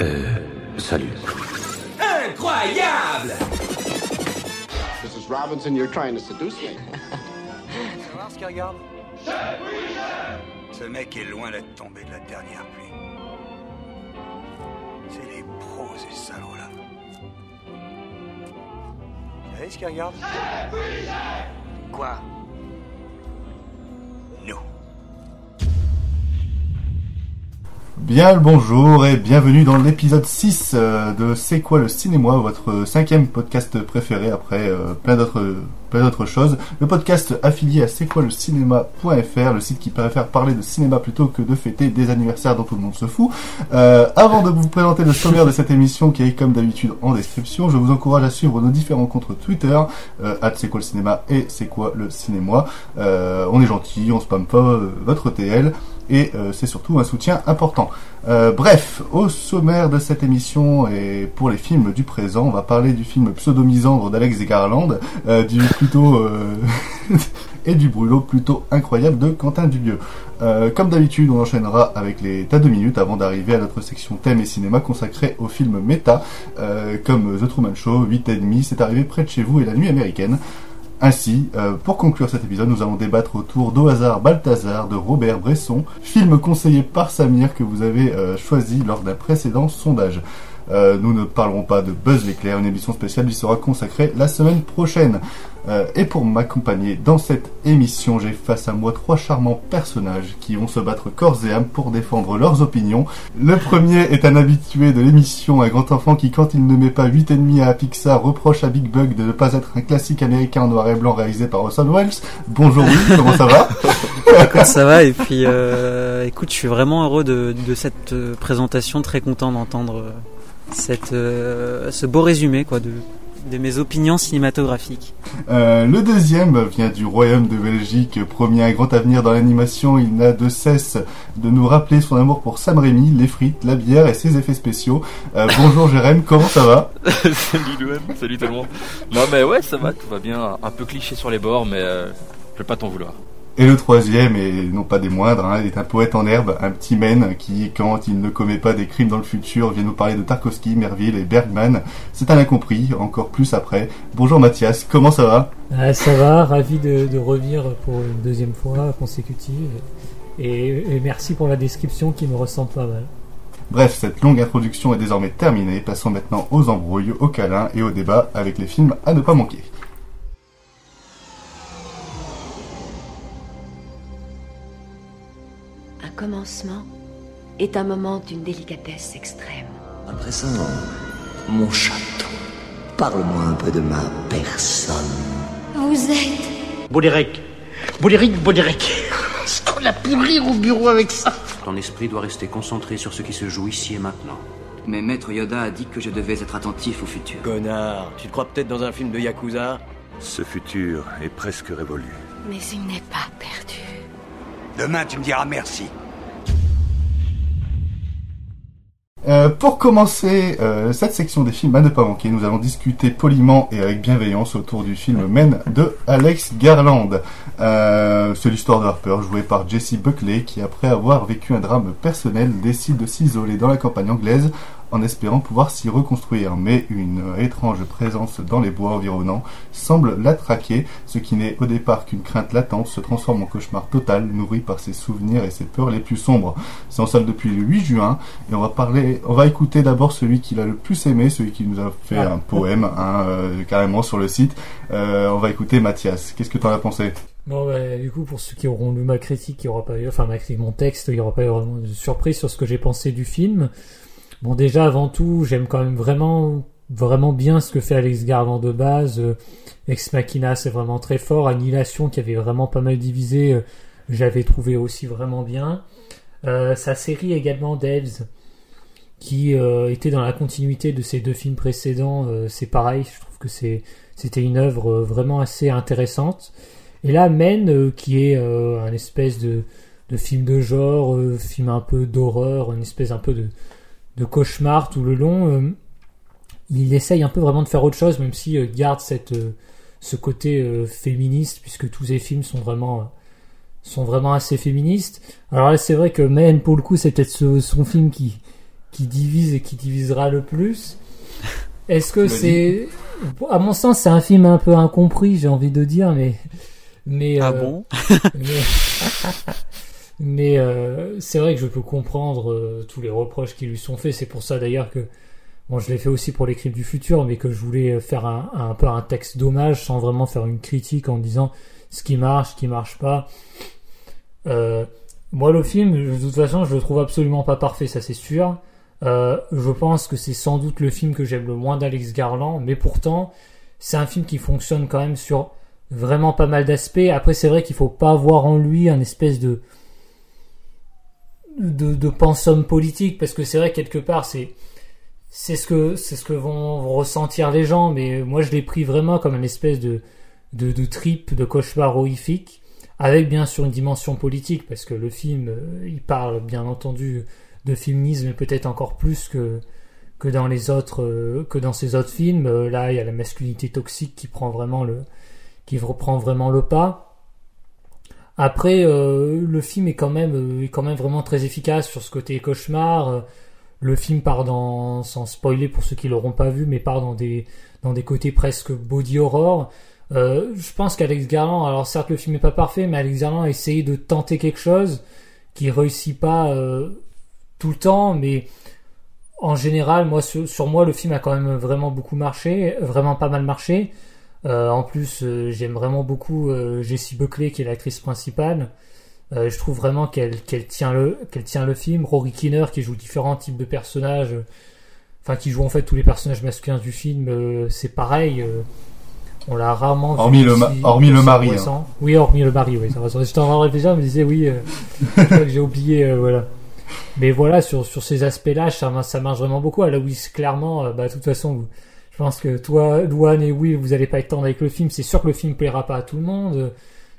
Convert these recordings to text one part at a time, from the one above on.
Euh, salut. Incroyable Mrs. Robinson, you're trying to seduce me. voir ce qu'il regarde Ce mec est loin d'être tombé de la dernière pluie. C'est les pros, ces salauds-là. Vous savez ce qu'il regarde Quoi? Bien le bonjour et bienvenue dans l'épisode 6 euh, de C'est quoi le cinéma, votre cinquième podcast préféré après euh, plein d'autres plein d'autres choses. Le podcast affilié à c'est quoi le cinéma.fr, le site qui préfère parler de cinéma plutôt que de fêter des anniversaires dont tout le monde se fout. Euh, avant de vous présenter le sommaire de cette émission qui est comme d'habitude en description, je vous encourage à suivre nos différents comptes Twitter, euh, c'est quoi le cinéma et c'est quoi le cinéma. Euh, on est gentil, on spamme pas votre TL et euh, c'est surtout un soutien important. Euh, bref, au sommaire de cette émission et pour les films du présent, on va parler du film Pseudo-Misandre d'Alex Garland, euh, du plutôt euh, et du brûlot plutôt incroyable de Quentin Dulieu. Euh, comme d'habitude, on enchaînera avec les tas de minutes avant d'arriver à notre section thème et cinéma consacrée aux films méta, euh, comme The Truman Show, 8 et demi, c'est arrivé près de chez vous et la nuit américaine. Ainsi, euh, pour conclure cet épisode, nous allons débattre autour d'Au hasard Balthazar de Robert Bresson, film conseillé par Samir que vous avez euh, choisi lors d'un précédent sondage. Euh, nous ne parlerons pas de Buzz l'éclair, une émission spéciale lui sera consacrée la semaine prochaine. Euh, et pour m'accompagner dans cette émission, j'ai face à moi trois charmants personnages qui vont se battre corps et âme pour défendre leurs opinions. Le premier est un habitué de l'émission, un grand enfant qui, quand il ne met pas 8,5 à Pixar, reproche à Big Bug de ne pas être un classique américain en noir et blanc réalisé par Orson Welles. Bonjour Will, comment ça va Écoute, ça va et puis euh, écoute, je suis vraiment heureux de, de cette euh, présentation, très content d'entendre euh, cette euh, ce beau résumé quoi de de mes opinions cinématographiques. Euh, le deuxième vient du royaume de Belgique, promis un grand avenir dans l'animation. Il n'a de cesse de nous rappeler son amour pour Sam Raimi, les frites, la bière et ses effets spéciaux. Euh, bonjour Jérém, comment ça va? Salut Louane, salut tout le monde. Non mais ouais, ça va, tout va bien. Un peu cliché sur les bords, mais euh, je vais pas t'en vouloir. Et le troisième, et non pas des moindres, hein, est un poète en herbe, un petit mène qui, quand il ne commet pas des crimes dans le futur, vient nous parler de Tarkovsky, Merville et Bergman. C'est un incompris, encore plus après. Bonjour Mathias, comment ça va? Ah, ça va, ravi de, de revenir pour une deuxième fois consécutive. Et, et merci pour la description qui me ressemble pas mal. Bref, cette longue introduction est désormais terminée. Passons maintenant aux embrouilles, aux câlins et au débat avec les films à ne pas manquer. Commencement est un moment d'une délicatesse extrême. À présent, mon château. Parle-moi un peu de ma personne. Vous êtes Boudéric. Boudéric, Boudéric. Est-ce qu'on a pu rire au bureau avec ça Ton esprit doit rester concentré sur ce qui se joue ici et maintenant. Mais Maître Yoda a dit que je devais être attentif au futur. Connard, tu te crois peut-être dans un film de Yakuza? Ce futur est presque révolu. Mais il n'est pas perdu. Demain, tu me diras merci. Euh, pour commencer euh, cette section des films à ne pas manquer, nous allons discuter poliment et avec bienveillance autour du film Men de Alex Garland. Euh, C'est l'histoire de Harper, jouée par Jesse Buckley, qui après avoir vécu un drame personnel décide de s'isoler dans la campagne anglaise en espérant pouvoir s'y reconstruire. Mais une étrange présence dans les bois environnants semble la traquer, ce qui n'est au départ qu'une crainte latente se transforme en cauchemar total, nourri par ses souvenirs et ses peurs les plus sombres. C'est en salle depuis le 8 juin, et on va parler, on va écouter d'abord celui qu'il a le plus aimé, celui qui nous a fait un poème, hein, euh, carrément sur le site. Euh, on va écouter Mathias. Qu'est-ce que tu en as pensé? Bon, bah, du coup, pour ceux qui auront lu ma critique, il y aura pas eu, enfin, ma critique, mon texte, il y aura pas eu vraiment de surprise sur ce que j'ai pensé du film. Bon, déjà, avant tout, j'aime quand même vraiment, vraiment bien ce que fait Alex Garland de base. Euh, Ex Machina, c'est vraiment très fort. Annihilation, qui avait vraiment pas mal divisé, euh, j'avais trouvé aussi vraiment bien. Euh, sa série également, Devs, qui était dans la continuité de ses deux films précédents, c'est pareil, je trouve que c'est, c'était une œuvre vraiment assez intéressante. Et là, Men, qui est un espèce de, de film de genre, film un peu d'horreur, une espèce un peu de, de cauchemar tout le long. euh, il essaye un peu vraiment de faire autre chose, même s'il euh, garde cette, euh, ce côté féministe, puisque tous ces films sont vraiment, sont vraiment assez féministes. Alors là, c'est vrai que Men, pour le coup, c'est peut-être ce- son film qui, qui divise et qui divisera le plus. Est-ce que c'est, à mon sens, c'est un film un peu incompris, j'ai envie de dire, mais mais ah euh, bon? mais, mais, euh, c'est vrai que je peux comprendre euh, tous les reproches qui lui sont faits. C'est pour ça d'ailleurs que bon, je l'ai fait aussi pour les crimes du futur, mais que je voulais faire un, un peu un texte d'hommage sans vraiment faire une critique en disant ce qui marche, ce qui marche pas. moi, le film, de toute façon, je le trouve absolument pas parfait, ça c'est sûr. Euh, je pense que c'est sans doute le film que j'aime le moins d'Alex Garland, mais pourtant, c'est un film qui fonctionne quand même sur vraiment pas mal d'aspects. Après, c'est vrai qu'il faut pas voir en lui un espèce de de, de pensum politique, parce que c'est vrai quelque part, c'est c'est ce que c'est ce que vont, ressentir les gens, mais moi je l'ai pris vraiment comme une espèce de de, de trip, de cauchemar horrifique, avec bien sûr une dimension politique, parce que le film, euh, il parle bien entendu de féminisme, peut-être encore plus que que dans les autres euh, que dans ces autres films. Euh, là, il y a la masculinité toxique qui prend vraiment le qui reprend vraiment le pas. Après, euh, le film est quand même est quand même vraiment très efficace sur ce côté cauchemar. Le film part dans, sans spoiler pour ceux qui l'auront pas vu, mais part dans des dans des côtés presque body horror. je pense qu'Alex Garland, alors certes le film est pas parfait, mais Alex Garland a essayé de tenter quelque chose qui réussit pas tout le temps, mais en général, moi, sur, moi, le film a quand même vraiment beaucoup marché, vraiment pas mal marché. Euh, en plus, euh, j'aime vraiment beaucoup euh, Jessie Buckley, qui est l'actrice principale. je trouve vraiment qu'elle tient le tient le film. Rory Kinner, qui joue différents types de personnages, enfin qui joue en fait tous les personnages masculins du film, c'est pareil. on l'a rarement hormis vu. Le hormis le mari. Hein. Oui, hormis le mari, oui. J'étais en train de réfléchir, je me disais oui. j'ai oublié, voilà. Mais voilà, sur, sur ces aspects-là, ça, ça marche vraiment beaucoup. À la Wiz, clairement, bah, de toute façon, je pense que toi, Luan et Will, vous allez pas être tendre avec le film. C'est sûr que le film plaira pas à tout le monde, euh,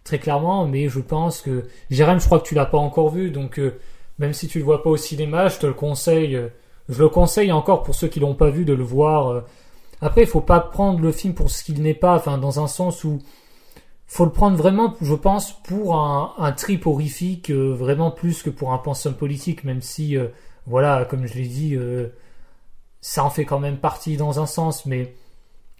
très clairement, mais je pense que, Jérém, je crois que tu l'as pas encore vu, donc, euh, même si tu le vois pas au cinéma, je te le conseille, je le conseille encore pour ceux qui l'ont pas vu de le voir. Après, il faut pas prendre le film pour ce qu'il n'est pas, enfin, dans un sens où, faut le prendre vraiment, je pense, pour un, un trip horrifique, euh, vraiment plus que pour un pensum politique, même si, euh, voilà, comme je l'ai dit, euh, ça en fait quand même partie dans un sens, mais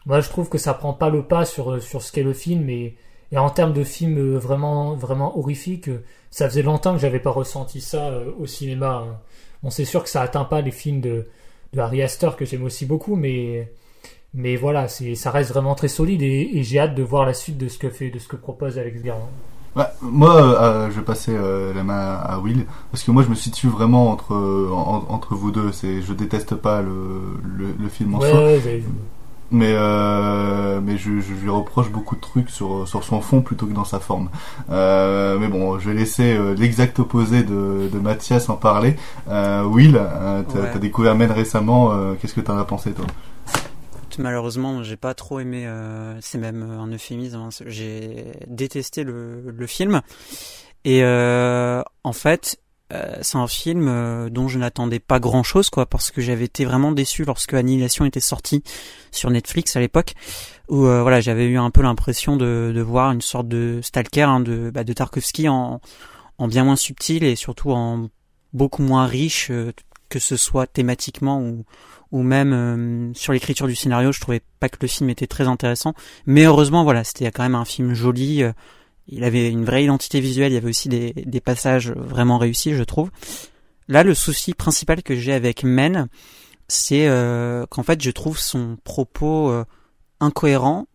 moi je trouve que ça prend pas le pas sur, ce qu'est le film, et, et en termes de film vraiment, vraiment horrifique, ça faisait longtemps que j'avais pas ressenti ça au cinéma. Hein. Bon, c'est sûr que ça atteint pas les films de, de Harry Astor que j'aime aussi beaucoup, mais mais voilà, ça reste vraiment très solide et, j'ai hâte de voir la suite de ce que fait, de ce que propose Alex Garland. Moi, euh, je vais passer euh, la main à Will parce que moi, je me situe vraiment entre entre vous deux. C'est, je déteste pas le, le, film en soi. mais euh, mais je, je, lui reproche beaucoup de trucs sur sur son fond plutôt que dans sa forme. mais bon, je vais laisser l'exact opposé de, de Mathias en parler. Will, t'as, as découvert Men récemment. qu'est-ce que t'en as pensé toi? Malheureusement, j'ai pas trop aimé. Euh, c'est même un euphémisme. Hein, j'ai détesté le, film. Et euh, en fait, euh, c'est un film euh, dont je n'attendais pas grand-chose, quoi, parce que j'avais été vraiment déçu lorsque Annihilation était sorti sur Netflix à l'époque, où euh, voilà, j'avais eu un peu l'impression de, de, voir une sorte de stalker hein, de, bah, de Tarkovsky en, en bien moins subtil et surtout en beaucoup moins riche, que ce soit thématiquement ou ou même euh, sur l'écriture du scénario, je trouvais pas que le film était très intéressant. Mais heureusement, voilà, c'était quand même un film joli. Euh, il avait une vraie identité visuelle. Il y avait aussi des, des passages vraiment réussis, je trouve. Là, le souci principal que j'ai avec Men, c'est euh, qu'en fait, je trouve son propos incohérent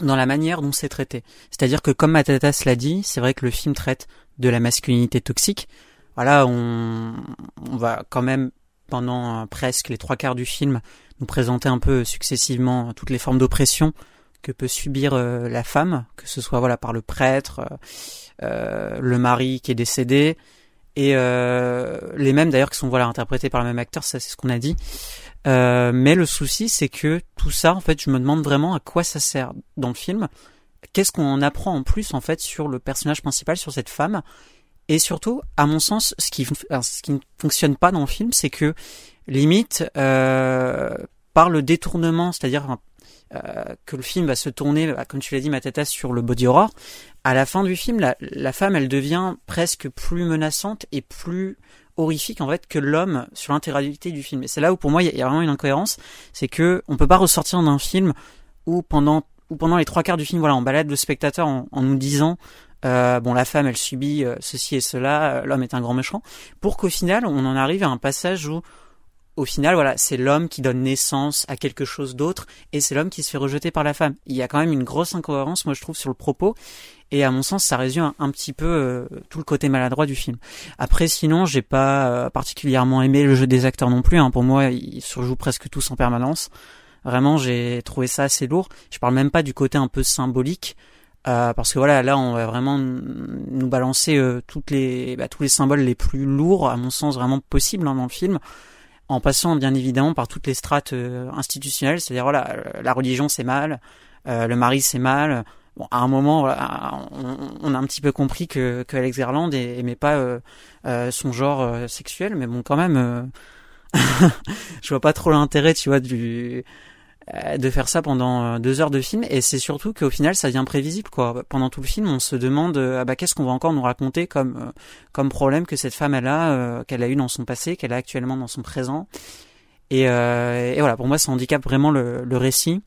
dans la manière dont c'est traité. C'est-à-dire que, comme Matatas l'a dit, c'est vrai que le film traite de la masculinité toxique. Voilà, on, on va quand même pendant euh, presque les trois quarts du film, nous présenter un peu successivement toutes les formes d'oppression que peut subir euh, la femme, que ce soit voilà par le prêtre, euh, le mari qui est décédé, et les mêmes d'ailleurs qui sont voilà interprétés par le même acteur, ça c'est ce qu'on a dit. mais le souci c'est que tout ça, en fait, je me demande vraiment à quoi ça sert dans le film. Qu'est-ce qu'on en apprend en plus en fait sur le personnage principal, sur cette femme et surtout, à mon sens, ce qui, ne fonctionne pas dans le film, c'est que limite, euh, par le détournement, c'est-à-dire euh, que le film va se tourner, bah, comme tu l'as dit, ma tête sur le body horror, à la fin du film, la, femme, elle devient presque plus menaçante et plus horrifique en fait que l'homme sur l'intégralité du film. Et c'est là où pour moi il y, a vraiment une incohérence, c'est que on peut pas ressortir d'un film où pendant ou pendant les trois quarts du film, voilà, on balade le spectateur en, nous disant euh, bon la femme elle subit euh, ceci et cela, euh, l'homme est un grand méchant, pour qu'au final on en arrive à un passage où au final, voilà, c'est l'homme qui donne naissance à quelque chose d'autre et c'est l'homme qui se fait rejeter par la femme. Il y a quand même une grosse incohérence, moi je trouve, sur le propos. Et à mon sens, ça résume un, petit peu euh, tout le côté maladroit du film. Après, sinon, j'ai pas particulièrement aimé le jeu des acteurs non plus. Hein. Pour moi, ils surjouent presque tous en permanence. Vraiment, j'ai trouvé ça assez lourd. Je parle même pas du côté un peu symbolique. Euh, parce que voilà, là, on va vraiment nous balancer toutes les, bah, tous les symboles les plus lourds, à mon sens, vraiment possibles hein, dans le film en passant bien évidemment par toutes les strates institutionnelles, c'est-à-dire voilà, la religion c'est mal, le mari c'est mal, Bon, à un moment, on, a un petit peu compris que, que Alex Garland aimait pas euh, euh, son genre euh, sexuel, mais bon, quand même, je vois pas trop l'intérêt, tu vois, du de faire ça pendant deux heures de film. Et c'est surtout qu'au final, ça devient prévisible, quoi. Pendant tout le film, on se demande, ah bah, qu'est-ce qu'on va encore nous raconter comme comme problème que cette femme elle a, qu'elle a eu dans son passé, qu'elle a actuellement dans son présent. Et, et voilà, pour moi, ça handicape vraiment le, le récit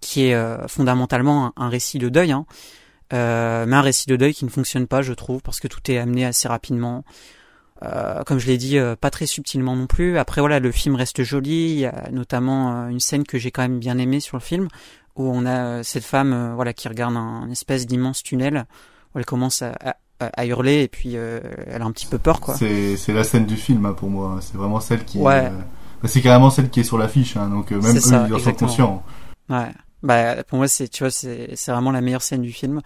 qui est euh, fondamentalement un, récit de deuil, hein. euh, mais un récit de deuil qui ne fonctionne pas, je trouve, parce que tout est amené assez rapidement. Euh, comme je l'ai dit, pas très subtilement non plus. Après voilà, le film reste joli. Il y a notamment une scène que j'ai quand même bien aimée sur le film, où on a cette femme, voilà, qui regarde un, espèce d'immense tunnel, où elle commence à, à, hurler et puis elle a un petit peu peur, quoi. C'est la scène du film hein, pour moi. C'est vraiment celle qui. Ouais. c'est carrément celle qui est sur l'affiche, hein, donc même eux ils en sont conscients. Ouais. Bah, pour moi, c'est, tu vois, c'est, c'est vraiment la meilleure scène du film.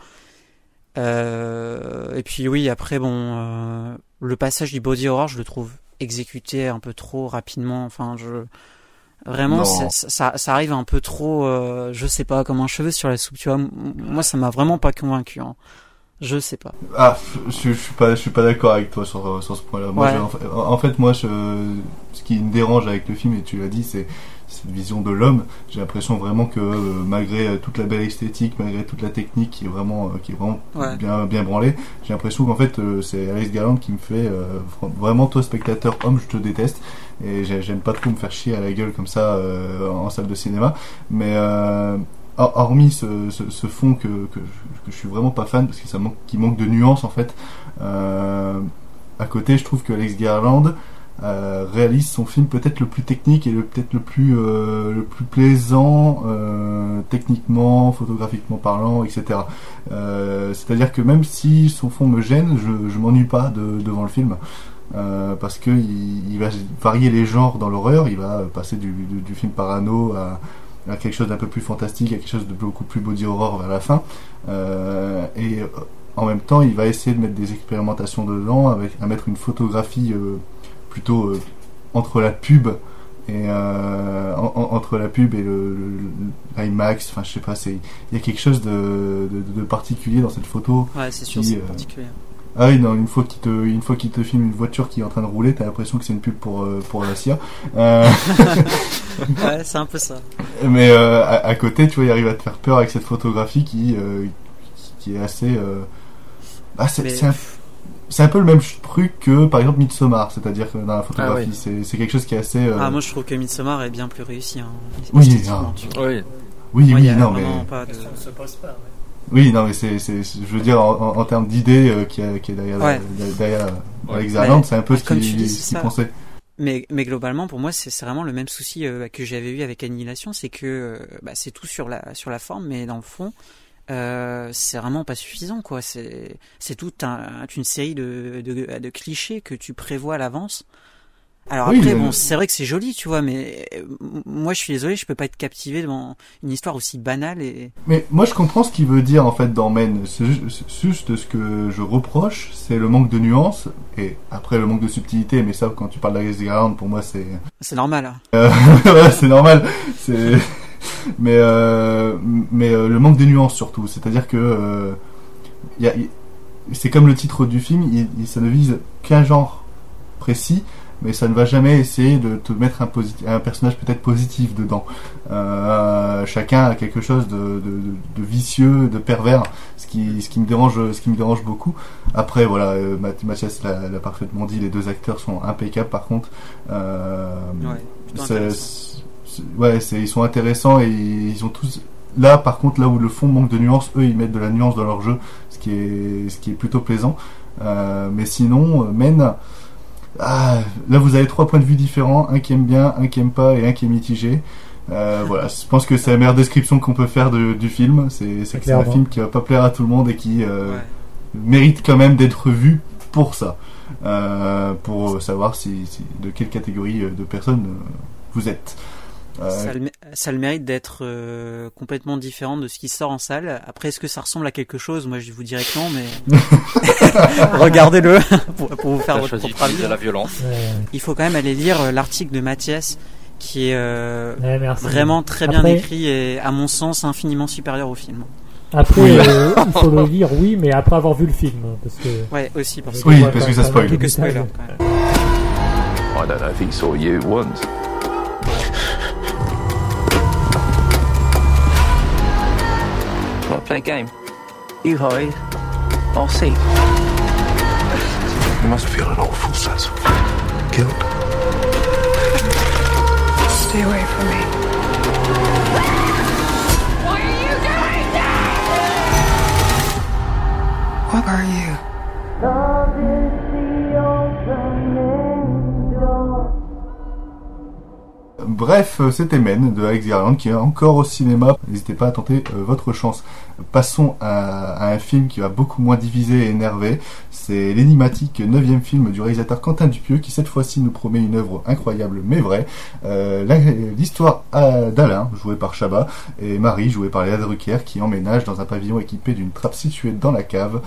Euh, et puis oui, après, bon, euh, le passage du body horror, je le trouve exécuté un peu trop rapidement. Enfin, je vraiment, ça, ça, arrive un peu trop. Euh, je sais pas, comme un cheveu sur la soupe. Tu vois, moi, ça m'a vraiment pas convaincu. Hein. Je sais pas. Ah, je, je suis pas, je suis pas d'accord avec toi sur, sur ce point-là. Moi, en, fait, moi, je, ce qui me dérange avec le film, et tu l'as dit, c'est cette vision de l'homme. J'ai l'impression vraiment que euh, malgré euh, toute la belle esthétique, malgré toute la technique qui est vraiment, euh, qui est vraiment bien, bien branlée, j'ai l'impression qu'en fait c'est Alex Garland qui me fait vraiment toi spectateur homme, je te déteste et j'aime pas trop me faire chier à la gueule comme ça en salle de cinéma. Mais hormis ce, ce, fond que, que, je suis vraiment pas fan parce que ça manque, qui manque de nuances en fait. à côté, je trouve que Alex Garland euh, réalise son film peut-être le plus technique et peut-être le plus euh, plaisant euh, techniquement, photographiquement parlant, etc. C'est-à-dire que même si son fond me gêne, je, m'ennuie pas de, devant le film. parce que il, va varier les genres dans l'horreur, il va passer du, film parano à, à quelque chose d'un peu plus fantastique, à quelque chose de beaucoup plus body horror vers la fin. et en même temps, il va essayer de mettre des expérimentations dedans, à mettre une photographie plutôt euh, entre la pub et euh, entre la pub et le, l'IMAX, enfin je sais pas, c'est il y a quelque chose de, de, particulier dans cette photo. Ouais, c'est sûr, c'est euh, particulier. Ah oui, non, une fois qu'il te, une fois qu'il te filme une voiture qui est en train de rouler, t'as l'impression que c'est une pub pour pour la CIA. ouais, c'est un peu ça. Mais à, côté, tu vois, il arrive à te faire peur avec cette photographie qui qui est assez. Bah, c'est, un c'est un peu le même truc que par exemple Midsommar, c'est-à-dire que dans la photographie, ah c'est quelque chose qui est assez. Euh, ah, moi je trouve que Midsommar est bien plus réussi. Hein, oui, non. oui, oui, oui, non, mais. Oui, non, mais c'est, je veux dire, en, termes d'idées euh, qui, qui, est derrière, derrière Alex Garland, c'est un peu ce qu'il pensait. Mais, mais globalement, pour moi, c'est vraiment le même souci euh, que j'avais eu avec Annihilation, c'est que bah, c'est tout sur la, sur la forme, mais dans le fond, euh, c'est vraiment pas suffisant quoi. C'est c'est toute une série de, de, de, clichés que tu prévois à l'avance. Alors après bon c'est vrai que c'est joli tu vois mais euh, moi je suis désolé je peux pas être captivé devant une histoire aussi banale et. Mais moi je comprends ce qu'il veut dire en fait dans Men. C'est juste ce que je reproche c'est le manque de nuances et après le manque de subtilité mais ça quand tu parles d'Agnes Garland pour moi c'est. C'est normal. Hein. Euh, c'est normal c'est mais euh, mais euh, le manque de nuances surtout. C'est-à-dire que euh, c'est comme le titre du film, il, ça ne vise qu'un genre précis. mais ça ne va jamais essayer de te mettre un, un personnage peut-être positif dedans. Euh, chacun a quelque chose de, de, de, vicieux, de pervers, ce qui, ce qui me dérange, ce qui me dérange beaucoup. Après, voilà, Mathias l'a parfaitement dit, les deux acteurs sont impeccables. Par contre, euh, ouais, ouais, ils sont intéressants et ils ont tous Là, par contre, là où le fond manque de nuances, eux, ils mettent de la nuance dans leur jeu, ce qui est, ce qui est plutôt plaisant. Euh, mais sinon, euh, Men, ah, là, vous avez trois points de vue différents, un qui aime bien, un qui aime pas et un qui est mitigé. Euh, voilà, je pense que c'est la meilleure description qu'on peut faire du film. C'est c'est un film qui va pas plaire à tout le monde et qui euh, mérite quand même d'être vu pour ça, euh, pour savoir si, si, de quelle catégorie de personnes vous êtes. Ça, le, ça, le, mérite d'être euh, complètement différent de ce qui sort en salle. Après, est-ce que ça ressemble à quelque chose? Moi, je vous dirais que non, mais regardez-le pour, pour, vous faire votre propre avis. De la violence. Il faut quand même aller lire euh, l'article de Mathias, qui est euh, vraiment très bien écrit et, à mon sens, infiniment supérieur au film. Après, euh, il faut le lire, oui, mais après avoir vu le film, parce que. Ouais, aussi parce que. Oui, parce que ça spoil. Quelques spoilers. Quand même. I don't know if he saw you once. Play a game. You hide, I'll see. You must feel an awful sense of guilt. Stay away from me. What are you doing now? What are you? Bref, euh, c'était Men de Alex Garland qui est encore au cinéma. N'hésitez pas à tenter euh, votre chance. Passons à, un film qui va beaucoup moins diviser et énerver. C'est l'énigmatique neuvième film du réalisateur Quentin Dupieux qui cette fois-ci nous promet une œuvre incroyable mais vraie. Euh, l'histoire d'Alain, joué par Chabat, et Marie, jouée par Léa Drucker, qui emménagent dans un pavillon équipé d'une trappe située dans la cave.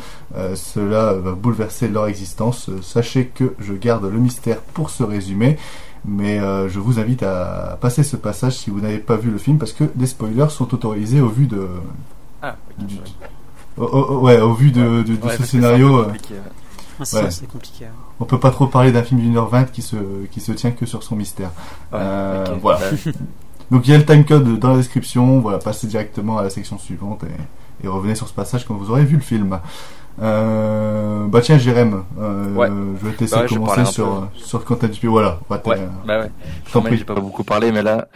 cela va bouleverser leur existence. Sachez que je garde le mystère pour ce résumé mais euh, je vous invite à passer ce passage si vous n'avez pas vu le film parce que des spoilers sont autorisés au vu de. Ah, ouais, au vu de, de, ce scénario. Euh, ah, c'est compliqué. On peut pas trop parler d'un film d'une heure vingt qui se, qui se tient que sur son mystère. Euh, voilà. Donc il y a le timecode dans la description. Voilà, passez directement à la section suivante et, et revenez sur ce passage quand vous aurez vu le film. Euh, bah tiens, Jérém, euh, je vais te laisser bah commencer sur, sur Quentin Dupieux. Voilà. Bah, ouais, bah ouais. Je j'ai pas beaucoup parlé, mais là.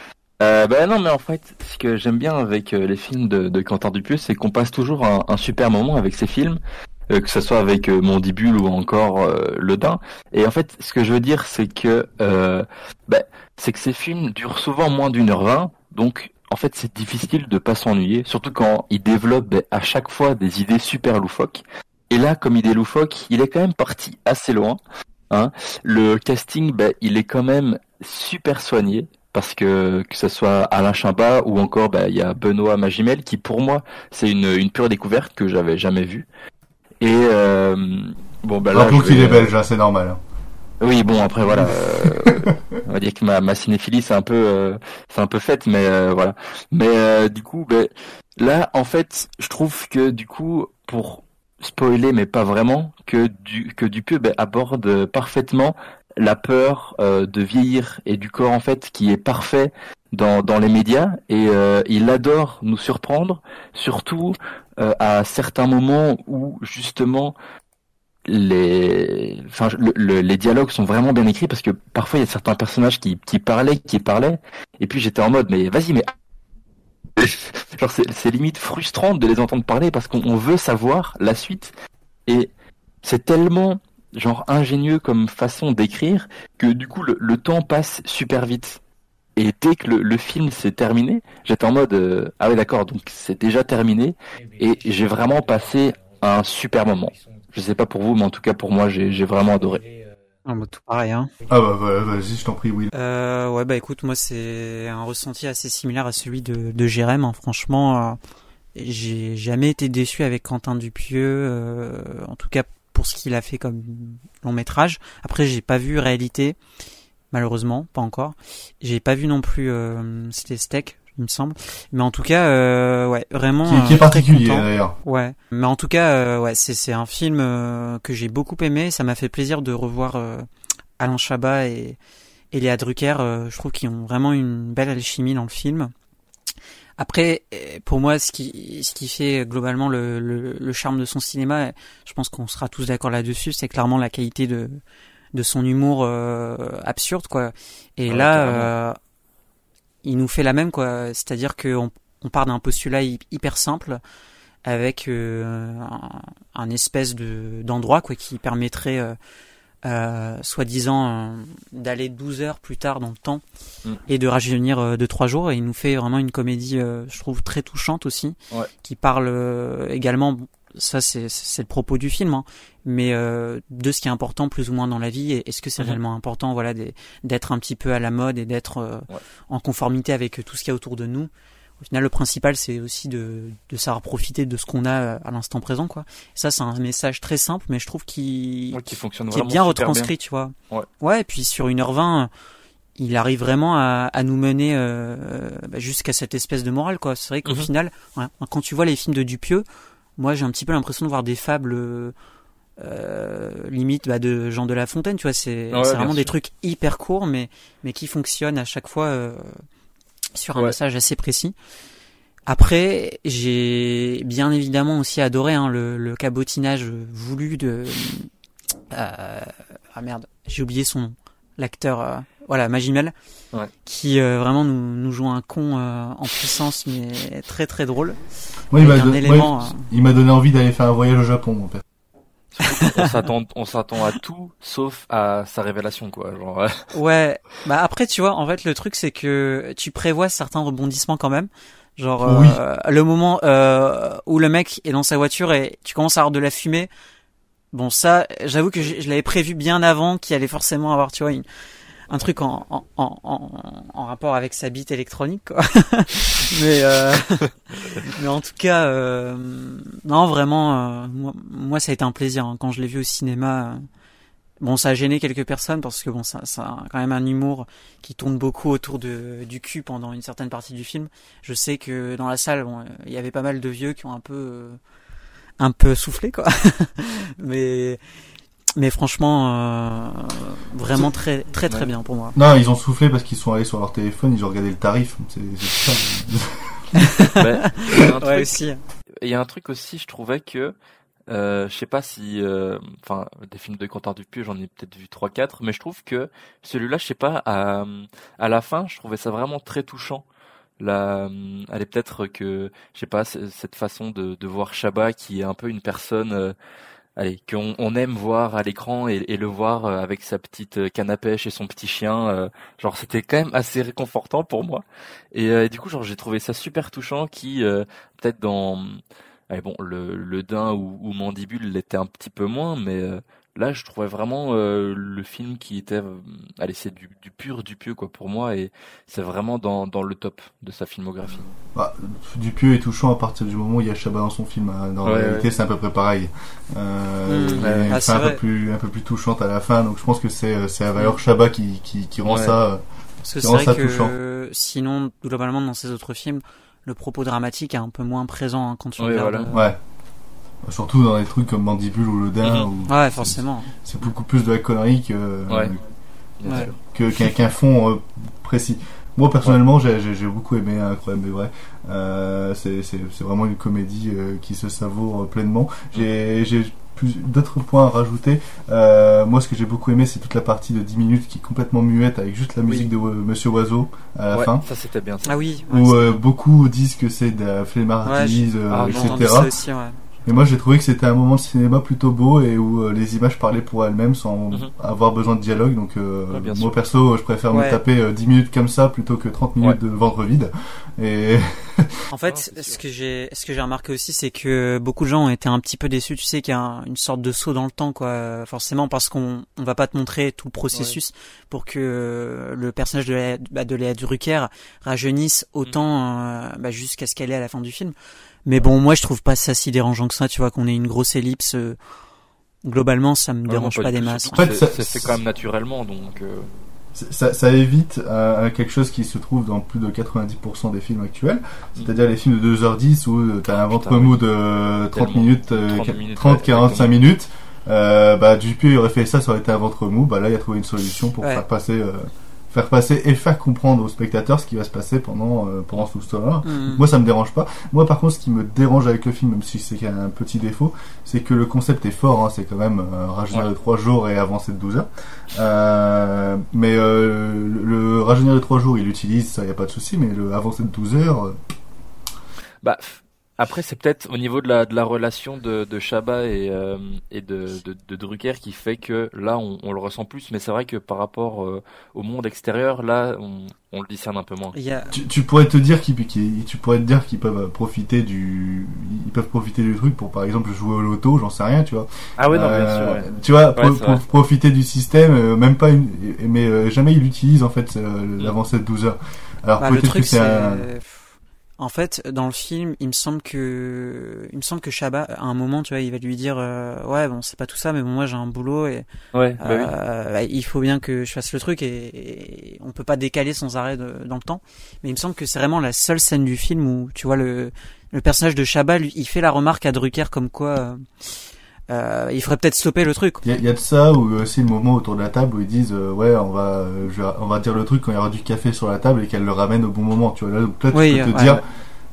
Euh, bah non, mais en fait, ce que j'aime bien avec euh, les films de, de Quentin Dupieux, c'est qu'on passe toujours un, un, super moment avec ces films, euh, que ce soit avec euh, Mondibule ou encore Le Dain. Et en fait, ce que je veux dire, c'est que bah, c'est que ces films durent souvent moins d'une heure vingt, donc en fait, c'est difficile de pas s'ennuyer, surtout quand il développe bah, à chaque fois des idées super loufoques. Et là, comme il est loufoque, il est quand même parti assez loin. Hein. Le casting, ben, il est quand même super soigné parce que que ce soit Alain Chabat ou encore ben, il y a Benoît Magimel qui pour moi c'est une, une pure découverte que j'avais jamais vue. Et euh, bon ben là, je qu'il est belge, hein, c'est normal. Hein. Oui, bon après voilà, euh, on va dire que ma, ma cinéphilie c'est un peu euh, c'est un peu faite, mais euh, voilà. Mais du coup, ben, là en fait, je trouve que du coup pour spoiler, mais pas vraiment, que du que Dupieux ben, aborde parfaitement la peur euh, de vieillir et du corps en fait qui est parfait dans, dans les médias. Et euh, il adore nous surprendre, surtout euh, à certains moments où justement les, les dialogues sont vraiment bien écrits parce que parfois il y a certains personnages qui, qui parlaient, qui parlaient, et puis j'étais en mode mais vas-y mais genre c'est limite frustrant de les entendre parler parce qu'on veut savoir la suite. Et c'est tellement genre ingénieux comme façon d'écrire que du coup le, temps passe super vite. Et dès que le, film s'est terminé j'étais en mode euh, ah ouais d'accord donc c'est déjà terminé. Et j'ai vraiment passé un super moment. Je sais pas pour vous mais en tout cas pour moi j'ai vraiment adoré ah bah, tout pareil, hein. Ah bah, vas-y, je t'en prie, oui. Euh, ouais, bah écoute, moi c'est un ressenti assez similaire à celui de, de Jérém. Hein. Franchement, euh, j'ai jamais été déçu avec Quentin Dupieux, euh, en tout cas pour ce qu'il a fait comme long métrage. Après, j'ai pas vu Réalité, malheureusement, pas encore. J'ai pas vu non plus, c'était Steak, il me semble. Mais en tout cas, euh, ouais, vraiment. Qui, est euh, particulier d'ailleurs. Ouais, mais en tout cas, euh, ouais, c'est c'est un film euh, que j'ai beaucoup aimé. Ça m'a fait plaisir de revoir Alain Chabat et, et Léa Drucker, je trouve qu'ils ont vraiment une belle alchimie dans le film. Après, pour moi, ce qui, ce qui fait globalement le, le, le charme de son cinéma, je pense qu'on sera tous d'accord là-dessus, c'est clairement la qualité de, de son humour euh, absurde, quoi. Et là, euh, il nous fait la même, quoi. C'est-à-dire qu'on on part d'un postulat hyper simple avec euh, un, un, espèce de d'endroit quoi qui permettrait euh, euh, soi-disant d'aller 12 heures plus tard dans le temps mm. et de rajeunir de trois jours et il nous fait vraiment une comédie je trouve très touchante aussi ouais. qui parle également ça c'est le propos du film hein, mais de ce qui est important plus ou moins dans la vie et est-ce que c'est -hmm. réellement important voilà d'être un petit peu à la mode et d'être ouais. en conformité avec tout ce qu'il y a autour de nous? Au final, le principal, c'est aussi de, de savoir profiter de ce qu'on a à l'instant présent, quoi. Et ça, c'est un message très simple, mais je trouve qu'il ouais, qui fonctionne qui est bien retranscrit, bien. tu vois. Ouais. ouais. Et puis sur 1h20, il arrive vraiment à, à nous mener euh, bah, jusqu'à cette espèce de morale, quoi. C'est vrai qu'au Mhm. final, ouais, quand tu vois les films de Dupieux, moi, j'ai un petit peu l'impression de voir des fables. Euh, limite bah, de Jean de La Fontaine, tu vois, c'est Ouais, vraiment des trucs hyper courts, mais mais qui fonctionnent à chaque fois euh, sur un Ouais. message assez précis. Après, j'ai bien évidemment aussi adoré hein, le, le cabotinage voulu de euh, ah merde, j'ai oublié son nom, l'acteur euh, voilà Magimel, Ouais. qui euh, vraiment nous, nous joue un con euh, en puissance mais très très drôle. Moi, il m'a don- élément, euh, donné envie d'aller faire un voyage au Japon, mon père. on s'attend on s'attend à tout sauf à sa révélation quoi genre ouais. Ouais, bah après tu vois, en fait le truc c'est que tu prévois certains rebondissements quand même. Genre Oui. euh, le moment euh, où le mec est dans sa voiture et tu commences à avoir de la fumée. Bon ça, j'avoue que je, je l'avais prévu bien avant qu'il allait forcément avoir tu vois une- un truc en, en, en, en, rapport avec sa bite électronique quoi. mais euh, mais en tout cas euh, non vraiment euh, moi, ça a été un plaisir hein. quand je l'ai vu au cinéma. euh, Bon, ça a gêné quelques personnes parce que bon, ça, ça a quand même un humour qui tourne beaucoup autour de, du cul pendant une certaine partie du film. Je sais que dans la salle, bon, il y avait pas mal de vieux qui ont un peu, euh, un peu soufflé, quoi. mais, mais franchement, euh, vraiment très, très, très Ouais. bien pour moi. Non, ils ont soufflé parce qu'ils sont allés sur leur téléphone, ils ont regardé le tarif. C'est c'est ça. Ben, il y a un Ouais, truc- aussi. Il y a un truc aussi, je trouvais que, euh, je sais pas si, euh, enfin, des films de Quentin Dupieux, j'en ai peut-être vu trois, quatre, mais je trouve que celui-là, je sais pas, à, à la fin, je trouvais ça vraiment très touchant. La, elle est peut-être que, je sais pas, cette façon de, de voir Chabat qui est un peu une personne, euh, qu'on on aime voir à l'écran et, le voir euh, avec sa petite euh, canne à pêche et son petit chien, euh, genre c'était quand même assez réconfortant pour moi. Et, euh, du coup, genre j'ai trouvé ça super touchant qui, euh, peut-être dans, bon, le, le Dain ou, ou Mandibule l'était un petit peu moins, mais là je trouvais vraiment euh, le film qui était, euh, allez, c'est du, du pur Dupieux quoi pour moi et c'est vraiment dans, dans le top de sa filmographie. Bah, Dupieux est touchant à partir du moment où il y a Chabat dans son film. hein. Dans Ouais, la réalité, ouais. c'est à peu près pareil. Euh, Mmh. il y a Ouais, une ah, fin c'est un peu plus, un peu plus touchante à la fin. Donc je pense que c'est, c'est la valeur Chabat qui, qui, qui rend Ouais. ça, Parce que c'est vrai que touchant. sinon, globalement, dans ces autres films, le propos dramatique est un peu moins présent hein, quand tu regardes. voilà. euh, Ouais. Surtout dans des trucs comme Mandibule ou Le Dain. Mhm. Ouais, c'est- forcément. C'est beaucoup plus de la connerie que, Ouais. Ouais. que, qu'un, fond euh, précis. Moi personnellement, j'ai, j'ai, j'ai beaucoup aimé Incroyable mais vrai. Euh, c'est, vraiment une comédie euh, qui se savoure euh, pleinement. J'ai, plus, d'autres points à rajouter. Euh, moi, ce que j'ai beaucoup aimé, c'est toute la partie de 10 minutes qui est complètement muette avec juste la Oui. musique de euh, Monsieur Oiseau à la Ouais, fin. ça c'était bien. Ça. Ah oui. ouais, Où euh, beaucoup disent que c'est de la flemmardise, euh, Ah, etc. Mais moi j'ai trouvé que c'était un moment de cinéma plutôt beau et où euh, les images parlaient pour elles-mêmes sans Mhm. avoir besoin de dialogue. Donc euh, Ouais, moi sûr. perso je préfère me taper euh, 10 minutes comme ça plutôt que 30 minutes de ventre vide. Et En fait, c'est ce que j'ai, ce que j'ai remarqué aussi, c'est que beaucoup de gens ont été un petit peu déçus. Tu sais qu'il y a un- une sorte de saut dans le temps, quoi. Forcément, parce qu'on, on va pas te montrer tout le processus pour que euh, le personnage de Léa, bah, de Léa Drucker rajeunisse autant euh, bah, jusqu'à ce qu'elle est à la fin du film. Mais bon, moi, je trouve pas ça si dérangeant que ça. Tu vois qu'on ait une grosse ellipse. euh, globalement, ça me Ouais, dérange non, pas, des masses. En fait, c'est- ça- c'est fait quand même naturellement donc. euh, ça, ça évite euh, quelque chose qui se trouve dans plus de 90% des films actuels, c'est-à-dire les films de 2h10 où euh, t'as un ventre mou de 30 Tellement. minutes, euh, 30 qu- minutes, 30, ouais, 45 exactement. minutes. Euh, bah Dupieux aurait fait ça, ça aurait été un ventre mou. Bah là, il a trouvé une solution pour Ouais. faire passer, euh, faire passer et faire comprendre aux spectateurs ce qui va se passer pendant euh, pendant tout ce temps-là. Mhm. Moi, ça me dérange pas. Moi, par contre, ce qui me dérange avec le film, même si c'est un petit défaut, c'est que le concept est fort. Hein, c'est quand même euh, rajeunir Ouais. de 3 jours et avancer de 12 heures. Euh, mais euh, le, le rajeunir de 3 jours, il l'utilise, ça y a pas de souci. Mais le avancer de 12 heures, euh, Bah, après, c'est peut-être au niveau de la, de la relation de, de Chabat et, euh, et de, de, de Drucker qui fait que là, on, on le ressent plus. Mais c'est vrai que par rapport euh, au monde extérieur, là, on, on le discerne un peu moins. Tu, tu pourrais te dire qu'ils, tu pourrais te dire qu'ils peuvent profiter du, ils peuvent profiter du truc pour par exemple jouer au loto, j'en sais rien, tu vois. Ah ouais, non, bien Euh, sûr. ouais. Tu vois, Ouais, pro- profiter du système, euh, même pas une, mais euh, jamais il utilise en fait euh, l'avancée de 12 heures. Alors Bah, le peut-être truc que c'est c'est un... en fait dans le film il me semble que il me semble que Chabat à un moment tu vois il va lui dire euh, ouais bon c'est pas tout ça mais bon moi j'ai un boulot et Ouais, bah oui. euh, bah, il faut bien que je fasse le truc et, et on peut pas décaler sans arrêt de- dans le temps mais il me semble que c'est vraiment la seule scène du film où tu vois le le personnage de lui il fait la remarque à Drucker comme quoi euh, euh, il faudrait peut-être stopper le truc. Il y, a- il y a de ça ou aussi le moment autour de la table où ils disent euh, ouais on va je on va dire le truc quand il y aura du café sur la table et qu'elle le ramène au bon moment. Tu vois là, donc là tu Oui, peux te ouais, dire ouais.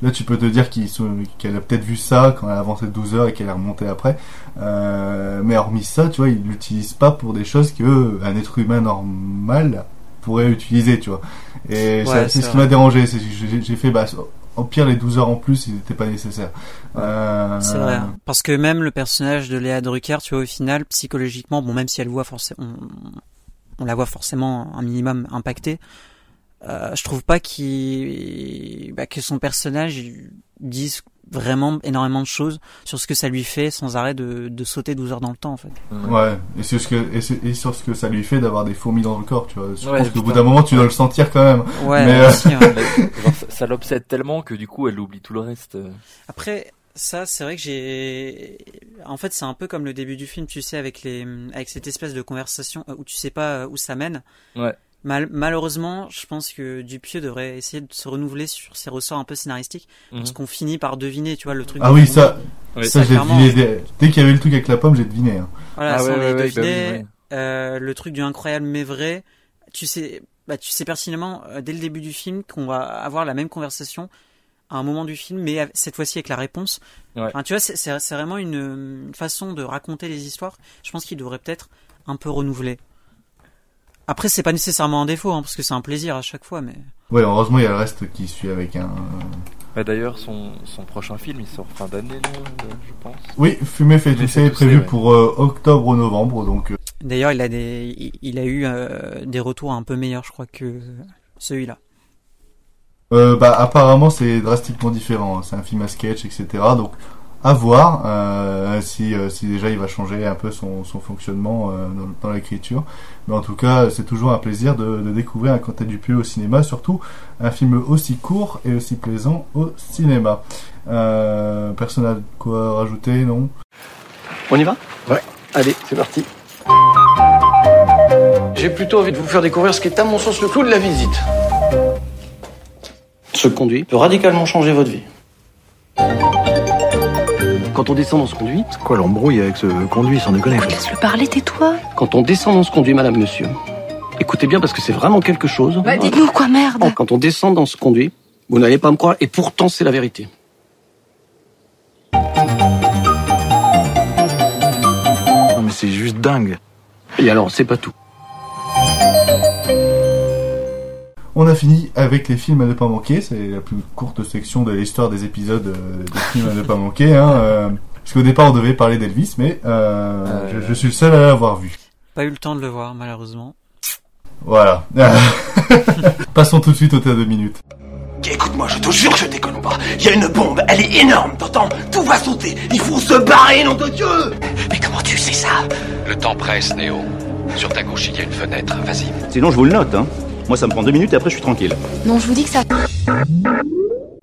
là tu peux te dire qu'elle a peut-être vu ça quand elle a avancé de 12 heures et qu'elle est remontée après. Euh, mais hormis ça tu vois ils l'utilisent pas pour des choses que un être humain normal pourrait utiliser tu vois. Et Ouais, c'est ce qui m'a dérangé. C'est j'ai fait bah en pire les 12 heures en plus ils n'étaient pas nécessaires euh, C'est vrai. hein. Parce que même le personnage de Léa Drucker, tu vois, au final, psychologiquement, bon, même si elle voit forcément, on, la voit forcément un minimum impactée, euh, je trouve pas bah, que son personnage dise vraiment énormément de choses sur ce que ça lui fait sans arrêt de, de sauter 12 heures dans le temps, en fait. Ouais, et sur ce que et, sur ce que ça lui fait d'avoir des fourmis dans le corps, tu vois. Je Ouais, pense qu'au bout d'un moment, tu dois le sentir quand même. Ouais, Mais, euh, aussi, hein. Genre, ça, ça l'obsède tellement que du coup, elle oublie tout le reste. euh. Après, ça, c'est vrai que j'ai. En fait, c'est un peu comme le début du film, tu sais, avec les, avec cette espèce de conversation euh, où tu sais pas où ça mène. Ouais. Mal- malheureusement, je pense que Dupieux devrait essayer de se renouveler sur ses ressorts un peu scénaristiques, parce Mhm. qu'on finit par deviner, tu vois, le truc. ah oui, ça, Oui. ça, l'ai clairement. deviné dès, dès qu'il y avait le truc avec la pomme, j'ai deviné. Hein. Voilà, Ah ça, ouais, on ouais, l'avait ouais, bah oui, deviné. ouais. Euh, le truc du incroyable mais vrai. Tu sais, bah, tu sais pertinemment euh, dès le début du film qu'on va avoir la même conversation à un moment du film, mais cette fois-ci avec la réponse. Ouais. Enfin, tu vois, c'est- vraiment une, une façon de raconter les histoires. Je pense qu'il devrait peut-être un peu renouveler. Après, c'est pas nécessairement un défaut, hein, parce que c'est un plaisir à chaque fois, mais. Ouais, heureusement, il y a le reste qui suit avec un. Bah, D'ailleurs, son, son prochain film, il sort fin d'année, euh, je pense. Oui, Fumer fait tousser est prévu ouais. pour euh, octobre ou novembre, donc. euh, D'ailleurs, il a des, il- il a eu euh, des retours un peu meilleurs, je crois, que celui-là. Euh, bah, apparemment, c'est drastiquement différent. hein. C'est un film à sketch, etc. Donc, à voir euh, si, euh, si déjà il va changer un peu son, son fonctionnement euh, dans, dans l'écriture. Mais en tout cas, c'est toujours un plaisir de, de découvrir un Quentin Dupieux au cinéma, surtout un film aussi court et aussi plaisant au cinéma. Euh, personne n'a quoi rajouter, non? On y va? Ouais. Allez, c'est parti. J'ai plutôt envie de vous faire découvrir ce qui est à mon sens le clou de la visite. Ce conduit peut radicalement changer votre vie. Quand on descend dans ce conduit, C'est quoi l'embrouille avec ce conduit, sans déconner quoi. Laisse-le parler, tais-toi. quand on descend dans ce conduit, madame, monsieur, écoutez bien parce que c'est vraiment quelque chose. Bah, dites-nous quoi, merde. Quand on descend dans ce conduit, vous n'allez pas me croire, et pourtant c'est la vérité. Non mais c'est juste dingue. Et alors, c'est pas tout. On a fini avec les films à ne pas manquer. C'est la plus courte section de l'histoire des épisodes euh, des films à ne pas manquer. Hein, euh, parce qu'au départ, on devait parler d'Elvis, mais euh, Euh, je, je suis le seul à l'avoir vu. Pas eu le temps de le voir, malheureusement. Voilà. Passons tout de suite au tas de minutes. Écoute-moi, je te jure que je déconne pas. Il y a une bombe, elle est énorme, t'entends? Tout va sauter. Il faut se barrer, nom de Dieu Mais comment tu sais ça? Le temps presse, Néo. Sur ta gauche, il y a une fenêtre. Vas-y. Sinon, je vous le note, hein. Moi, ça me prend deux minutes et après, je suis tranquille. Non, je vous dis que ça.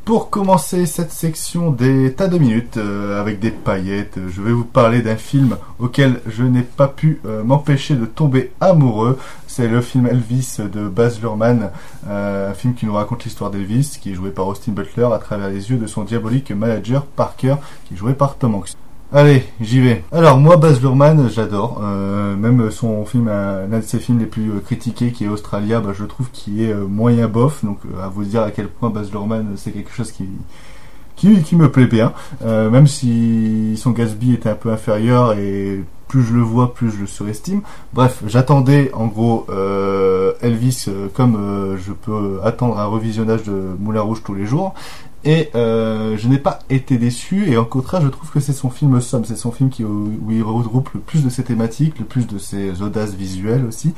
Pour commencer cette section des tas de minutes euh, avec des paillettes, je vais vous parler d'un film auquel je n'ai pas pu euh, m'empêcher de tomber amoureux. C'est le film Elvis de Baz Luhrmann, euh, un film qui nous raconte l'histoire d'Elvis, qui est joué par Austin Butler à travers les yeux de son diabolique manager Parker, qui est joué par Tom Hanks. Allez, j'y vais. Alors moi, Baz Luhrmann, j'adore. Euh, même son film, euh, l'un de ses films les plus euh, critiqués, qui est Australia, bah, je trouve qu'il est moyen bof. Donc à vous dire à quel point Baz Luhrmann, c'est quelque chose qui qui, qui me plaît bien. même si son Gatsby était un peu inférieur et plus je le vois, plus je le surestime. Bref, j'attendais en gros Elvis comme je peux attendre un revisionnage de Moulin Rouge tous les jours. Et euh, je n'ai pas été déçu, et en contraire, je trouve que c'est son film somme, c'est son film qui, regroupe le plus de ses thématiques, le plus de ses audaces visuelles aussi,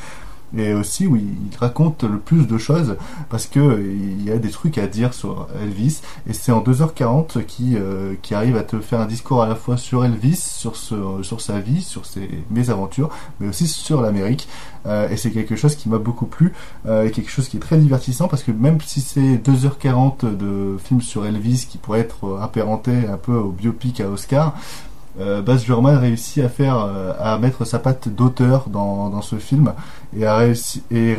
et aussi où il raconte le plus de choses parce que il y a des trucs à dire sur Elvis et c'est en 2h40 qui euh, qui arrive à te faire un discours à la fois sur Elvis, sur ce, sur sa vie, sur ses mésaventures, mais aussi sur l'Amérique. Euh, et c'est quelque chose qui m'a beaucoup plu euh, et quelque chose qui est très divertissant parce que même si c'est 2h40 de film sur Elvis qui pourrait être apparenté un peu au biopic à Oscar euh, Baz réussit à faire, euh, à mettre sa patte d'auteur dans, dans ce film et a réussi, et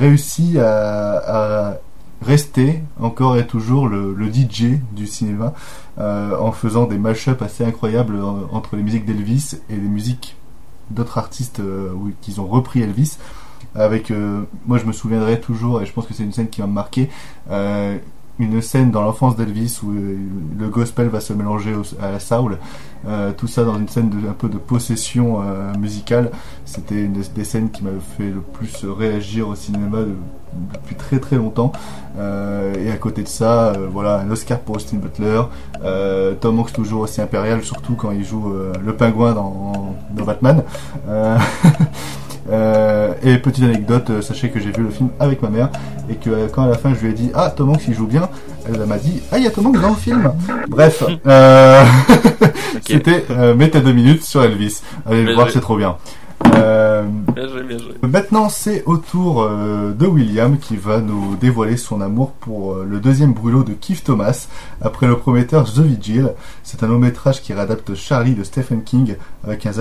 à, rester encore et toujours le, DJ du cinéma euh, en faisant des mash-ups assez incroyables entre les musiques d'Elvis et les musiques d'autres artistes euh, qui ont repris Elvis. Avec moi je me souviendrai toujours et je pense que c'est une scène qui m'a marqué une scène dans l'enfance d'Elvis où euh, le gospel va se mélanger à la soul, euh, tout ça dans une scène de, un peu de possession euh, musicale. C'était une des scènes qui m'avait fait le plus réagir au cinéma depuis très très longtemps. et à côté de ça, voilà, un Oscar pour Austin Butler, Tom Hanks toujours aussi impérial, surtout quand il joue le pingouin dans, dans Batman. Euh, et petite anecdote, euh, sachez que j'ai vu le film avec ma mère et que euh, quand à la fin je lui ai dit ah Tom Hanks il joue bien, elle m'a dit ah il y a Tom Hanks dans le film. Bref, c'était mettez deux minutes sur Elvis. Allez le voir, c'est trop bien. Euh, maintenant, c'est au tour euh, de William qui va nous dévoiler son amour pour euh, le deuxième brûlot de Keith Thomas après le prometteur The Vigil. C'est un long métrage qui réadapte Charlie de Stephen King avec un,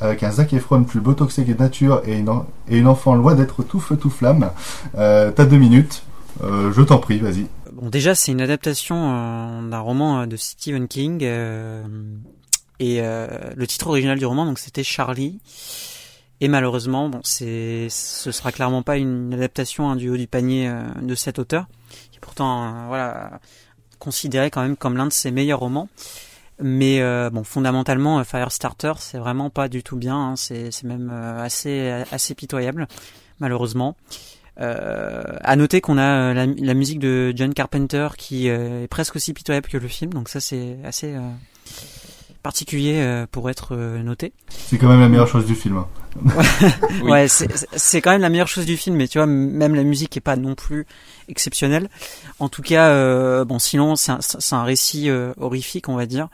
avec un Zac Efron plus botoxé que nature et une, et une enfant loin d'être tout feu tout flamme. T'as deux minutes, je t'en prie, vas-y. Bon, déjà, c'est une adaptation d'un roman de Stephen King. et le titre original du roman, donc c'était Charlie. Et malheureusement, bon, c'est, ce sera clairement pas une adaptation hein, du haut du panier euh, de cet auteur, qui est pourtant, euh, voilà, considéré quand même comme l'un de ses meilleurs romans. Mais euh, bon, fondamentalement, Firestarter, c'est vraiment pas du tout bien. Hein, c'est, c'est même assez, assez pitoyable, malheureusement. À noter qu'on a la, musique de John Carpenter qui est presque aussi pitoyable que le film, donc ça c'est assez particulier euh, pour être euh, noté. C'est quand même la meilleure chose du film. Hein. ouais, c'est quand même la meilleure chose du film, mais tu vois, même la musique est pas non plus exceptionnelle. En tout cas, euh, bon, sinon c'est un, un, récit horrifique, on va dire.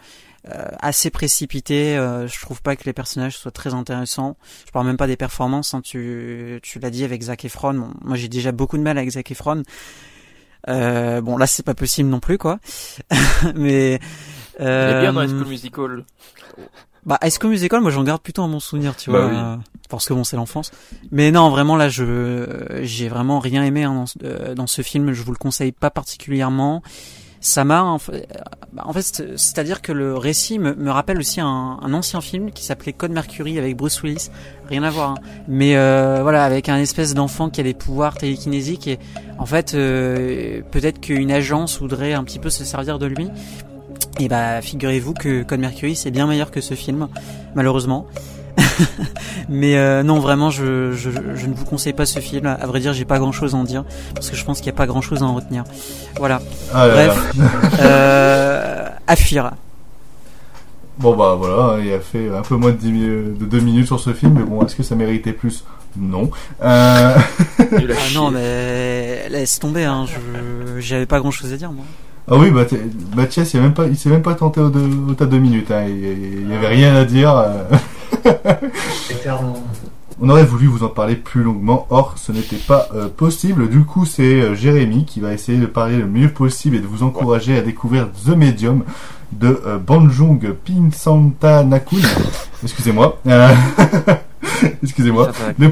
assez précipité. je trouve pas que les personnages soient très intéressants. Je parle même pas des performances. Hein, tu, tu l'as dit avec Zac Efron. moi, j'ai déjà beaucoup de mal avec Zac Efron. bon, là, c'est pas possible non plus, quoi. mais il est bien dans High School Musical. Bah, High School Musical, moi j'en garde plutôt un bon souvenir, tu bah vois, parce que bon, c'est l'enfance. Mais non, vraiment là, je j'ai vraiment rien aimé hein, dans, euh, dans, ce film. Je vous le conseille pas particulièrement. Ça m'a en fait, en fait c'est-à-dire que le récit me, me rappelle aussi un, un, ancien film qui s'appelait Code Mercury avec Bruce Willis. Rien à voir, hein. mais euh, voilà, avec un espèce d'enfant qui a des pouvoirs télékinésiques et en fait, euh, peut-être qu'une agence voudrait un petit peu se servir de lui et bah figurez-vous que Code Mercury c'est bien meilleur que ce film, malheureusement. Mais euh, non, vraiment, je, je, je, ne vous conseille pas ce film. À vrai dire, j'ai pas grand-chose à en dire parce que je pense qu'il n'y a pas grand-chose à en retenir. Voilà. Ah Bref, euh, à fuir. Bon bah voilà, il a fait un peu moins de, 10, de 2 minutes sur ce film, mais bon, est-ce que ça méritait plus? Non. Euh... ah non, mais laisse tomber, hein, j'avais pas grand-chose à dire moi. Ah oui, bah, Mathias, il ne pas, il s'est même pas tenté au, au tas deux minutes. Hein. Il n'y avait rien à dire. Euh. On aurait voulu vous en parler plus longuement, or ce n'était pas euh, possible. Du coup, c'est euh, Jérémy qui va essayer de parler le mieux possible et de vous encourager à découvrir The Medium de Banjung Pinsanta Nakun. Excusez-moi. Excusez-moi. Le,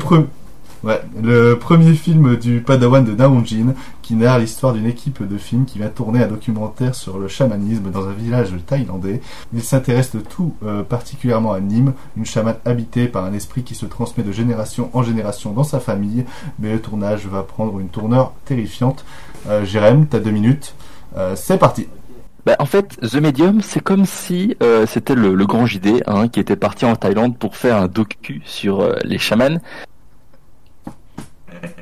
Ouais, le premier film du Padawan de Jin qui narre l'histoire d'une équipe de films qui vient tourner un documentaire sur le chamanisme dans un village thaïlandais. Il s'intéresse tout euh, particulièrement à Nîmes, une chamane habitée par un esprit qui se transmet de génération en génération dans sa famille, mais le tournage va prendre une tournure terrifiante. Euh, Jérém, t'as deux minutes, euh, c'est parti bah, en fait, The Medium, c'est comme si euh, c'était le, grand JD hein, qui était parti en Thaïlande pour faire un docu sur les chamans.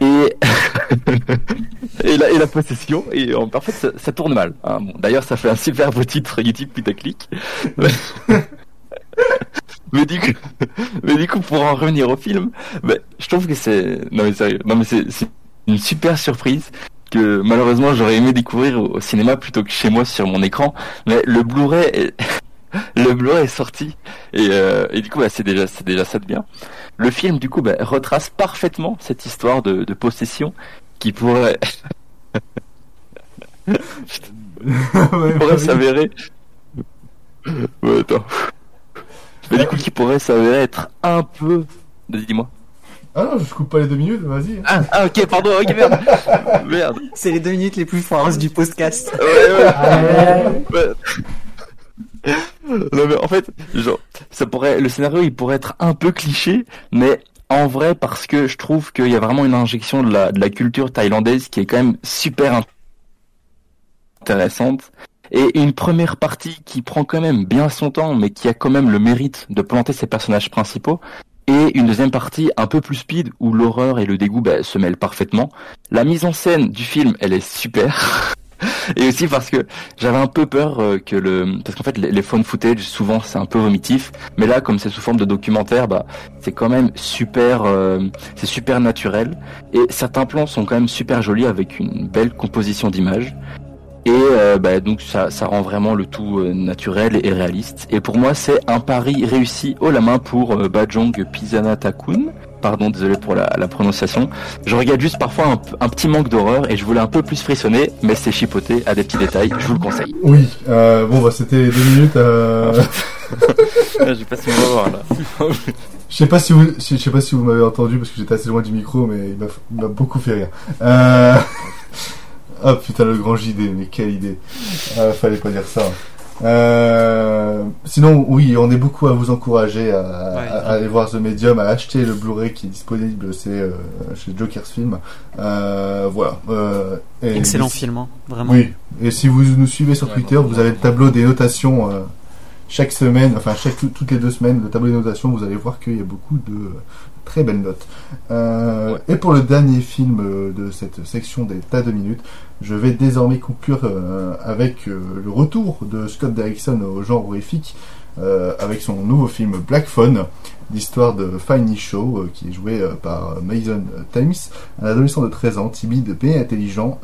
Et... et, la, et possession, et en, fait, ça, tourne mal. Hein. D'ailleurs, ça fait un super beau titre YouTube putaclic. mais du coup, mais du coup, pour en revenir au film, bah, je trouve que c'est, non mais sérieux, c'est une super surprise que malheureusement j'aurais aimé découvrir au, cinéma plutôt que chez moi sur mon écran. Mais le Blu-ray est... Blu-ray est sorti et, euh, du coup bah, c'est déjà c'est déjà ça de bien. Le film du coup bah, retrace parfaitement cette histoire de, de possession qui pourrait pourrait s'avérer. Ouais, attends. Mais du coup qui pourrait s'avérer être un peu dis-moi. Ah non, je coupe pas les deux minutes, vas-y. Ah, ah, ok, pardon, ok, merde. merde. C'est les deux minutes les plus foireuses du podcast. Ouais, ouais. Non, mais en fait, genre, ça pourrait, le scénario, il pourrait être un peu cliché, mais en vrai, parce que je trouve qu'il y a vraiment une injection de la, de la culture thaïlandaise qui est quand même super intéressante. Et une première partie qui prend quand même bien son temps, mais qui a quand même le mérite de planter ses personnages principaux et une deuxième partie un peu plus speed où l'horreur et le dégoût bah, se mêlent parfaitement. La mise en scène du film, elle est super. et aussi parce que j'avais un peu peur euh, que le parce qu'en fait les, phone footage souvent c'est un peu vomitif mais là comme c'est sous forme de documentaire bah c'est quand même super euh, c'est super naturel et certains plans sont quand même super jolis avec une belle composition d'images et euh, bah, donc ça, ça rend vraiment le tout euh, naturel et réaliste. Et pour moi, c'est un pari réussi haut la main pour euh, Bajong Takun. Pardon, désolé pour la, la, prononciation. Je regarde juste parfois un, un petit manque d'horreur et je voulais un peu plus frissonner, mais c'est chipoté à des petits détails. Je vous le conseille. Oui, euh, bon bah c'était deux minutes. Euh... J'ai passé mon voir là. Je sais pas si vous, je sais pas si vous m'avez entendu parce que j'étais assez loin du micro, mais il m'a beaucoup fait rire. Euh... Oh putain, le grand JD, mais quelle idée. Ah, fallait pas dire ça. Euh, sinon, oui, on est beaucoup à vous encourager à, aller voir The Medium, à acheter le Blu-ray qui est disponible, c'est euh, chez Joker's Film. Euh, voilà. Excellent film, hein, vraiment. Oui. Et si vous nous suivez sur Twitter, vous avez le tableau des notations chaque semaine, enfin chaque toutes les deux semaines, le tableau des notations, vous allez voir qu'il y a beaucoup de très belles notes. Et pour le dernier film de cette section des tas de minutes, je vais désormais conclure euh, avec euh, le retour de Scott Derrickson au genre horrifique euh, avec son nouveau film Black Phone, l'histoire de Finey Shaw qui est joué par Mason Thames, un adolescent de 13 ans, timide et intelligent,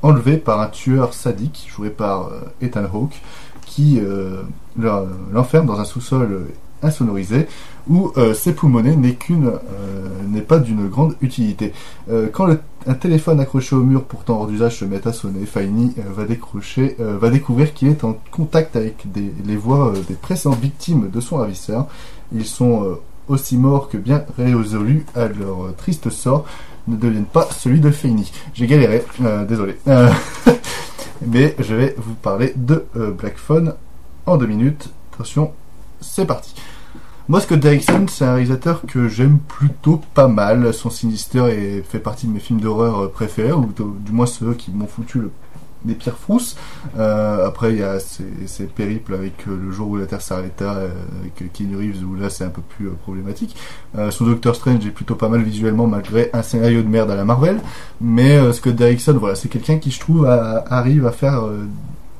enlevé par un tueur sadique joué par Ethan Hawke qui l'enferme dans un sous-sol insonorisé où euh, ses poumonnets n'est qu'une euh, n'est pas d'une grande utilité. Euh, quand un téléphone accroché au mur pourtant hors d'usage se met à sonner, Faini va décrocher, va découvrir qu'il est en contact avec les voix des précédentes victimes de son ravisseur. Ils sont aussi morts que bien résolus à leur triste sort ne deviennent pas celui de Feini. J'ai galéré, désolé. Mais je vais vous parler de Black Phone en deux minutes. Attention, c'est parti. Moi, Scott Derrickson, c'est un réalisateur que j'aime plutôt pas mal. Son Sinister est, fait partie de mes films d'horreur préférés, ou du moins ceux qui m'ont foutu le, des pires frousses. Euh, après, il y a ces, périples avec euh, Le jour où la Terre s'arrêta, euh, avec Keanu Reeves, où là c'est un peu plus problématique. son Doctor Strange est plutôt pas mal visuellement, malgré un scénario de merde à la Marvel. Mais Scott Derrickson, voilà, c'est quelqu'un qui, je trouve, arrive à faire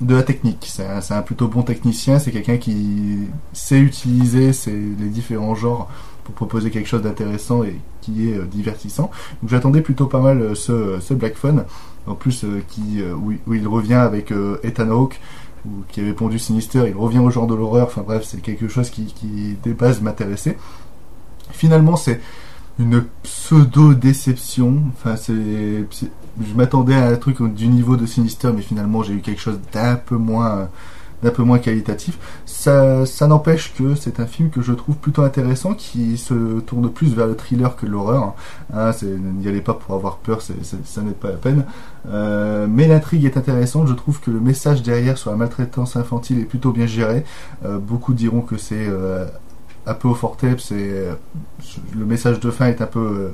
de la technique. C'est un, plutôt bon technicien, c'est quelqu'un qui sait utiliser les différents genres pour proposer quelque chose d'intéressant et qui est euh, divertissant. Donc j'attendais plutôt pas mal euh, ce, ce Black Phone, en plus euh, qui, où, il revient avec Ethan Hawke, qui avait pondu Sinister, il revient au genre de l'horreur, enfin bref, c'est quelque chose qui, qui des bases m'intéressait. Finalement, c'est une pseudo-déception, enfin c'est je m'attendais à un truc du niveau de Sinister, mais finalement j'ai eu quelque chose d'un peu moins d'un peu moins qualitatif. Ça, n'empêche que c'est un film que je trouve plutôt intéressant, qui se tourne plus vers le thriller que l'horreur. Hein, N'y allez pas pour avoir peur, ça n'est pas la peine. Euh, mais l'intrigue est intéressante. Je trouve que le message derrière sur la maltraitance infantile est plutôt bien géré. Euh, beaucoup diront que c'est euh, un peu au forteps et le message de fin est un peu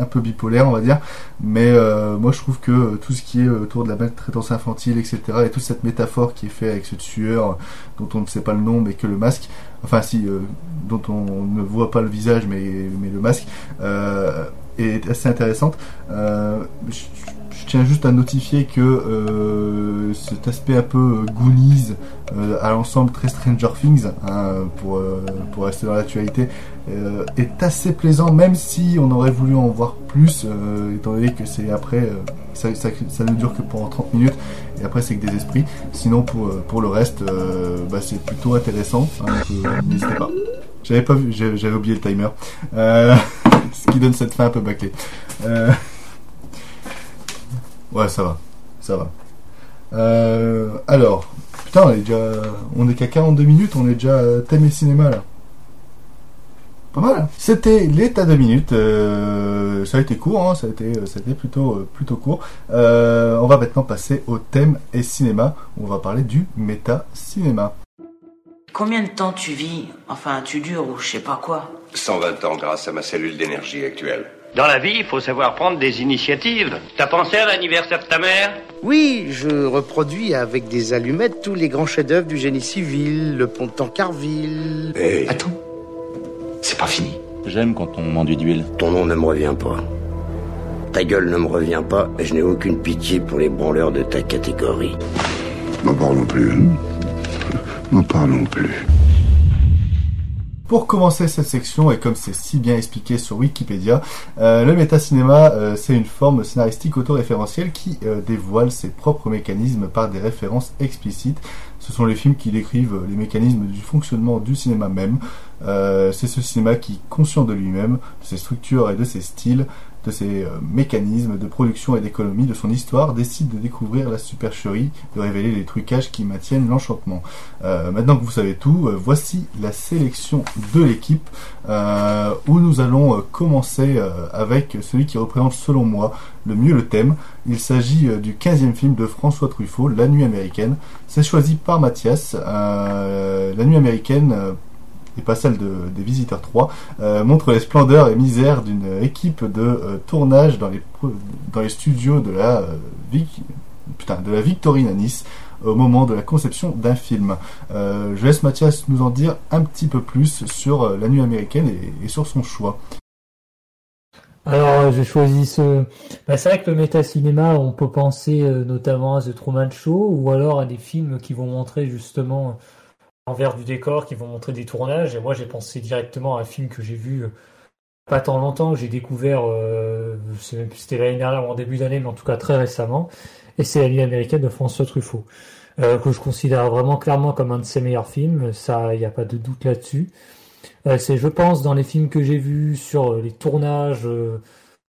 un peu bipolaire, on va dire. Mais euh, moi, je trouve que tout ce qui est autour de la maltraitance infantile, etc., et toute cette métaphore qui est faite avec ce tueur dont on ne sait pas le nom, mais que le masque, enfin si, euh, dont on ne voit pas le visage, mais, mais le masque, euh, est assez intéressante. Tiens juste à notifier que cet aspect un peu Goonies à l'ensemble très Stranger Things, hein, pour, pour rester dans l'actualité, euh, est assez plaisant, même si on aurait voulu en voir plus, euh, étant donné que c'est après, euh, ça, ne dure que pendant 30 minutes, et après c'est que des esprits. Sinon, pour, pour le reste, bah, c'est plutôt intéressant, hein, n'hésitez pas. J'avais pas j'avais oublié le timer. ce qui donne cette fin un peu bâclée. Ouais, ça va, ça va. alors, putain, on est déjà, on est qu'à 42 minutes, on est déjà thème et cinéma là. Pas mal. C'était l'état de minutes. Euh, ça a été court, hein, ça a été, ça a été plutôt, euh, plutôt court. Euh, on va maintenant passer au thème et cinéma. On va parler du méta-cinéma. Combien de temps tu vis Enfin, tu dures ou je sais pas quoi? 120 ans grâce à ma cellule d'énergie actuelle. Dans la vie, il faut savoir prendre des initiatives. T'as pensé à l'anniversaire de ta mère? Oui, je reproduis avec des allumettes tous les grands chefs-d'œuvre du génie civil, le pont de Tancarville. Hey. Attends. C'est pas fini. J'aime quand on m'enduit d'huile. Ton nom ne me revient pas. Ta gueule ne me revient pas et je n'ai aucune pitié pour les branleurs de ta catégorie. N'en parlons plus. Hein. N'en parlons plus. Pour commencer cette section, et comme c'est si bien expliqué sur Wikipédia, euh, le métacinéma, euh, c'est une forme scénaristique autoréférentielle qui euh, dévoile ses propres mécanismes par des références explicites. Ce sont les films qui décrivent les mécanismes du fonctionnement du cinéma même. c'est ce cinéma qui, conscient de lui-même, de ses structures et de ses styles, de ses euh, mécanismes de production et d'économie de son histoire, décide de découvrir la supercherie, de révéler les trucages qui maintiennent l'enchantement. Euh, maintenant que vous savez tout, euh, voici la sélection de l'équipe où nous allons commencer avec celui qui représente selon moi le mieux le thème. Il s'agit du 15e film de François Truffaut, La Nuit américaine. C'est choisi par Mathias. La Nuit américaine et pas celle de, des Visiteurs 3, euh, montre les splendeurs et misères d'une équipe de euh, tournage dans les, studios de la, euh, putain, de la Victorine à Nice au moment de la conception d'un film. je laisse Mathias nous en dire un petit peu plus sur la nuit américaine et, sur son choix. Alors, j'ai choisi ce. Bah, c'est vrai que le méta-cinéma, on peut penser notamment à The Truman Show ou alors à des films qui vont montrer justement envers du décor qui vont montrer des tournages. Et moi, j'ai pensé directement à un film que j'ai vu euh, pas tant longtemps, j'ai découvert, euh, c'était l'année dernière ou en début d'année, mais en tout cas très récemment. Et c'est La nuit américaine de François Truffaut, euh, que je considère vraiment clairement comme un de ses meilleurs films. Ça, il n'y a pas de doute là-dessus. c'est, je pense, dans les films que j'ai vus sur les tournages,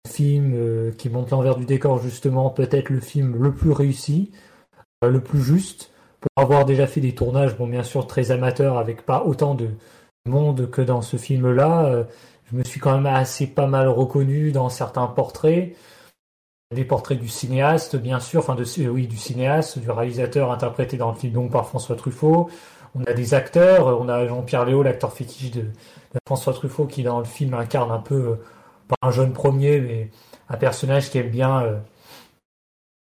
films qui montrent l'envers du décor, justement, peut-être le film le plus réussi, le plus juste pour avoir déjà fait des tournages, bon bien sûr très amateurs, avec pas autant de monde que dans ce film-là, euh, je me suis quand même assez pas mal reconnu dans certains portraits. Des portraits du cinéaste, bien sûr, enfin de, euh, oui, du cinéaste, du réalisateur interprété dans le film donc par François Truffaut. On a des acteurs, on a Jean-Pierre Léo, l'acteur fétiche de, François Truffaut, qui dans le film incarne un peu, euh, pas un jeune premier, mais un personnage qui aime bien,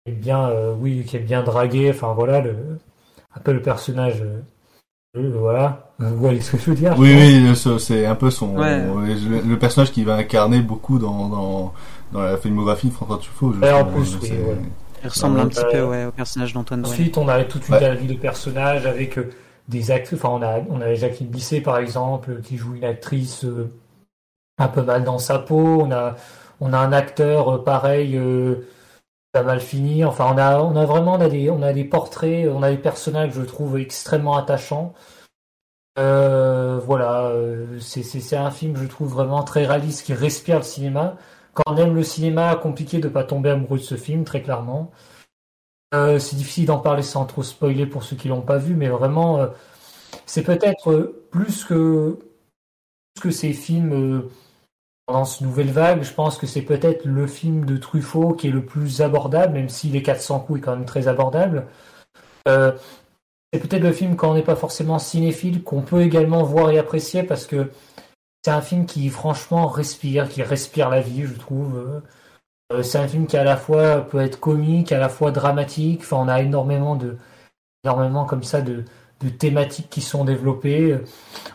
bien, oui, qui aime bien draguer, enfin voilà, le, un peu le personnage. Euh, euh, voilà, vous voyez ce que je veux dire Oui, oui, c'est un peu son le, personnage qui va incarner beaucoup dans, dans, dans la filmographie de François Truffaut. en plus, oui, Il ressemble un petit peu ouais, au personnage d'Antoine Ensuite, on a toute une galerie de personnages avec euh, des acteurs. Enfin, on a, on a Jacqueline Bisset, par exemple, qui joue une actrice un peu mal dans sa peau. On a, on a un acteur pareil ça mal fini. Enfin, on a, on a vraiment on a des, portraits, on a des personnages que je trouve extrêmement attachants. Euh, voilà, euh, c'est un film je trouve vraiment très réaliste, qui respire le cinéma. Quand on aime le cinéma, compliqué de pas tomber amoureux de ce film, très clairement. Euh, c'est difficile d'en parler sans trop spoiler pour ceux qui l'ont pas vu, mais vraiment, c'est peut-être plus que plus que ces films cette nouvelle vague. Je pense que c'est peut-être le film de Truffaut qui est le plus abordable, même si les 400 coups est quand même très abordable. c'est peut-être le film quand on n'est pas forcément cinéphile qu'on peut également voir et apprécier parce que c'est un film qui franchement respire, qui respire la vie, je trouve. Euh, c'est un film qui à la fois peut être comique, à la fois dramatique. Enfin, on a énormément de, énormément comme ça de, thématiques qui sont développées.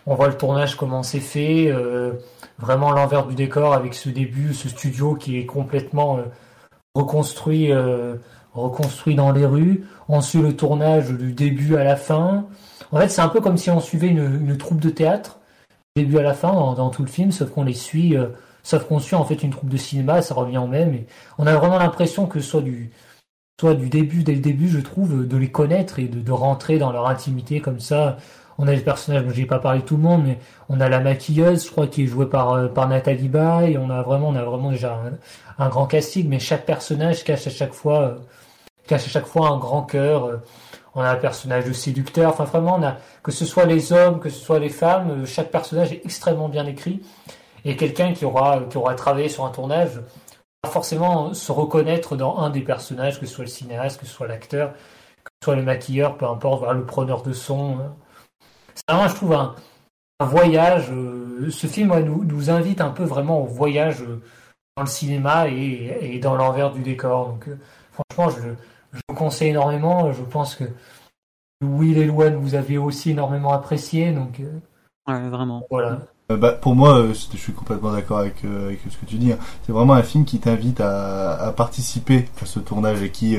On voit le tournage comment c'est fait, euh, vraiment l'envers du décor avec ce début, ce studio qui est complètement euh, reconstruit, reconstruit dans les rues. On suit le tournage du début à la fin. En fait, c'est un peu comme si on suivait une, troupe de théâtre, début à la fin dans, tout le film, sauf qu'on les suit sauf qu'on suit en fait une troupe de cinéma, ça revient au même. On a vraiment l'impression que soit du, soit du début, dès le début, je trouve, de les connaître et de, rentrer dans leur intimité comme ça. On a les personnages, je n'ai pas parlé tout le monde, mais on a la maquilleuse, je crois, qui est jouée par, euh, par Nathalie Baye. On a vraiment, on a vraiment déjà un, grand casting, mais chaque personnage cache à chaque fois, euh, un grand cœur. Euh. On a un personnage de séducteur. Enfin, vraiment, que ce soit les hommes, que ce soit les femmes, chaque personnage est extrêmement bien écrit. Et quelqu'un qui aura, qui aura travaillé sur un tournage va forcément se reconnaître dans un des personnages, que ce soit le cinéaste, que ce soit l'acteur, que ce soit le maquilleur, peu importe, le preneur de son. C'est vraiment, je trouve, un, voyage. Euh, ce film nous, nous, invite un peu vraiment au voyage euh, dans le cinéma et, dans l'envers du décor. Donc, euh, franchement, je, je vous conseille énormément. Je pense que Will et Loane, vous avez aussi énormément apprécié. Donc, ouais, vraiment. Voilà. Bah, pour moi, je suis complètement d'accord avec, avec, ce que tu dis. Hein. C'est vraiment un film qui t'invite à, à, participer à ce tournage et qui,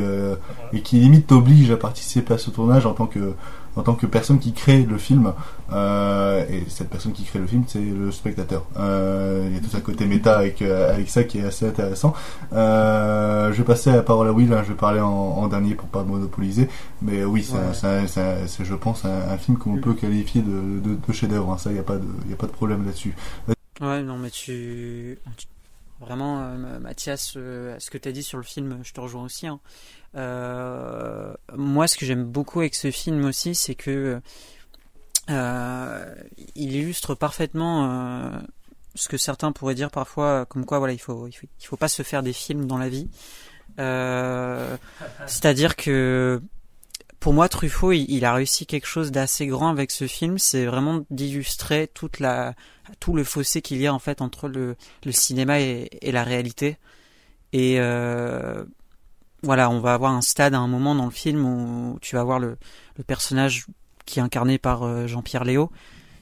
et qui limite t'oblige à participer à ce tournage en tant que en tant que personne qui crée le film, euh, et cette personne qui crée le film, c'est le spectateur. Euh, il y a tout un côté méta avec, euh, avec ça qui est assez intéressant. je vais passer la parole à Will, hein, je vais parler en, dernier pour pas monopoliser, mais oui, c'est, je pense, un, film qu'on peut qualifier de, de, chef-d'œuvre. Hein. ça, il n'y a pas de, y a pas de problème là-dessus. Ouais, non, mais tu, Vraiment, Mathias, ce que tu as dit sur le film, je te rejoins aussi. Hein. Euh, moi, ce que j'aime beaucoup avec ce film aussi, c'est que euh, il illustre parfaitement euh, ce que certains pourraient dire parfois, comme quoi, voilà, il faut, il faut, pas se faire des films dans la vie. C'est-à-dire que pour moi, Truffaut, il, a réussi quelque chose d'assez grand avec ce film. C'est vraiment d'illustrer la, tout le fossé qu'il y a en fait entre le, le cinéma et, la réalité. Et voilà, on va avoir un stade à un moment dans le film où tu vas voir le, personnage qui est incarné par euh, Jean-Pierre Léo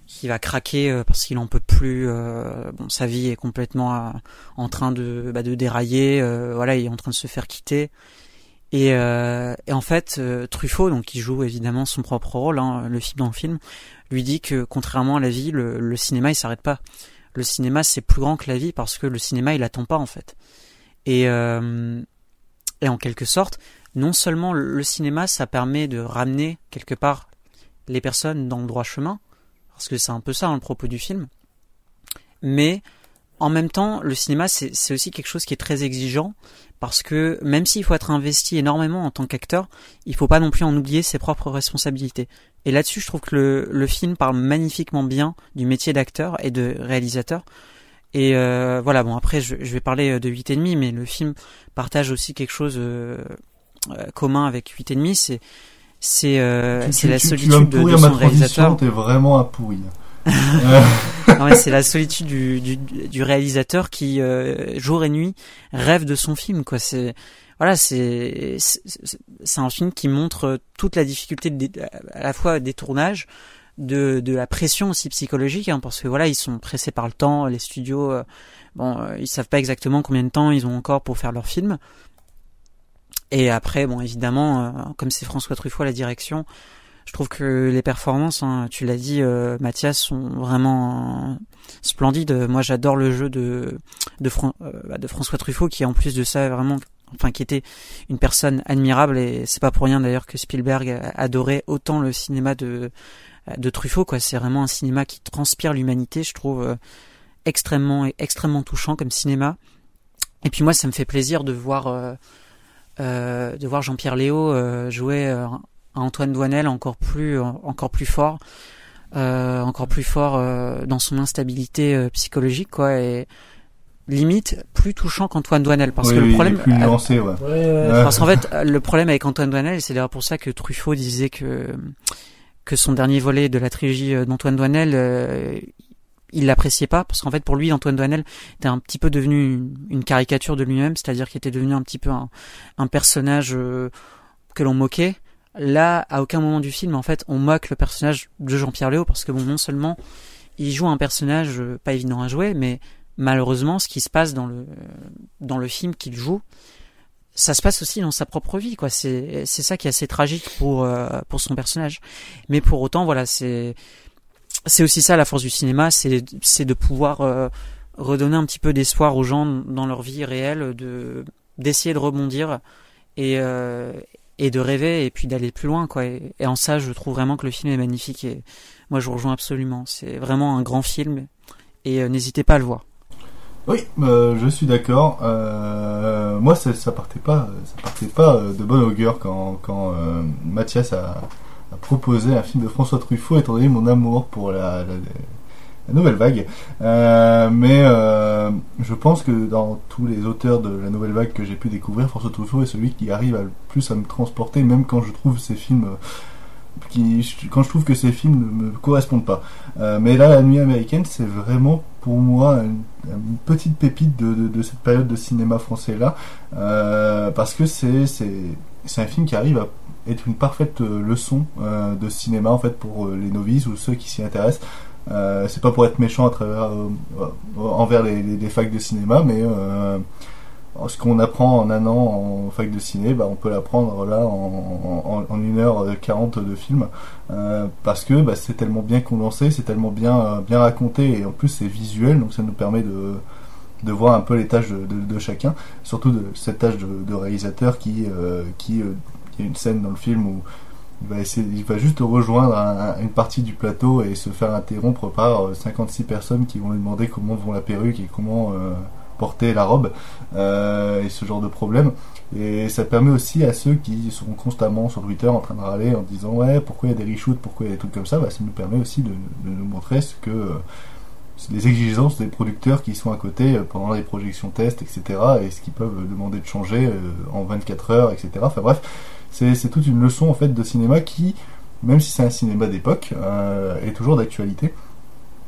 qui va craquer euh, parce qu'il en peut plus. Euh, bon, sa vie est complètement en train de, bah, dérailler. voilà, il est en train de se faire quitter. Et, en fait, Truffaut, donc qui joue évidemment son propre rôle, hein, le film dans le film, lui dit que contrairement à la vie, le, le cinéma il s'arrête pas. Le cinéma c'est plus grand que la vie parce que le cinéma il attend pas en fait. Et et en quelque sorte, non seulement le cinéma, ça permet de ramener quelque part les personnes dans le droit chemin, parce que c'est un peu ça hein, le propos du film, mais en même temps, le cinéma, c'est aussi quelque chose qui est très exigeant, parce que même s'il faut être investi énormément en tant qu'acteur, il faut pas non plus en oublier ses propres responsabilités. Et là-dessus, je trouve que le, film parle magnifiquement bien du métier d'acteur et de réalisateur, et euh, voilà, bon après je, vais parler euh, de 8,5, mais le film partage aussi quelque chose euh, commun avec 8,5, c'est c'est c'est la solitude de, son réalisateur. T'es vraiment à pourrir. c'est la solitude du, du, du réalisateur qui jour et nuit rêve de son film quoi. C'est voilà, c'est c'est un film qui montre toute la difficulté à la fois des tournages, de, de la pression aussi psychologique, hein, parce que voilà, ils sont pressés par le temps, les studios, euh, bon, euh, ils savent pas exactement combien de temps ils ont encore pour faire leur film. Et après, bon, évidemment, euh, comme c'est François Truffaut la direction, je trouve que les performances, hein, tu l'as dit, Mathias, sont vraiment splendides. Moi, j'adore le jeu de de, bah, de François Truffaut, qui en plus de ça, vraiment enfin qui était une personne admirable et c'est pas pour rien d'ailleurs que Spielberg adorait autant le cinéma de de Truffaut quoi. C'est vraiment un cinéma qui transpire l'humanité je trouve euh, extrêmement extrêmement touchant comme cinéma. Et puis moi ça me fait plaisir de voir euh, de voir Jean-Pierre Léo jouer à Antoine Douanel encore plus encore plus fort, encore plus fort dans son instabilité psychologique quoi. Et limite plus touchant qu'Antoine Douanel. Parce que le problème plus nuancé, ouais. parce qu'en fait le problème avec Antoine Douanel c'est d'ailleurs pour ça que Truffaut disait que que son dernier volet de la trilogie d'Antoine Douanel euh, il l'appréciait pas parce qu'en fait pour lui Antoine Douanel était un petit peu devenu une, caricature de lui-même c'est-à-dire qu'il était devenu un petit peu un, un personnage euh, que l'on moquait. Là à aucun moment du film en fait on moque le personnage de Jean-Pierre Léo parce que bon non seulement il joue un personnage euh, pas évident à jouer mais malheureusement, ce qui se passe dans le dans le film qu'il joue, ça se passe aussi dans sa propre vie, quoi. C'est c'est ça qui est assez tragique pour euh, pour son personnage. Mais pour autant, voilà, c'est c'est aussi ça la force du cinéma, c'est c'est de pouvoir euh, redonner un petit peu d'espoir aux gens dans leur vie réelle, de d'essayer de rebondir et euh, et de rêver et puis d'aller plus loin, quoi. Et, et, en ça, je trouve vraiment que le film est magnifique et moi, je vous rejoins absolument. C'est vraiment un grand film et n'hésitez pas à le voir. Oui, euh, je suis d'accord. Euh, moi, ça, ça partait pas, ça partait pas euh, de bonne augure quand, quand euh, Mathias a, a, proposé un film de François Truffaut, étant donné mon amour pour la, la, la nouvelle vague. Euh, mais euh, je pense que dans tous les auteurs de la nouvelle vague que j'ai pu découvrir, François Truffaut est celui qui arrive le plus à me transporter, même quand je trouve ces films quand je trouve que ces films ne me correspondent pas. Euh, mais là, La Nuit américaine, c'est vraiment pour moi une, petite pépite de, cette période de cinéma français là, euh, parce que c'est un film qui arrive à être une parfaite euh, leçon de cinéma en fait pour les novices ou ceux qui s'y intéressent. C'est pas pour être méchant à travers envers les, les, les, facs de cinéma, mais ce qu'on apprend en un an en fac de ciné, bah, on peut l'apprendre là en, en, en, 1h40 de film euh, parce que bah, c'est tellement bien condensé, c'est tellement bien, euh, bien raconté et en plus c'est visuel donc ça nous permet de, de voir un peu les tâches de, chacun, surtout de cette tâche de, réalisateur qui, euh, qui il y a une scène dans le film où il va, juste rejoindre un, une partie du plateau et se faire interrompre par 56 personnes qui vont lui demander comment vont la perruque et comment porter la robe euh, et ce genre de problème. Et ça permet aussi à ceux qui sont constamment sur Twitter en train de râler en disant ouais pourquoi il y a des reshoots, pourquoi il y a des trucs comme ça, bah, ça nous permet aussi de, nous montrer ce que euh, les exigences des producteurs qui sont à côté euh, pendant les projections tests, etc. et ce qu'ils peuvent demander de changer euh, en 24 heures, etc. Enfin bref, c'est toute une leçon en fait de cinéma qui, même si c'est un cinéma d'époque, euh, est toujours d'actualité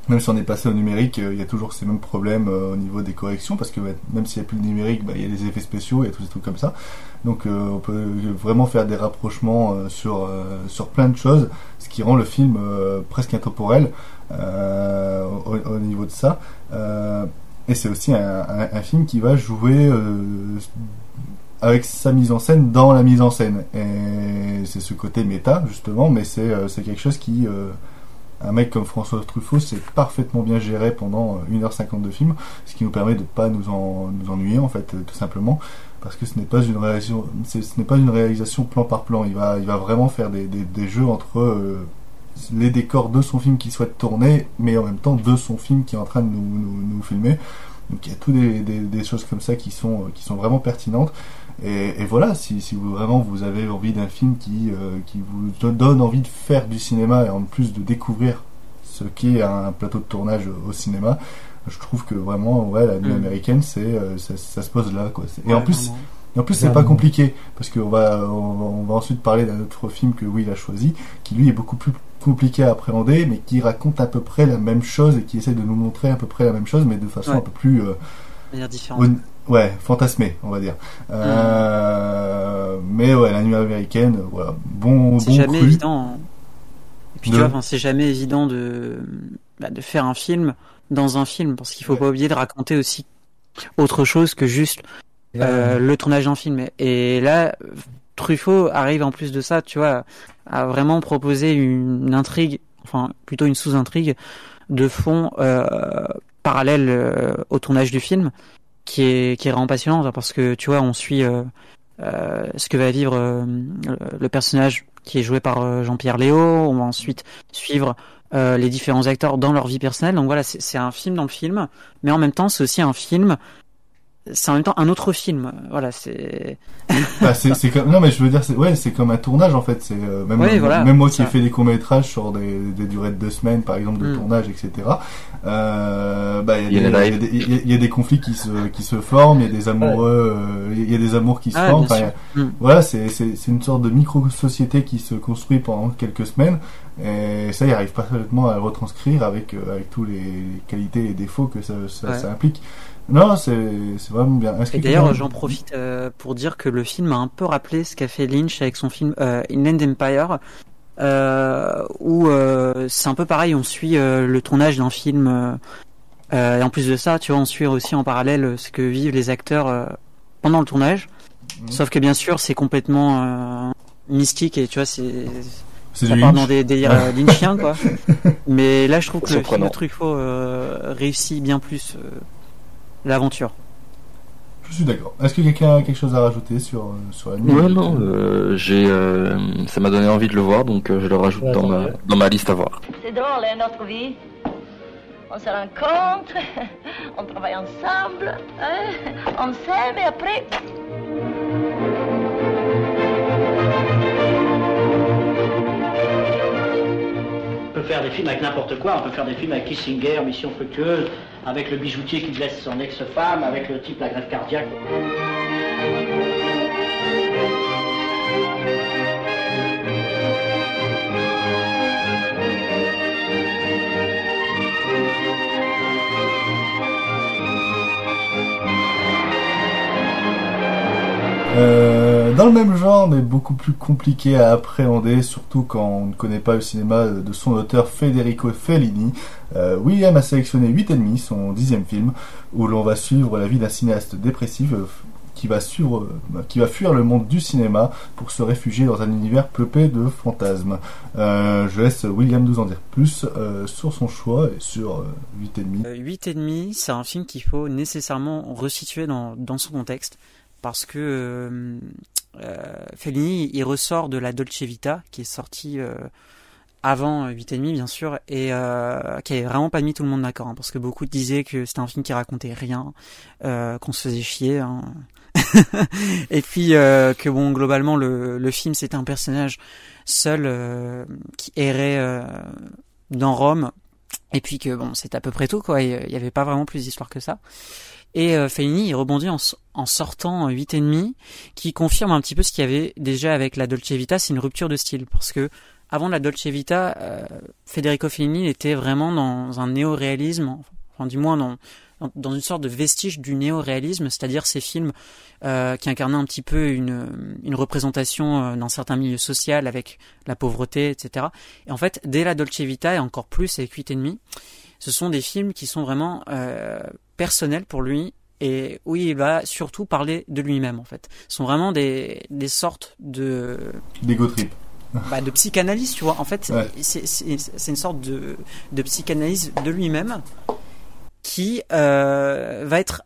même si on est passé au numérique, euh, il y a toujours ces mêmes problèmes euh, au niveau des corrections, parce que bah, même s'il n'y a plus le numérique, bah, il y a des effets spéciaux, il y a tous ces trucs comme ça. Donc euh, on peut vraiment faire des rapprochements sur, sur plein de choses, ce qui rend le film presque intemporel au, au, niveau de ça. et c'est aussi un, un, film qui va jouer avec sa mise en scène dans la mise en scène. Et c'est ce côté méta, justement, mais c'est quelque chose qui un mec comme François Truffaut c'est parfaitement bien géré pendant 1h50 de film, ce qui nous permet de pas nous, en, nous ennuyer en fait, tout simplement, parce que ce n'est pas une réalisation, ce n'est pas une réalisation plan par plan. Il va, il va vraiment faire des, des, jeux entre euh, les décors de son film qu'il souhaite tourner, mais en même temps de son film qui est en train de nous, nous, filmer. Donc il y a toutes des, des, choses comme ça qui sont, qui sont vraiment pertinentes. Et, et voilà, si, si vous, vraiment vous avez envie d'un film qui, euh, qui vous donne envie de faire du cinéma et en plus de découvrir ce qu'est un plateau de tournage au cinéma, je trouve que vraiment, ouais, la nuit mm. américaine, c'est, euh, ça, ça, se pose là, quoi. Et ouais, en plus, et en plus, c'est pas compliqué parce qu'on va, on va, on va ensuite parler d'un autre film que Will a choisi, qui lui est beaucoup plus compliqué à appréhender, mais qui raconte à peu près la même chose et qui essaie de nous montrer à peu près la même chose, mais de façon ouais. un peu plus euh, différente. Ouais, fantasmé, on va dire. Euh, mmh. Mais ouais, la nuit américaine, voilà, bon, c'est bon jamais cru. évident. Et puis de... tu vois, c'est jamais évident de bah, de faire un film dans un film, parce qu'il faut ouais. pas oublier de raconter aussi autre chose que juste euh, le tournage d'un film. Et là, Truffaut arrive en plus de ça, tu vois, à vraiment proposer une intrigue, enfin plutôt une sous-intrigue de fond euh, parallèle euh, au tournage du film qui est qui est vraiment passionnante parce que tu vois on suit euh, euh, ce que va vivre euh, le personnage qui est joué par euh, Jean-Pierre Léo. On va ensuite suivre les différents acteurs dans leur vie personnelle. Donc voilà c'est un film dans le film mais en même temps c'est aussi un film c'est en même temps un autre film. Voilà, c'est. bah, c'est comme non mais je veux dire c'est ouais c'est comme un tournage en fait. C'est euh, même même moi qui ai fait des courts métrages sur des, des, durées de deux semaines par exemple de mm. tournage etc. Euh, bah il y, y, y, a des conflits qui se qui se forment, il y a des amoureux, il y a des amours qui se ah, forment. Mm. Voilà c'est c'est c'est une sorte de micro société qui se construit pendant quelques semaines. Et ça, il arrive pas seulement à le retranscrire avec, avec tous les qualités et défauts que ça, ça, ça implique. Non, c'est vraiment bien. Et d'ailleurs, j'en profite euh, pour dire que le film m'a un peu rappelé ce qu'a fait Lynch avec son film euh, Inland Empire, euh, où euh, c'est un peu pareil, on suit euh, le tournage d'un film, et en plus de ça, tu vois, on suit aussi en parallèle ce que vivent les acteurs pendant le tournage. Mhm. Sauf que bien sûr, c'est complètement mystique et tu vois, c'est ça part dans des délires lynchiens, quoi. Mais là, je trouve que le film de Truffaut réussit bien plus l'aventure. Je suis d'accord. Est-ce que quelqu'un a quelque chose à rajouter sur, euh, sur la nuit Non, non, euh, j'ai, euh, ça m'a donné envie de le voir, donc je le rajoute dans, ma, dans ma liste à voir. C'est drôle, hein, notre vie. On se rencontre, on travaille ensemble, hein, on s'aime et après... On peut faire des films avec n'importe quoi, on peut faire des films avec Kissinger, Mission Fructueuse, avec le bijoutier qui blesse son ex-femme, avec le type la grève cardiaque. Euh, dans le même genre, mais beaucoup plus compliqué à appréhender, surtout quand on ne connaît pas le cinéma de son auteur Federico Fellini, euh, William a sélectionné 8,5, son dixième film, où l'on va suivre la vie d'un cinéaste dépressif euh, qui va, suivre, euh, qui va fuir le monde du cinéma pour se réfugier dans un univers peuplé de fantasmes. je laisse William nous en dire plus sur son choix et sur 8,5. 8,5, c'est un film qu'il faut nécessairement resituer dans, dans son contexte parce que Fellini il ressort de la Dolce Vita qui est sortie avant 8,5 bien sûr et euh, qui avait vraiment pas mis tout le monde d'accord hein, parce que beaucoup disaient que c'était un film qui racontait rien euh, qu'on se faisait chier hein. et puis euh, que bon globalement le, le film c'était un personnage seul euh, qui errait euh, dans Rome et puis que bon c'est à peu près tout quoi il y avait pas vraiment plus d'histoire que ça et euh, Fellini il rebondit en, en sortant 8,5 qui confirme un petit peu ce qu'il y avait déjà avec la Dolce Vita c'est une rupture de style parce que avant la Dolce Vita, euh, Federico Fellini était vraiment dans un néo-réalisme, enfin du moins dans, dans une sorte de vestige du néo-réalisme, c'est-à-dire ces films euh, qui incarnaient un petit peu une, une représentation euh, d'un certain milieu social avec la pauvreté, etc. Et en fait, dès la Dolce Vita et encore plus avec 8 et demi, ce sont des films qui sont vraiment personnels pour lui et où il va surtout parler de lui-même en fait. Ce sont vraiment des, des sortes de... D'ego trip bah, de psychanalyse, tu vois. En fait, c'est une sorte de, de psychanalyse de lui-même qui euh, va être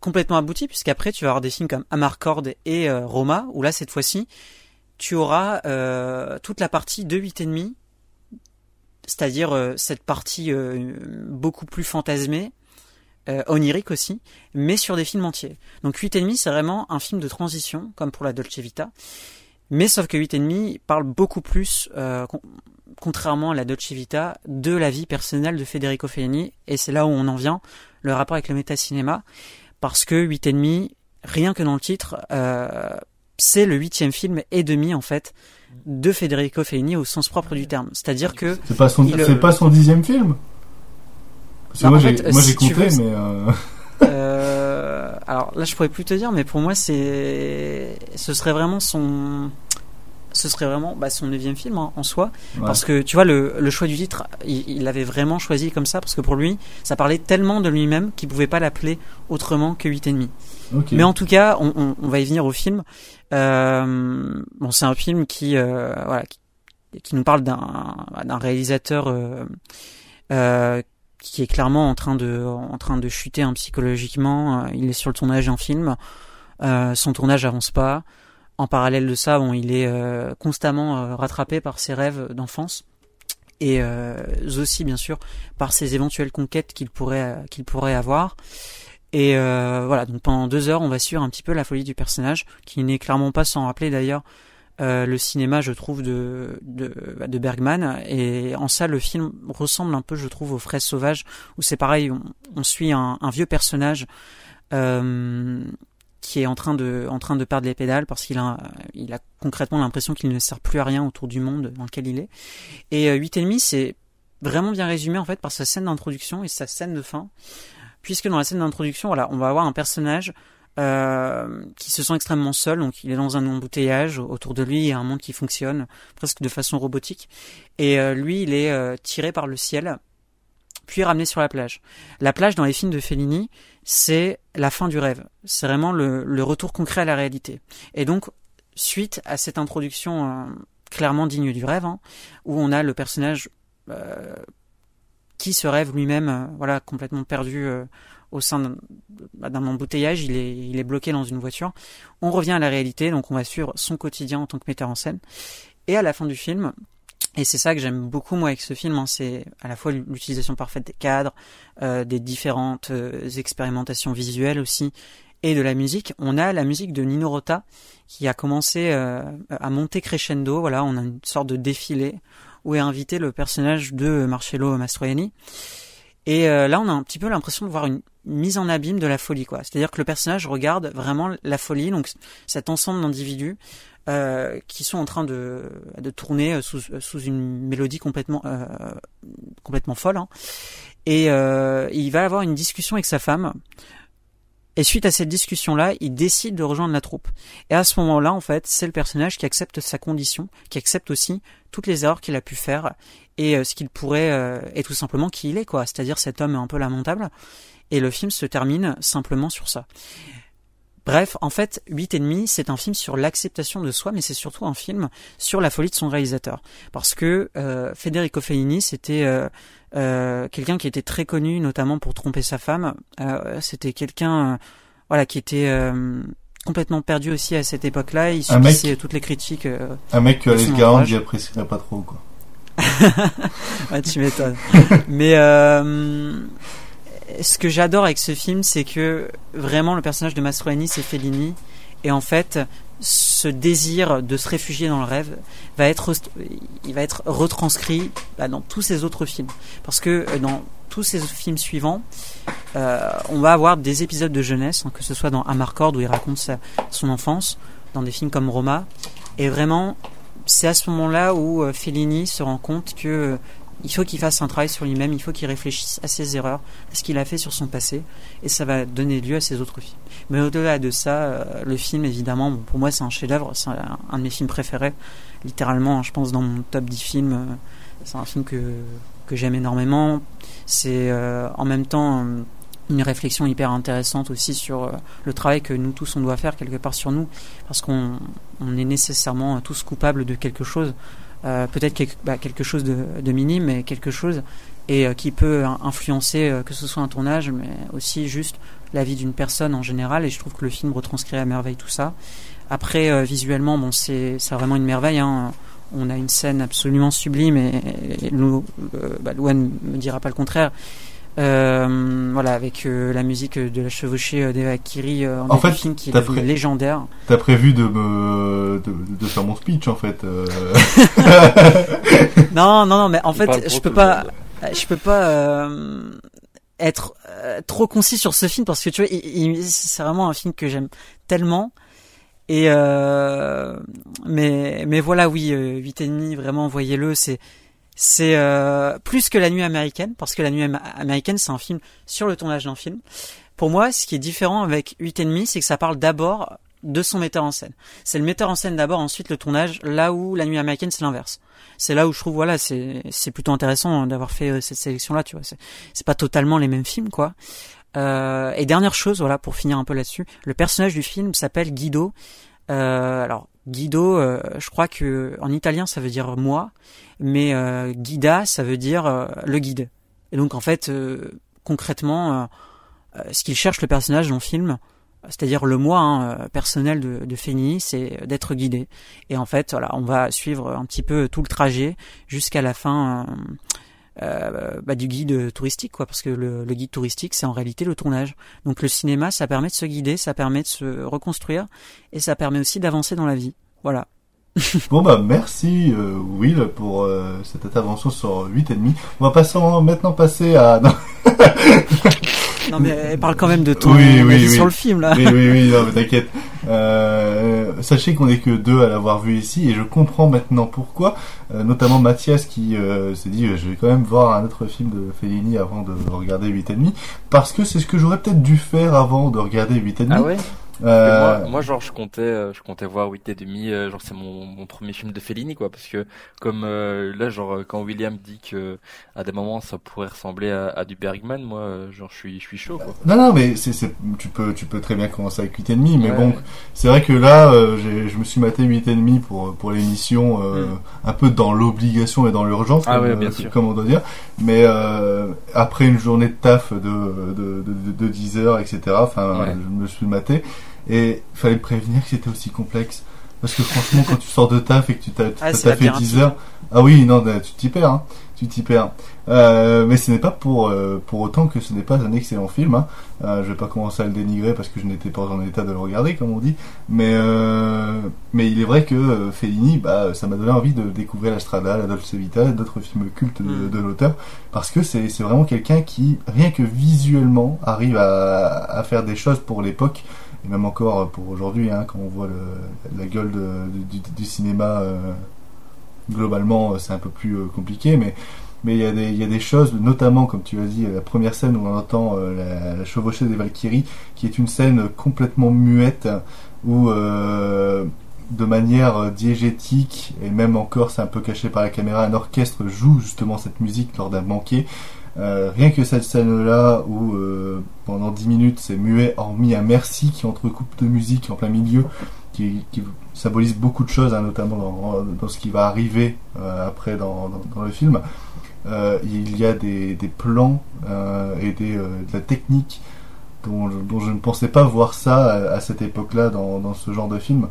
complètement abouti, puisqu'après, tu vas avoir des films comme Amarcord et euh, Roma, où là, cette fois-ci, tu auras euh, toute la partie de 8,5, c'est-à-dire cette partie beaucoup plus fantasmée, onirique aussi, mais sur des films entiers. Donc 8,5, c'est vraiment un film de transition, comme pour la Dolce Vita. Mais sauf que 8,5 parle beaucoup plus, euh, contrairement à la Dolce Vita, de la vie personnelle de Federico Fellini. Et c'est là où on en vient, le rapport avec le métacinéma. Parce que 8,5, rien que dans le titre, euh, c'est le huitième film et demi, en fait, de Federico Fellini au sens propre du terme. C'est-à-dire que... C'est pas son, pas son dixième film? Parce que moi, j'ai, moi j'ai compté, mais... Euh... Alors là, je pourrais plus te dire, mais pour moi, c'est, ce serait vraiment son, ce serait vraiment bah, son neuvième film hein, en soi, parce que tu vois le, le choix du titre, il l'avait vraiment choisi comme ça parce que pour lui, ça parlait tellement de lui-même qu'il pouvait pas l'appeler autrement que 8 et demi. Mais en tout cas, on, on, on, va y venir au film. Euh, bon, c'est un film qui, euh, voilà, qui, qui, nous parle d'un, d'un réalisateur euh, euh qui est clairement en train de en train de chuter hein, psychologiquement. Euh, il est sur le tournage d'un film. Euh, son tournage avance pas. En parallèle de ça, il est euh, constamment rattrapé par ses rêves d'enfance et aussi bien sûr par ses éventuelles conquêtes qu'il pourrait qu'il pourrait avoir. Et voilà, donc pendant deux heures, on va suivre un petit peu la folie du personnage, qui n'est clairement pas sans rappeler d'ailleurs euh, le cinéma, je trouve, de, de, bah, de, Bergman. Et en ça, le film ressemble un peu, je trouve, aux Fraises Sauvages, où c'est pareil, on, suit un, vieux personnage euh, qui est en train de, en train de perdre les pédales parce qu'il a, il a concrètement l'impression qu'il ne sert plus à rien autour du monde dans lequel il est. Et euh, et demi, c'est vraiment bien résumé en fait par sa scène d'introduction et sa scène de fin, puisque dans la scène d'introduction, voilà, on va avoir un personnage euh, qui se sent extrêmement seul, donc il est dans un embouteillage, autour de lui il y a un monde qui fonctionne presque de façon robotique, et euh, lui il est euh, tiré par le ciel, puis ramené sur la plage. La plage dans les films de Fellini, c'est la fin du rêve, c'est vraiment le, retour concret à la réalité. Et donc, suite à cette introduction clairement digne du rêve, hein, où on a le personnage qui se rêve lui-même, voilà, complètement perdu au sein bah, d'un embouteillage, il est, il est bloqué dans une voiture. On revient à la réalité, donc on va suivre son quotidien en tant que metteur en scène. Et à la fin du film, et c'est ça que j'aime beaucoup moi avec ce film, hein, c'est à la fois l'utilisation parfaite des cadres, euh, des différentes euh, expérimentations visuelles aussi, et de la musique. On a la musique de Nino Rota qui a commencé euh, à monter crescendo. Voilà, on a une sorte de défilé où est invité le personnage de Marcello Mastroianni. Et là, on a un petit peu l'impression de voir une, mise en abîme de la folie, quoi. C'est-à-dire que le personnage regarde vraiment la folie, donc cet ensemble d'individus euh, qui sont en train de, de tourner sous, sous une mélodie complètement euh, complètement folle. Hein. Et euh, il va avoir une discussion avec sa femme. Et suite à cette discussion-là, il décide de rejoindre la troupe. Et à ce moment-là, en fait, c'est le personnage qui accepte sa condition, qui accepte aussi toutes les erreurs qu'il a pu faire et euh, ce qu'il pourrait, euh, et tout simplement qui il est, quoi. C'est-à-dire cet homme un peu lamentable et le film se termine simplement sur ça. Bref, en fait, 8 et demi, c'est un film sur l'acceptation de soi, mais c'est surtout un film sur la folie de son réalisateur. Parce que euh, Federico Fellini, c'était euh, euh, quelqu'un qui était très connu, notamment pour tromper sa femme. Euh, c'était quelqu'un, euh, voilà, qui était complètement perdu aussi à cette époque-là. Il subissait toutes les critiques. un mec que Alice Garand apprécierait pas trop, quoi. ouais, tu m'étonnes. mais ce que j'adore avec ce film, c'est que vraiment le personnage de Mastroianni, c'est Fellini, et en fait, ce désir de se réfugier dans le rêve va être, il va être retranscrit bah, dans tous ces autres films, parce que euh, dans tous ces films suivants, euh, on va avoir des épisodes de jeunesse, hein, que ce soit dans Amarcord où il raconte sa, son enfance, dans des films comme Roma, et vraiment, c'est à ce moment-là où euh, Fellini se rend compte que il faut qu'il fasse un travail sur lui-même, il faut qu'il réfléchisse à ses erreurs, à ce qu'il a fait sur son passé, et ça va donner lieu à ses autres films. Mais au-delà de ça, euh, le film, évidemment, pour moi, c'est un chef-d'œuvre, c'est un, de mes films préférés, littéralement, je pense, dans mon top 10 films. Euh, c'est un film que, que j'aime énormément. C'est euh, en même temps une réflexion hyper intéressante aussi sur le travail que nous tous on doit faire quelque part sur nous, parce qu'on on est nécessairement tous coupables de quelque chose. Euh, peut-être quelque, bah, chose de, minime, mais quelque chose, et euh, qui peut influencer euh, que ce soit un tournage, mais aussi juste la vie d'une personne en général. Et je trouve que le film retranscrit à merveille tout ça. Après, visuellement, bon, c'est vraiment une merveille. Hein. On a une scène absolument sublime, et, et, bah, Louane me dira pas le contraire. Euh, voilà, avec euh, la musique de la chevauchée euh, d'Eva Kiri en, en fait, film qui est pré... légendaire. T'as prévu de me de, de, faire mon speech en fait. non, non, non, mais en fait, je peux pas, je peux pas être trop concis sur ce film parce que tu vois, c'est vraiment un film que j'aime tellement. Et mais mais voilà, oui, huit et demi, vraiment, voyez-le, c'est c'est euh, plus que La Nuit américaine, parce que La Nuit américaine, c'est un film sur le tournage d'un film. Pour moi, ce qui est différent avec 8 et demi, c'est que ça parle d'abord de son metteur en scène. C'est le metteur en scène d'abord, ensuite le tournage, là où La Nuit américaine, c'est l'inverse. C'est là où je trouve, voilà, c'est, c'est plutôt intéressant hein, d'avoir fait euh, cette sélection-là, tu vois. C'est, c'est pas totalement les mêmes films, quoi. Euh, et dernière chose, voilà, pour finir un peu là-dessus, le personnage du film s'appelle Guido. Euh, alors, Guido, euh, je crois que en italien ça veut dire moi, mais euh, guida ça veut dire euh, le guide. Et donc en fait, concrètement, ce qu'il cherche le personnage dans le film, c'est-à-dire le moi hein, personnel de, de Feni, c'est d'être guidé. Et en fait, voilà, on va suivre un petit peu tout le trajet jusqu'à la fin euh, bah, du guide touristique, quoi, parce que le, le guide touristique, c'est en réalité le tournage. Donc le cinéma, ça permet de se guider, ça permet de se reconstruire, et ça permet aussi d'avancer dans la vie. Voilà. bon bah merci euh, Will pour euh, cette intervention sur 8 et demi. On va passer maintenant passer à Non mais elle parle quand même de ton oui, oui, sur le film là. Oui oui oui, non mais t'inquiète. Euh, sachez qu'on est que deux à l'avoir vu ici et je comprends maintenant pourquoi. Euh, notamment Mathias qui euh, s'est dit je vais quand même voir un autre film de Fellini avant de regarder 8 et demi parce que c'est ce que j'aurais peut-être dû faire avant de regarder 8 et demi. Ah ouais? Euh... Moi, genre, je comptais, euh, je comptais voir 8 et demi. Euh, genre, c'est mon, mon premier film de Fellini, quoi. Parce que, comme euh, là, genre, quand William dit que à des moments ça pourrait ressembler à, à du Bergman, moi, genre, je suis, je suis chaud, quoi. Non, non, mais c'est, c'est, tu peux, tu peux très bien commencer avec 8 et demi. Mais bon, c'est vrai que là, j'ai, je me suis maté 8 et demi pour pour l'émission, mm. un peu dans l'obligation et dans l'urgence, ah, comme, ouais, bien sûr. comme on doit dire. Mais après une journée de taf de de, de, de, 10 heures, etc. Enfin, je me suis maté. Et il fallait prévenir que c'était aussi complexe. Parce que franchement, quand tu sors de taf et que tu t'as ah, fait 10 heures, ah oui, non, tu t'y perds, hein. tu t'y perds. Euh, mais ce n'est pas pour euh, pour autant que ce n'est pas un excellent film. Hein. Euh, je vais pas commencer à le dénigrer parce que je n'étais pas en état de le regarder, comme on dit. Mais euh, mais il est vrai que Fellini, bah, ça m'a donné envie de découvrir la Strada, la Dolce Vita, d'autres films cultes de, mm. de l'auteur, parce que c'est c'est vraiment quelqu'un qui rien que visuellement arrive à à faire des choses pour l'époque même encore pour aujourd'hui, hein, quand on voit la gueule du, cinéma, euh, globalement, euh, c'est un peu plus euh, compliqué, mais il y, a des, choses, notamment comme tu as dit, la première scène où on entend la, la, chevauchée des Valkyries, qui est une scène complètement muette, où de manière diégétique, et même encore c'est un peu caché par la caméra, un orchestre joue justement cette musique lors d'un banquet. Euh, rien que cette scène-là où euh, pendant 10 minutes c'est muet, hormis un merci qui entrecoupe de musique en plein milieu, qui, symbolise beaucoup de choses, hein, notamment dans, ce qui va arriver euh, après dans, le film. il y a des, plans et des, de la technique dont, je ne pensais pas voir ça à, cette époque-là dans ce genre de film.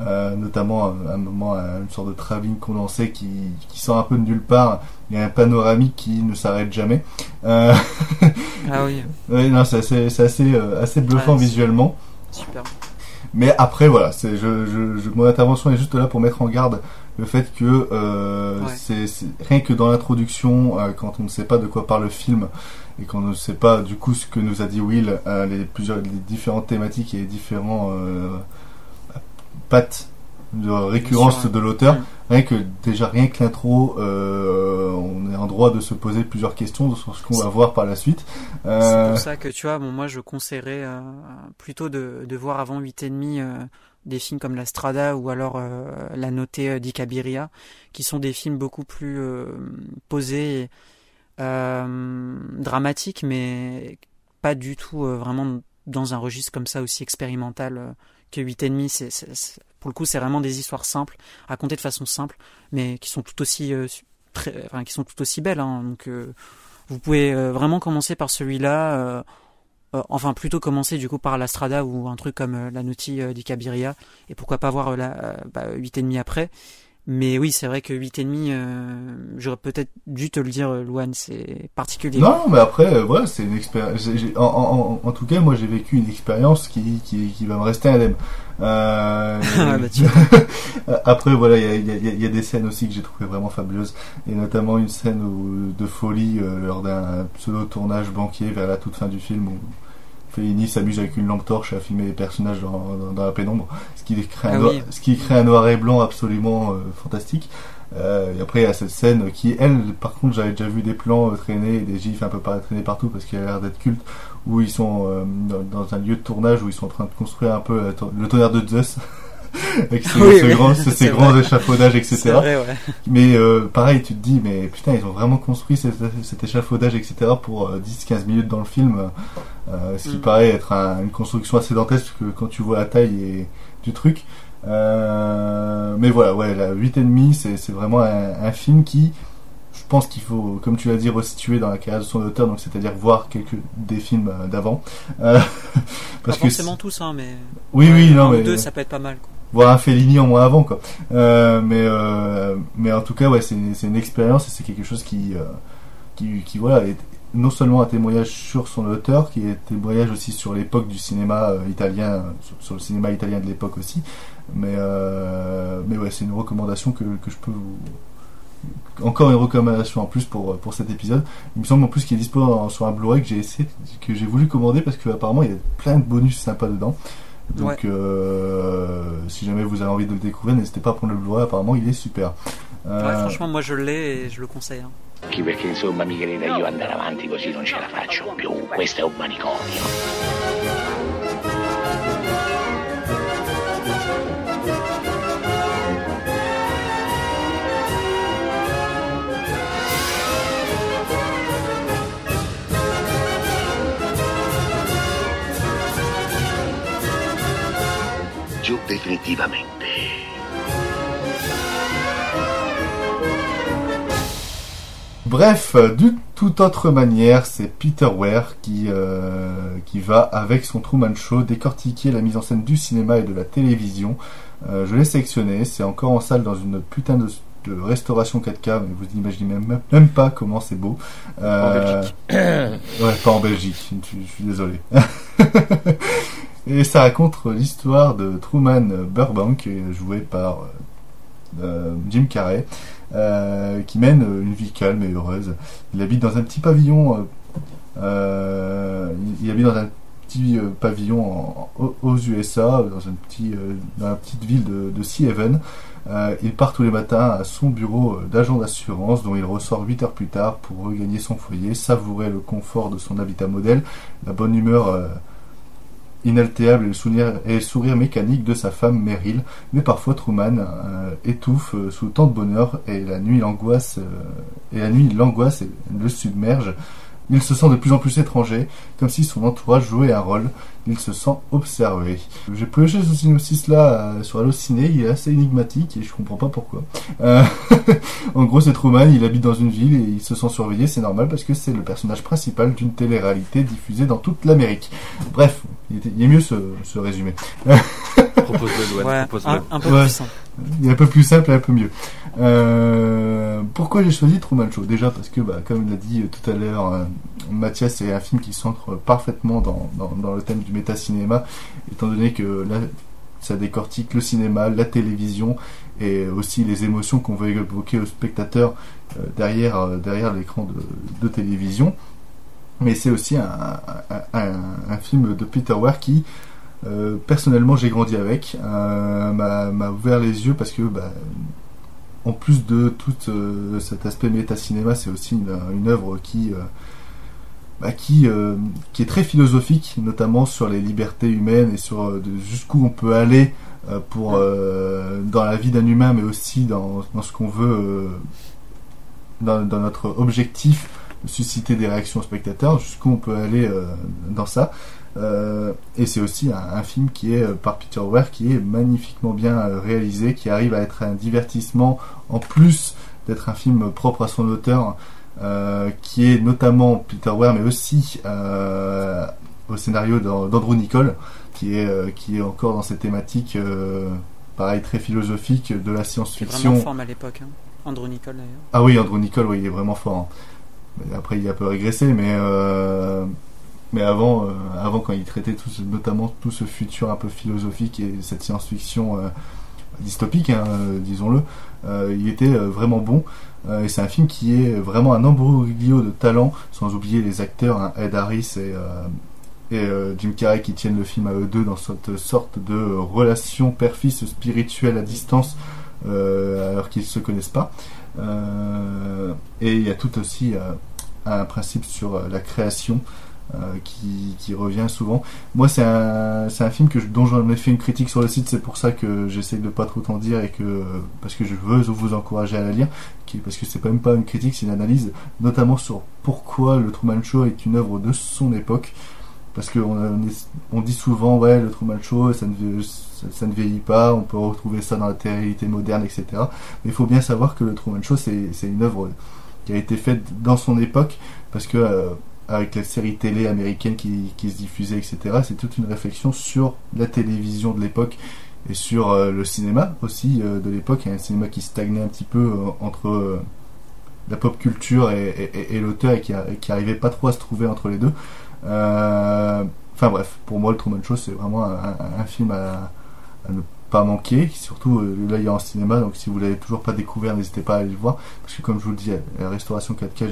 Euh, notamment à un moment une sorte de travelling condensé qui, qui sort un peu de nulle part. Il y a un panoramique qui ne s'arrête jamais. Euh... ah oui. oui non, c'est assez, c'est assez, euh, assez bluffant visuellement. Super. Mais après, voilà, c'est, je, je, je, mon intervention est juste là pour mettre en garde le fait que euh, c'est, rien que dans l'introduction, euh, quand on ne sait pas de quoi parle le film et qu'on ne sait pas du coup ce que nous a dit Will, les plusieurs, les différentes thématiques et les différents patte de récurrence de l'auteur. Rien que déjà rien que l'intro, euh, on est en droit de se poser plusieurs questions sur ce qu'on va voir par la suite. Euh... C'est pour ça que tu vois, bon, moi je conseillerais euh, plutôt de, de, voir avant 8 et demi euh, des films comme La Strada ou alors euh, La Notée di Cabiria, qui sont des films beaucoup plus posés, dramatiques, mais pas du tout vraiment dans un registre comme ça aussi expérimental que 8,5, c'est, pour le coup, c'est vraiment des histoires simples, racontées de façon simple, mais qui sont tout aussi, euh, belles. Donc, euh, vous pouvez euh, vraiment commencer par celui-là. enfin, plutôt commencer du coup par la Strada ou un truc comme la Naughty di Cabiria, et pourquoi pas voir la bah, 8,5 après. Mais oui, c'est vrai que 8,5, euh, j'aurais peut-être dû te le dire, Luan, c'est particulier. Non, mais après, euh, voilà, c'est une expérience. En, en, en, tout cas, moi, j'ai vécu une expérience qui, qui, qui va me rester indemne. Euh... Ah, bah, après, voilà, il y a, y, y a, des scènes aussi que j'ai trouvé vraiment fabuleuses, et notamment une scène où, de folie euh, lors d'un pseudo-tournage banquier vers la toute fin du film où Fellini s'amuse avec une lampe torche à filmer les personnages dans, dans, la pénombre, ce qui crée un, ah noir, ce qui crée un noir et blanc absolument euh, fantastique. Euh, et après il y a cette scène qui, elle, par contre, j'avais déjà vu des plans euh, traîner, des gifs un peu par traîner partout parce qu'il a l'air d'être culte, où ils sont euh, dans, dans, un lieu de tournage où ils sont en train de construire un peu le tonnerre de Zeus. avec ces, oui, grands, échafaudages, etc. Vrai, ouais. Mais euh, pareil, tu te dis, mais putain, ils ont vraiment construit cet, cet échafaudage, etc. pour 10-15 minutes dans le film. Euh, ce qui mm. paraît être un, une construction assez dantesque quand tu vois la taille et, du truc. Euh, mais voilà, ouais, la 8,5, c'est, vraiment un, un, film qui, je pense qu'il faut, comme tu l'as dit, resituer dans la carrière de son auteur, donc c'est-à-dire voir quelques des films euh, d'avant. Euh, parce pas que forcément tous, hein, mais. Oui, oui, non, mais. deux, ça peut être pas mal, quoi. Voir un Fellini en moins avant, quoi. Euh, mais, euh, mais en tout cas, ouais, c'est, une expérience et c'est quelque chose qui, qui, qui voilà, est non seulement un témoignage sur son auteur, qui est un témoignage aussi sur l'époque du cinéma euh, italien, sur, le cinéma italien de l'époque aussi. Mais, euh, mais ouais, c'est une recommandation que, que je peux vous, encore une recommandation en plus pour, pour cet épisode. Il me semble en plus qu'il est dispo sur un Blu-ray que j'ai essayé, que j'ai voulu commander parce que apparemment il y a plein de bonus sympas dedans. Donc Ouais. euh, si jamais vous avez envie de le découvrir, n'hésitez pas à prendre le Blu-ray. Apparemment il est super. Euh, Ouais, franchement, moi je l'ai et je le conseille. hein. Chi perché insomma Michelina io andare avanti così non ce la faccio più, questo è un manicomio. Definitivamente. Bref, euh, d'une toute autre manière, c'est Peter Ware qui, euh, qui va, avec son Truman Show, décortiquer la mise en scène du cinéma et de la télévision. Euh, je l'ai sélectionné, c'est encore en salle dans une putain de, de restauration 4K, mais vous n'imaginez même, même pas comment c'est beau. Euh, En Belgique. ouais, pas en Belgique, je, je suis désolé. et ça raconte l'histoire de Truman Burbank, joué par euh, Jim Carrey, euh, qui mène une vie calme et heureuse. Il habite dans un petit pavillon. euh, euh, il, habite dans un petit euh, pavillon aux USA, dans, un petit, euh, dans la petite ville de, de Sea Haven. Euh, il part tous les matins à son bureau euh, d'agent d'assurance, dont il ressort 8 heures plus tard pour regagner son foyer, savourer le confort de son habitat modèle, la bonne humeur euh, inaltéable et le, sourire, et le sourire mécanique de sa femme Meryl. Mais parfois Truman euh, étouffe euh, sous tant de bonheur et la nuit l'angoisse euh, et la nuit l'angoisse le submerge. Il se sent de plus en plus étranger, comme si son entourage jouait un rôle. Il se sent observé. J'ai pioché ce synopsis là euh, sur Allociné, il est assez énigmatique et je comprends pas pourquoi. Euh, en gros, c'est Truman, il habite dans une ville et il se sent surveillé, c'est normal parce que c'est le personnage principal d'une télé-réalité diffusée dans toute l'Amérique. Bref, il, était- il est mieux ce, ce résumé. Propose-le, Ouais, un, un peu Ouais. plus simple. Il est un peu plus simple et un peu mieux. Euh, pourquoi j'ai choisi Truman Show? Déjà parce que, bah, comme l'a dit euh, tout à l'heure euh, Mathias, c'est un film qui s'ancre parfaitement dans, le thème du méta-cinéma, étant donné que là, ça décortique le cinéma, la télévision et aussi les émotions qu'on veut évoquer au spectateur euh, derrière, l'écran de, télévision. Mais c'est aussi un, film de Peter Weir qui, personnellement, j'ai grandi avec, m'a ouvert les yeux parce que, bah, en plus de tout euh, cet aspect méta-cinéma, c'est aussi une, œuvre qui, euh, bah, euh, qui est très philosophique, notamment sur les libertés humaines et sur jusqu'où on peut aller pour dans la vie d'un humain, mais aussi dans, dans ce qu'on veut, dans, dans notre objectif de susciter des réactions aux spectateurs, jusqu'où on peut aller dans ça. Euh, et c'est aussi un, un film qui est euh, par Peter Weir qui est magnifiquement bien euh, réalisé, qui arrive à être un divertissement en plus d'être un film propre à son auteur, euh, qui est notamment Peter Weir, mais aussi euh, au scénario d'An- d'Andrew Nicole, qui est qui est encore dans cette thématique, pareil très philosophique de la science-fiction. vraiment forme à l'époque. Hein. Andrew Nicole d'ailleurs. Ah oui, Andrew Nicole, oui, il est vraiment fort. hein. Après, il a un peu régressé, mais mais avant, euh, avant quand il traitait tout notamment tout ce futur un peu philosophique et cette science-fiction euh, dystopique, hein, euh, disons-le, il était vraiment bon. Et c'est un film qui est vraiment un embroglio de talent, sans oublier les acteurs, hein, Ed Harris et Jim Carrey qui tiennent le film à eux deux dans cette sorte de relation père-fils spirituelle à distance alors qu'ils se connaissent pas. Et il y a tout aussi un principe sur la création qui, qui revient souvent. Moi, c'est un, un film que je- dont j'en ai fait une critique sur le site, c'est pour ça que j'essaye de pas trop t'en dire et que parce que je veux vous encourager à la lire, qui, parce que c'est pas même pas une critique, c'est une analyse, notamment sur pourquoi le Truman Show est une œuvre de son époque. Parce qu'on on, dit souvent, ouais, le Truman Show, ça ne, vieillit pas, on peut retrouver ça dans la réalité moderne, etc. Mais il faut bien savoir que le Truman Show, c'est c'est une œuvre qui a été faite dans son époque, parce que euh, avec la série télé américaine qui, se diffusait, etc., c'est toute une réflexion sur la télévision de l'époque et sur euh, le cinéma aussi euh, de l'époque, un cinéma qui stagnait un petit peu euh, entre, la pop culture et, l'auteur et qui, a, qui arrivait pas trop à se trouver entre les deux. Enfin bref, pour moi le Truman Show c'est vraiment un, film à, ne pas manquer, surtout là il est en cinéma, donc si vous l'avez toujours pas découvert, n'hésitez pas à aller le voir, parce que comme je vous le dis, la restauration 4K,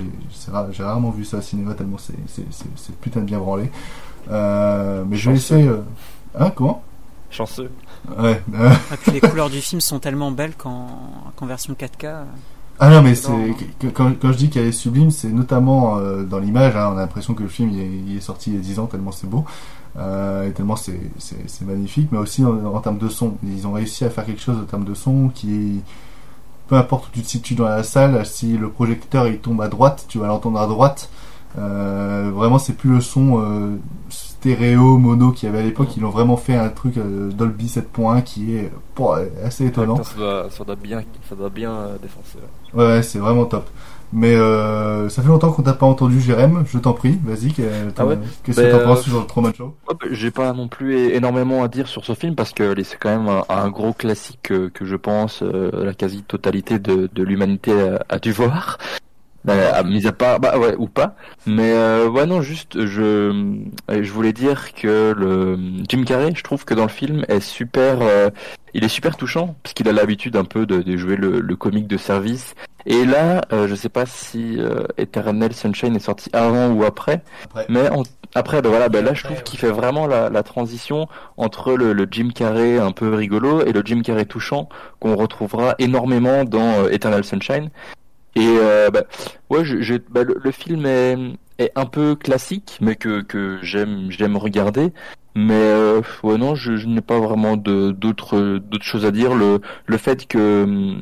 j'ai rarement vu ça au cinéma tellement c'est putain de bien branlé. mais je vais essayer... Hein, comment? Chanceux. Ouais. Et puis les couleurs du film sont tellement belles qu'en version 4K. Ah non, mais c'est quand, quand, je dis qu'elle est sublime, c'est notamment euh, dans l'image. Hein, on a l'impression que le film il est, sorti il y a 10 ans tellement c'est beau euh, et tellement c'est magnifique. Mais aussi en, termes de son, ils ont réussi à faire quelque chose en termes de son qui peu importe où tu te situes dans la salle, si le projecteur il tombe à droite, tu vas l'entendre à droite. Euh, vraiment, c'est plus le son euh, stéréo, mono qu'il y avait à l'époque. Ils ont vraiment fait un truc Dolby 7.1 qui est assez étonnant. ça, doit, bien, ça doit bien défoncer. Ouais, c'est vraiment top. Mais ça fait longtemps qu'on t'a pas entendu, Jérém. Je t'en prie, vas-y. Ah qu'est-ce que t'en penses sur le Truman Show? bah, J'ai pas non plus énormément à dire sur ce film parce que c'est quand même un, gros classique que, je pense la quasi-totalité de, de l'humanité a, dû voir. Euh, mis à part, bah ouais, ou pas. Mais euh, ouais, non, juste, je, je voulais dire que le Jim Carrey, je trouve que dans le film est super, euh, il est super touchant parce qu'il a l'habitude un peu de, de jouer le, le, comique de service. Et là, euh, je sais pas si euh, Eternal Sunshine est sorti avant ou après, mais après, ben voilà, ben là, je trouve qu'il fait vraiment la, la transition entre le, le, Jim Carrey un peu rigolo et le Jim Carrey touchant qu'on retrouvera énormément dans Eternal Sunshine. Et euh, bah, ouais, je, bah, le, film est, est, un peu classique, mais que, que j'aime j'aime regarder. Mais euh, ouais non, je, je n'ai pas vraiment d'autres d'autres choses à dire. Le le fait que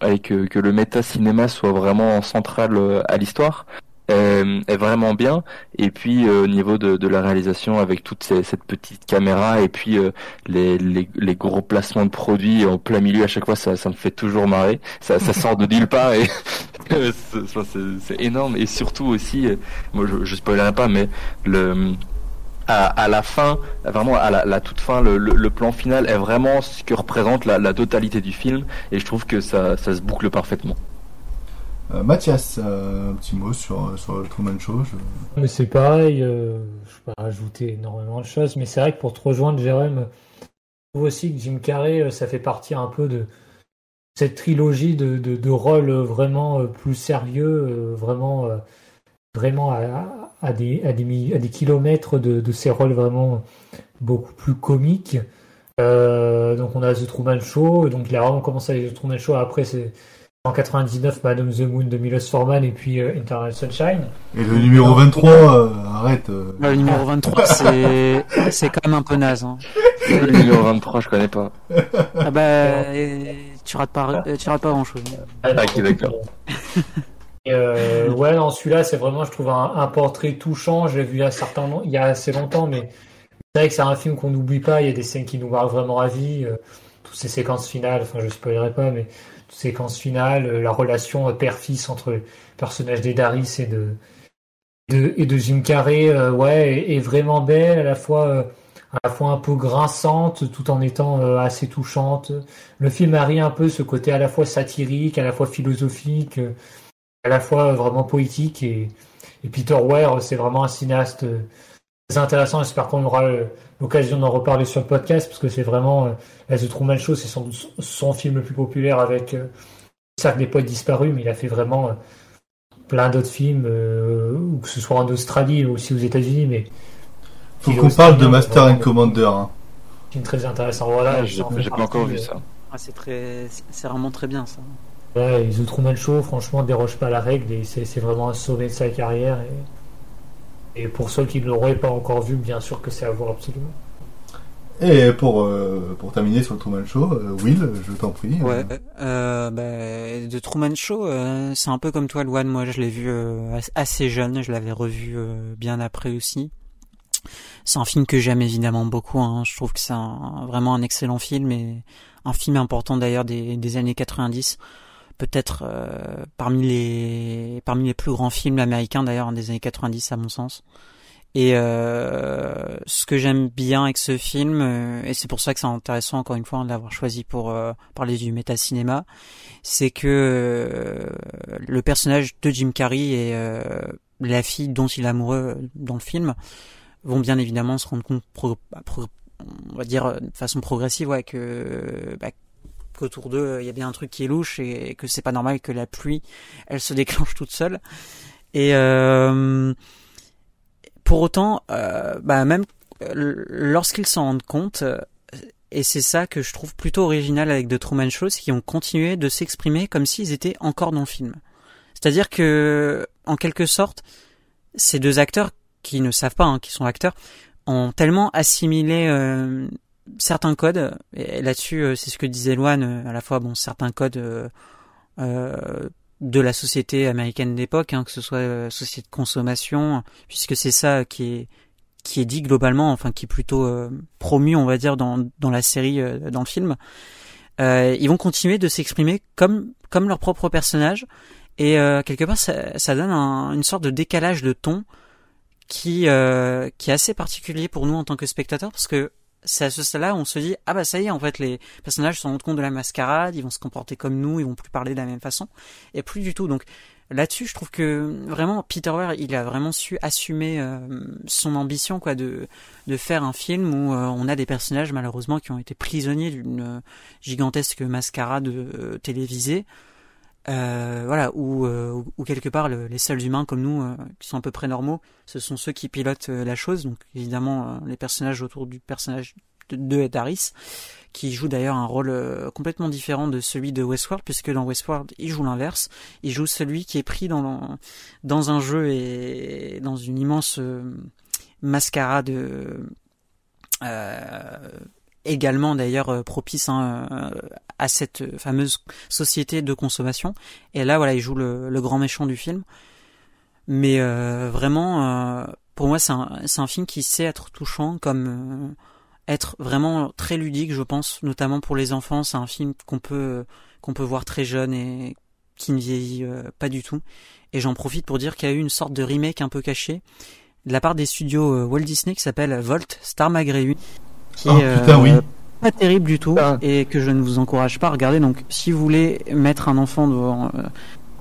avec que le méta cinéma soit vraiment central euh, à l'histoire, euh, est vraiment bien. Et puis euh, au niveau de, de, la réalisation avec toute cette petite caméra et puis euh, les, les, les, gros placements de produits en plein milieu à chaque fois, ça, ça me fait toujours marrer. Ça, ça sort de nulle part et c'est énorme. Et surtout aussi, moi je, je spoilerai pas, mais le à, à, la fin, vraiment à la, la toute fin, le, le, plan final est vraiment ce que représente la, la, totalité du film, et je trouve que ça, ça se boucle parfaitement. Euh, Mathias, euh, un petit mot sur, sur le Truman Show. Mais c'est pareil, euh, je vais pas rajouter énormément de choses, mais c'est vrai que pour te rejoindre, Jérém, je trouve aussi que Jim Carrey, ça fait partie un peu de cette trilogie de, de, rôles vraiment plus sérieux, vraiment, vraiment à, des, à, des, kilomètres de, de ces rôles vraiment beaucoup plus comiques. donc on a The Truman Show, donc il a vraiment commencé avec The Truman Show, après c'est en 99, Madame the Moon de Milos Forman et puis euh, Internal Sunshine. Et le numéro 23, euh, arrête. Euh. Le numéro 23, c'est c'est quand même un peu naze. Hein. Le numéro 23, je connais pas. Ah bah, tu rates pas, tu rates pas grand chose. Ah, ok, d'accord. Euh, ouais, non, celui-là, c'est vraiment, je trouve, un, portrait touchant. Je l'ai vu il y, a certain, il y a assez longtemps, mais c'est vrai que c'est un film qu'on n'oublie pas. Il y a des scènes qui nous marquent vraiment à vie. toutes ces séquences finales, enfin, je spoilerai pas, mais séquence finale, euh, la relation père-fils entre le personnage d'Edaris et de, et de Jim Carrey, euh, ouais, est, vraiment belle, à la fois, euh, à la fois un peu grinçante, tout en étant assez touchante. Le film a un peu ce côté à la fois satirique, à la fois philosophique, à la fois vraiment poétique. Et, et Peter Weir, c'est vraiment un cinéaste très intéressant. J'espère qu'on aura l'occasion d'en reparler sur le podcast parce que c'est vraiment euh, The Truman Show, c'est son, son, film le plus populaire avec euh, le Cercle des poètes disparus, mais il a fait vraiment euh, plein d'autres films, euh, que ce soit en Australie ou aussi aux États-Unis. Mais faut qu'on parle de Master and Commander. Hein. Film très intéressant. Voilà, ah, j'ai pas encore vu ça. Ah, c'est très, c'est vraiment très bien ça. Ouais, The Truman Show, franchement, déroge pas la règle et c'est vraiment un sommet de sa carrière. Et... Et pour ceux qui ne l'auraient pas encore vu, bien sûr que c'est à voir absolument. Et pour, euh, pour terminer sur le Truman Show, euh, Will, je t'en prie. Ouais, euh, bah, de Truman Show, c'est un peu comme toi, Luan. Moi, je l'ai vu assez jeune, je l'avais revu bien après aussi. C'est un film que j'aime évidemment beaucoup. Hein. Je trouve que c'est vraiment un excellent film et un film important d'ailleurs des, des années 90 peut-être euh, parmi les parmi les plus grands films américains d'ailleurs des années 90 à mon sens. Et euh, ce que j'aime bien avec ce film, euh, et c'est pour ça que c'est intéressant encore une fois de l'avoir choisi pour euh, parler du méta-cinéma, c'est que euh, le personnage de Jim Carrey et la fille dont il est amoureux dans le film vont bien évidemment se rendre compte, bah, on va dire de façon progressive, ouais, que bah, qu'autour d'eux il y a bien un truc qui est louche et, que c'est pas normal que la pluie elle se déclenche toute seule. Et euh, pour autant, euh, bah même euh, lorsqu'ils s'en rendent compte, euh, et c'est ça que je trouve plutôt original avec The Truman Show, c'est qu'ils ont continué de s'exprimer comme s'ils étaient encore dans le film. C'est-à-dire que, en quelque sorte, ces deux acteurs qui ne savent pas, hein, qui sont acteurs, ont tellement assimilé euh, certains codes. Et là-dessus, c'est ce que disait Loan, à la fois bon certains codes euh, de la société américaine d'époque, hein, que ce soit euh, société de consommation, puisque c'est ça qui est qui est dit globalement, enfin qui est plutôt euh, promu, on va dire, dans, dans la série, euh, dans le film. ils vont continuer de s'exprimer comme comme leur propre personnage, et quelque part ça, ça donne une sorte de décalage de ton qui qui est assez particulier pour nous en tant que spectateurs, parce que c'est à ce stade-là où on se dit ah bah ça y est en fait les personnages se rendent compte de la mascarade, ils vont se comporter comme nous, ils vont plus parler de la même façon et plus du tout. Donc là-dessus, je trouve que vraiment Peter Weir, il a vraiment su assumer euh, son ambition quoi de de faire un film où euh, on a des personnages malheureusement qui ont été prisonniers d'une gigantesque mascarade euh, télévisée. Voilà, où, où, quelque part les seuls humains comme nous, qui sont à peu près normaux, ce sont ceux qui pilotent la chose. Donc évidemment les personnages autour du personnage de, de Ed Harris, qui joue d'ailleurs un rôle euh, complètement différent de celui de Westworld, puisque dans Westworld, il joue l'inverse. Il joue celui qui est pris dans, dans un jeu et dans une immense euh, mascarade euh, également d'ailleurs propice hein, à cette fameuse société de consommation. Et là, voilà, il joue le, le grand méchant du film. Mais vraiment, pour moi, c'est un, un, film qui sait être touchant comme être vraiment très ludique, je pense, notamment pour les enfants. C'est un film qu'on peut qu'on peut voir très jeune et qui ne vieillit euh, pas du tout. Et j'en profite pour dire qu'il y a eu une sorte de remake un peu caché de la part des studios euh, Walt Disney qui s'appelle Volt Star Magre qui oh, est putain, oui. Euh, pas terrible du tout et que je ne vous encourage pas à regarder. Donc, si vous voulez mettre un enfant devant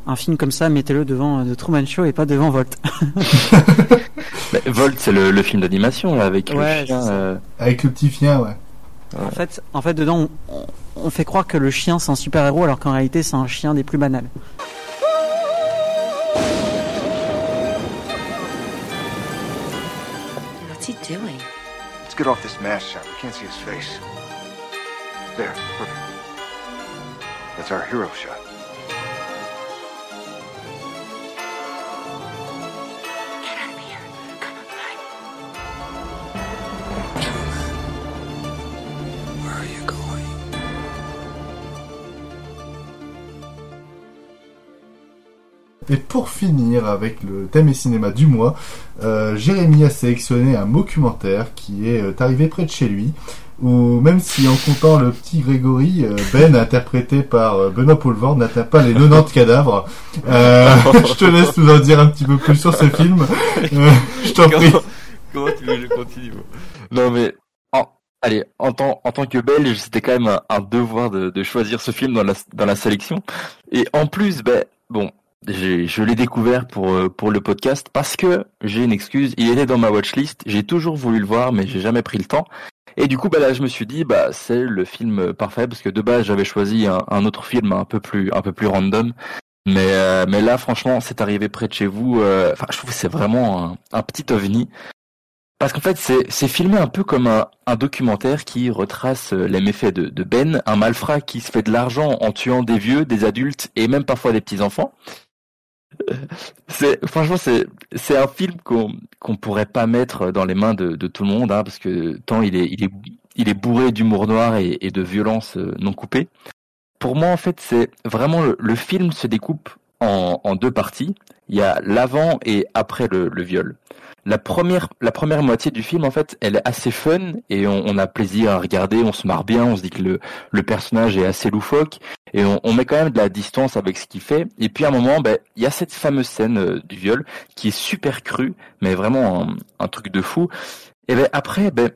un film comme ça, mettez-le devant The Truman Show et pas devant Volt. Volt, c'est le, le, film d'animation avec le chien. Euh... Avec le petit chien, ouais. En fait, en fait, dedans, on, on fait croire que le chien c'est un super héros, alors qu'en réalité, c'est un chien des plus banals. What's he doing? Let's get off this mask shot. We can't see his face. There, perfect. That's our hero shot. Et pour finir avec le thème et cinéma du mois, euh, Jérémy a sélectionné un documentaire qui est euh, arrivé près de chez lui, où même si en comptant le petit Grégory, euh, Ben, interprété par euh, Benoît Poulvord, n'atteint pas les 90 cadavres. Euh, je te laisse nous en dire un petit peu plus sur ce film. Euh, je t'en prie. Comment tu veux que je continue Non mais Allez, en tant, en tant que belge, c'était quand même un, un devoir de, de, choisir ce film dans la, dans la sélection. Et en plus, ben, bon, je l'ai découvert pour pour le podcast parce que j'ai une excuse. Il était dans ma watchlist. J'ai toujours voulu le voir, mais j'ai jamais pris le temps. Et du coup, bah là, je me suis dit, bah c'est le film parfait parce que de base, j'avais choisi un, autre film un peu plus un peu plus random. Mais euh, mais là, franchement, c'est arrivé près de chez vous. Euh, enfin, je trouve que c'est vraiment un, petit ovni. Parce qu'en fait, c'est, filmé un peu comme un, un, documentaire qui retrace les méfaits de, de Ben, un malfrat qui se fait de l'argent en tuant des vieux, des adultes et même parfois des petits-enfants c'est franchement c'est c'est un film qu'on qu'on pourrait pas mettre dans les mains de, de tout le monde hein, parce que tant il est il est il est bourré d'humour noir et, de violence euh, non coupée. Pour moi en fait c'est vraiment le, le, film se découpe en, en deux parties. Il y a l'avant et après le, le viol la première, la première moitié du film, en fait, elle est assez fun et on, on, a plaisir à regarder, on se marre bien, on se dit que le, le personnage est assez loufoque et on, on, met quand même de la distance avec ce qu'il fait. Et puis à un moment, ben, il y a cette fameuse scène euh, du viol qui est super crue, mais vraiment un, un truc de fou. Et ben après, ben,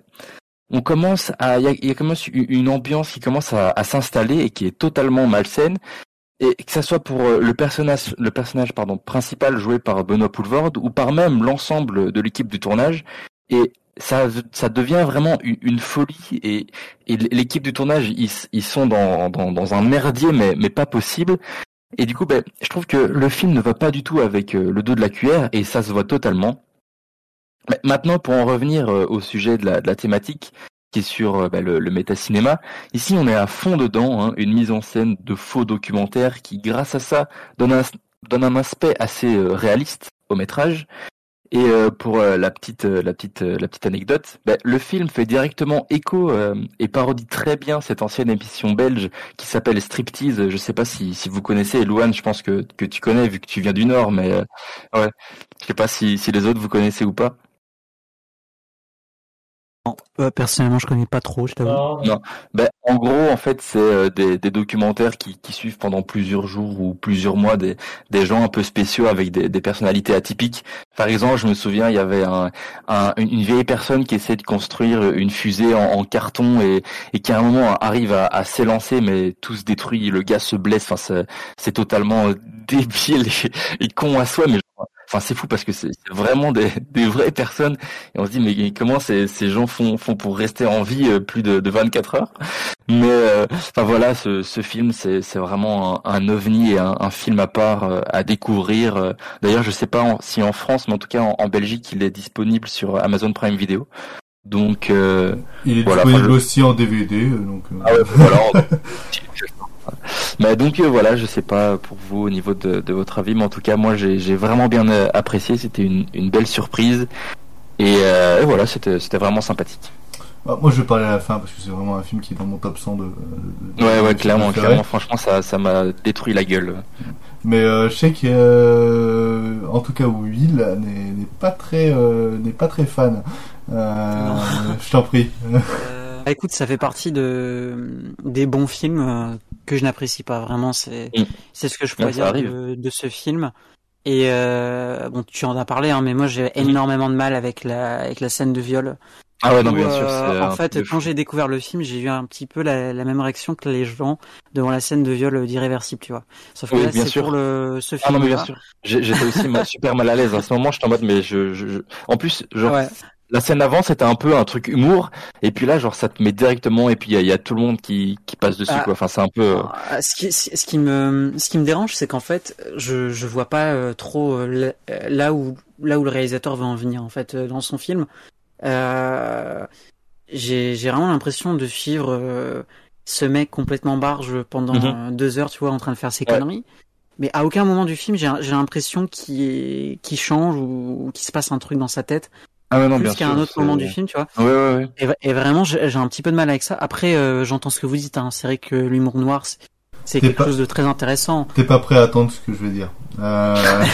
on commence à, il y a, y a commence une ambiance qui commence à, à s'installer et qui est totalement malsaine et que ça soit pour euh, le personnage, le personnage pardon principal joué par Benoît Poulvord ou par même l'ensemble de l'équipe du tournage, et ça, ça devient vraiment une, folie et, l'équipe du tournage ils, sont dans, un merdier mais, mais pas possible. Et du coup, ben, je trouve que le film ne va pas du tout avec euh, le dos de la cuillère et ça se voit totalement. Maintenant, pour en revenir euh, au sujet de la thématique, qui est sur bah, le, le métacinéma. Ici, on est à fond dedans, hein, une mise en scène de faux documentaires qui, grâce à ça, donne un, donne un aspect assez euh, réaliste au métrage. Et euh, pour euh, la petite, la petite, la petite anecdote, bah, le film fait directement écho et parodie très bien cette ancienne émission belge qui s'appelle Striptease. Je sais pas si, si vous connaissez, Louane, je pense que, que tu connais vu que tu viens du Nord, mais ouais, je sais pas si, si les autres vous connaissez ou pas. Euh, personnellement, je connais pas trop, je t'avoue. Non. Ben, en gros, en fait, c'est euh, des, des, documentaires qui, qui, suivent pendant plusieurs jours ou plusieurs mois des, des gens un peu spéciaux avec des, des, personnalités atypiques. Par exemple, je me souviens, il y avait un, un, une vieille personne qui essaie de construire une fusée en, en carton et, et, qui à un moment arrive à, à s'élancer, mais tout se détruit, le gars se blesse. Enfin, c'est totalement débile et, et con à soi, mais Enfin, c'est fou parce que c'est vraiment des, des, vraies personnes. Et on se dit, mais comment ces, ces gens font, font pour rester en vie euh, plus de, de 24 heures? Mais euh, enfin voilà, ce, ce film, c'est vraiment un, un, ovni et un, un, film à part euh, à découvrir. D'ailleurs, je sais pas si en France, mais en tout cas en, en, Belgique, il est disponible sur Amazon Prime Video. Donc, euh, il est voilà, disponible aussi en DVD. Donc, ah ouais, voilà. Mais donc euh, voilà, je sais pas pour vous au niveau de, de votre avis, mais en tout cas moi j'ai vraiment bien euh, apprécié, c'était une, une, belle surprise et, euh, et voilà, c'était vraiment sympathique. Bah, moi je vais parler à la fin parce que c'est vraiment un film qui est dans mon top 100 de. de ouais ouais clairement clairement franchement ça ça m'a détruit la gueule. Mais euh, je sais que euh, en tout cas Will n'est pas très n'est pas très fan. je t'en prie. Bah, écoute, ça fait partie de des bons films euh, que je n'apprécie pas vraiment. C'est mm. c'est ce que je pourrais dire de, de, ce film. Et euh, bon, tu en as parlé, hein, mais moi j'ai énormément de mal avec la avec la scène de viol. Ah ouais, non, bien sûr. Euh, en fait, quand j'ai découvert le film, j'ai eu un petit peu la, la, même réaction que les gens devant la scène de viol d'irréversible, tu vois. Sauf que oui, là, c'est pour le ce film. Ah non, mais bien sûr. J'étais aussi super mal à l'aise à ce moment. J'étais en mode, mais je, je, je... en plus, genre, ouais la scène avant c'était un peu un truc humour. Et puis là genre ça te met directement et puis il y, y, a tout le monde qui, qui passe dessus ah, quoi. Enfin c'est un peu euh... ce qui ce qui me ce qui me dérange c'est qu'en fait je je vois pas euh, trop euh, là où là où le réalisateur veut en venir en fait dans son film. J'ai j'ai vraiment l'impression de suivre ce mec complètement barge pendant mm -hmm. deux heures tu vois en train de faire ses ouais. conneries. Mais à aucun moment du film j'ai l'impression qu'il qu'il change ou, ou qu'il se passe un truc dans sa tête ah ouais, non, plus qu'à un autre moment du film, tu vois. Ouais, ouais, ouais. Et, et vraiment, j'ai un petit peu de mal avec ça. Après, euh, j'entends ce que vous dites. Hein. C'est vrai que l'humour noir, c'est quelque pas... chose de très intéressant. T'es pas prêt à attendre ce que je veux dire. Euh...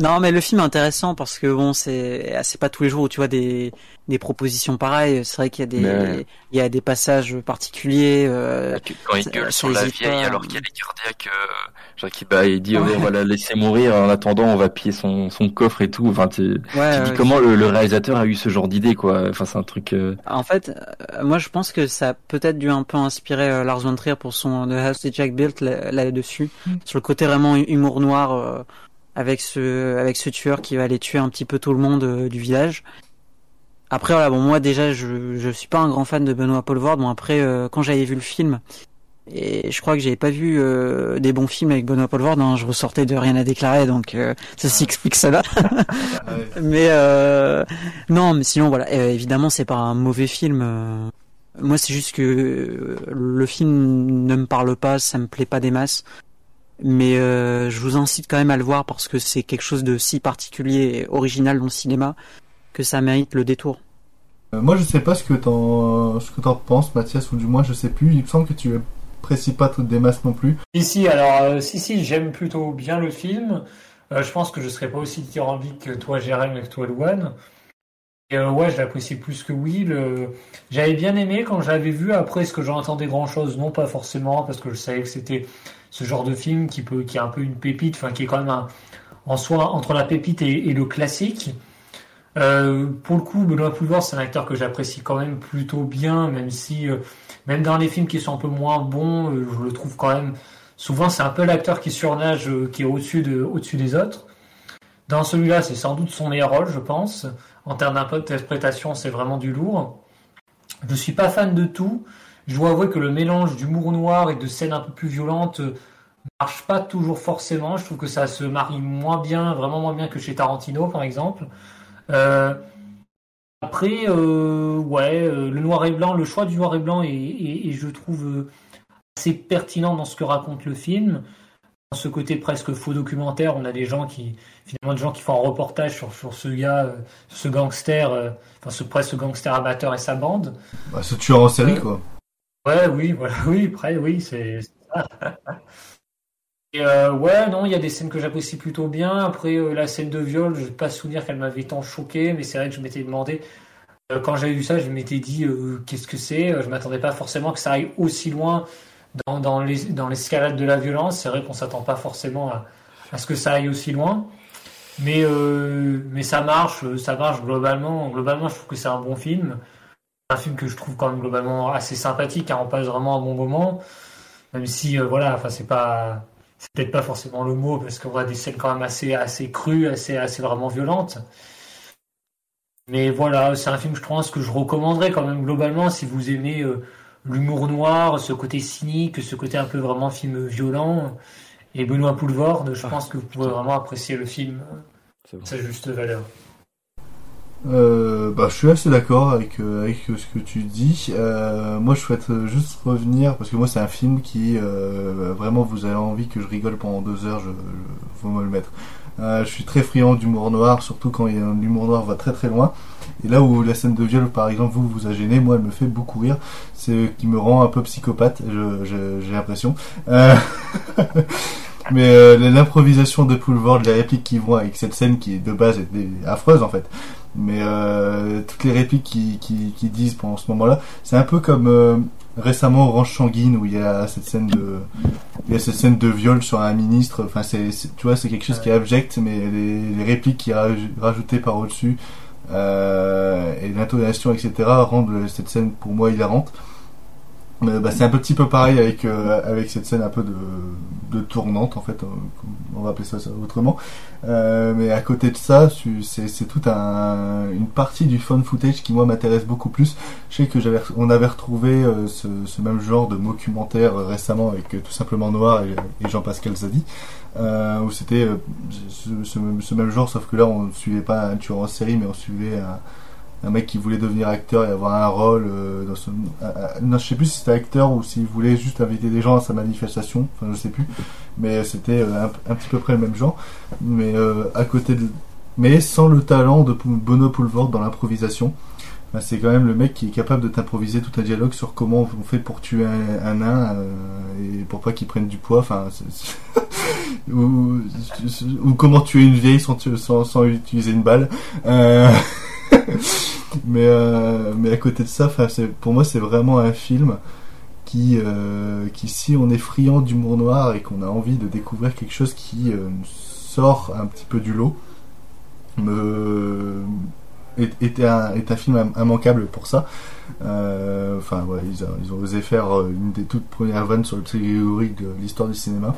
non, mais le film est intéressant parce que bon, c'est c'est pas tous les jours où tu vois des des propositions pareilles. C'est vrai qu'il y a des mais... il y a des passages particuliers. Euh, Quand il gueule sur la vieille alors qu'elle est cardiaque. Euh genre qui bah il dit ouais. on va la laisser mourir en attendant on va piller son, son coffre et tout enfin tu, ouais, tu dis comment le, le, réalisateur a eu ce genre d'idée quoi enfin c'est un truc euh... en fait euh, moi je pense que ça a peut-être dû un peu inspirer euh, Lars von Trier pour son The House that Jack Built là, dessus mm. sur le côté vraiment humour noir euh, avec ce avec ce tueur qui va aller tuer un petit peu tout le monde euh, du village après voilà bon moi déjà je je suis pas un grand fan de Benoît Paul Ward bon après euh, quand j'avais vu le film et je crois que j'avais pas vu euh, des bons films avec Benoît Poelvoorde. Hein. Je ressortais de rien à déclarer, donc euh, ça s'explique cela. mais euh, non, mais sinon voilà, évidemment c'est pas un mauvais film. Moi c'est juste que le film ne me parle pas, ça me plaît pas des masses. Mais je vous incite quand même à le voir parce que c'est quelque chose de si particulier et original dans le cinéma que ça mérite le détour. moi je sais pas ce que t'en ce que t'en penses Mathias ou du moins je sais plus. Il me semble que tu t'apprécies pas toutes des masses non plus. Si, si, alors, euh, si, si, j'aime plutôt bien le film. Euh, je pense que je serais pas aussi dithyrambique que toi, Jérém, et que toi, Louane. Et euh, ouais, je l'apprécie plus que Will. Euh, J'avais bien aimé quand j'avais vu. Après, est-ce que j'en attendais grand-chose Non, pas forcément, parce que je savais que c'était ce genre de film qui peut, qui est un peu une pépite, enfin qui est quand même en soi entre la pépite et, le classique. Euh, pour le coup, Benoît Poulvord, c'est un acteur que j'apprécie quand même plutôt bien, même si, euh, même dans les films qui sont un peu moins bons, euh, je le trouve quand même. Souvent, c'est un peu l'acteur qui surnage, qui est au-dessus de, au-dessus des autres. Dans celui-là, c'est sans doute son meilleur rôle, je pense. En termes d'interprétation, c'est vraiment du lourd. Je suis pas fan de tout. Je dois avouer que le mélange d'humour noir et de scènes un peu plus violentes euh, marche pas toujours forcément. Je trouve que ça se marie moins bien, vraiment moins bien que chez Tarantino, par exemple. Euh, après, euh, ouais, euh, le noir et blanc, le choix du noir et blanc est, est- est, je trouve, assez pertinent dans ce que raconte le film. Dans ce côté presque faux documentaire, on a des gens qui, finalement, des gens qui font un reportage sur, sur ce gars, ce gangster, enfin, ce presque gangster amateur et sa bande. Bah, ce tueur en série, quoi. Ouais, oui, voilà, oui, après, oui, c'est ça. Et euh, ouais, non, il y a des scènes que j'apprécie plutôt bien. Après, euh, la scène de viol, je n'ai pas souvenir qu'elle m'avait tant choqué, mais c'est vrai que je m'étais demandé, euh, quand j'avais vu ça, je m'étais dit, qu'est-ce que c'est? Je m'attendais pas forcément que ça aille aussi loin dans, dans les, dans l'escalade de la violence. C'est vrai qu'on s'attend pas forcément à, à ce que ça aille aussi loin. Mais, mais ça marche, ça marche globalement. Globalement, je trouve que c'est un bon film. Un film que je trouve quand même globalement assez sympathique, car on passe vraiment un bon moment. Même si, euh, voilà, enfin, c'est pas, c'est peut-être pas forcément le mot, parce qu'on voit des scènes quand même assez, assez crues, assez, assez vraiment violentes. Mais voilà, c'est un film, je pense, que je recommanderais quand même globalement si vous aimez euh, l'humour noir, ce côté cynique, ce côté un peu vraiment film violent. Et Benoît Poulvord, je pense que vous pouvez vraiment apprécier le film euh, sa juste valeur. Euh, bah, je suis assez d'accord avec, euh, avec ce que tu dis. Euh, moi, je souhaite juste revenir parce que moi, c'est un film qui euh, vraiment vous avez envie que je rigole pendant deux heures. Je, je- faut me le mettre. Je suis très friand d'humour noir, surtout quand il y a un humour noir va très très loin. Et là où la scène de viol, par exemple, vous vous a gêné, moi, elle me fait beaucoup rire. C'est euh, qui me rend un peu psychopathe. J'ai l'impression. Mais l'improvisation de Poulvord, les répliques qui vont avec cette scène qui de base est affreuse en fait. Mais euh, toutes les répliques qui, qui, qui disent pendant ce moment-là, c'est un peu comme euh, récemment Orange Sanguine où il y a cette scène de il y a cette scène de viol sur un ministre. Enfin c'est tu vois c'est quelque chose qui est abject, mais les, les répliques qui raj- rajoutées par au-dessus euh, et l'intonation etc rendent cette scène pour moi hilarante. Bah, c'est un petit peu pareil avec euh, avec cette scène un peu de, de tournante en fait, euh, on va appeler ça, autrement. Euh, mais à côté de ça, c'est c'est tout un une partie du fun footage qui moi m'intéresse beaucoup plus. Je sais que j'avais on avait retrouvé euh, ce, ce même genre de documentaire euh, récemment avec tout simplement Noir et, Jean-Pascal Zadi. Où c'était ce, ce, ce même genre sauf que là on suivait pas un tueur en série mais on suivait un, un mec qui voulait devenir acteur et avoir un rôle euh, dans son un- un- non je sais plus si c'était acteur ou s'il voulait juste inviter des gens à sa manifestation enfin je sais plus. Mais c'était euh, un, petit peu près le même genre. Mais euh, à côté de mais sans le talent de Bono Poulvord dans l'improvisation Ben, c'est quand même le mec qui est capable de t'improviser tout un dialogue sur comment on fait pour tuer un, un nain euh, et pour pas qu'il prenne du poids. Enfin ou, ou comment tuer une vieille sans, sans, sans utiliser une balle. Euh, mais euh, mais à côté de ça pour moi c'est vraiment un film qui euh, qui si on est friand d'humour noir et qu'on a envie de découvrir quelque chose qui euh, sort un petit peu du lot me est, un, est un film im- immanquable pour ça. Euh, enfin ouais ils, ils ont osé faire euh, une des toutes premières vannes sur le Grégory de l'histoire du cinéma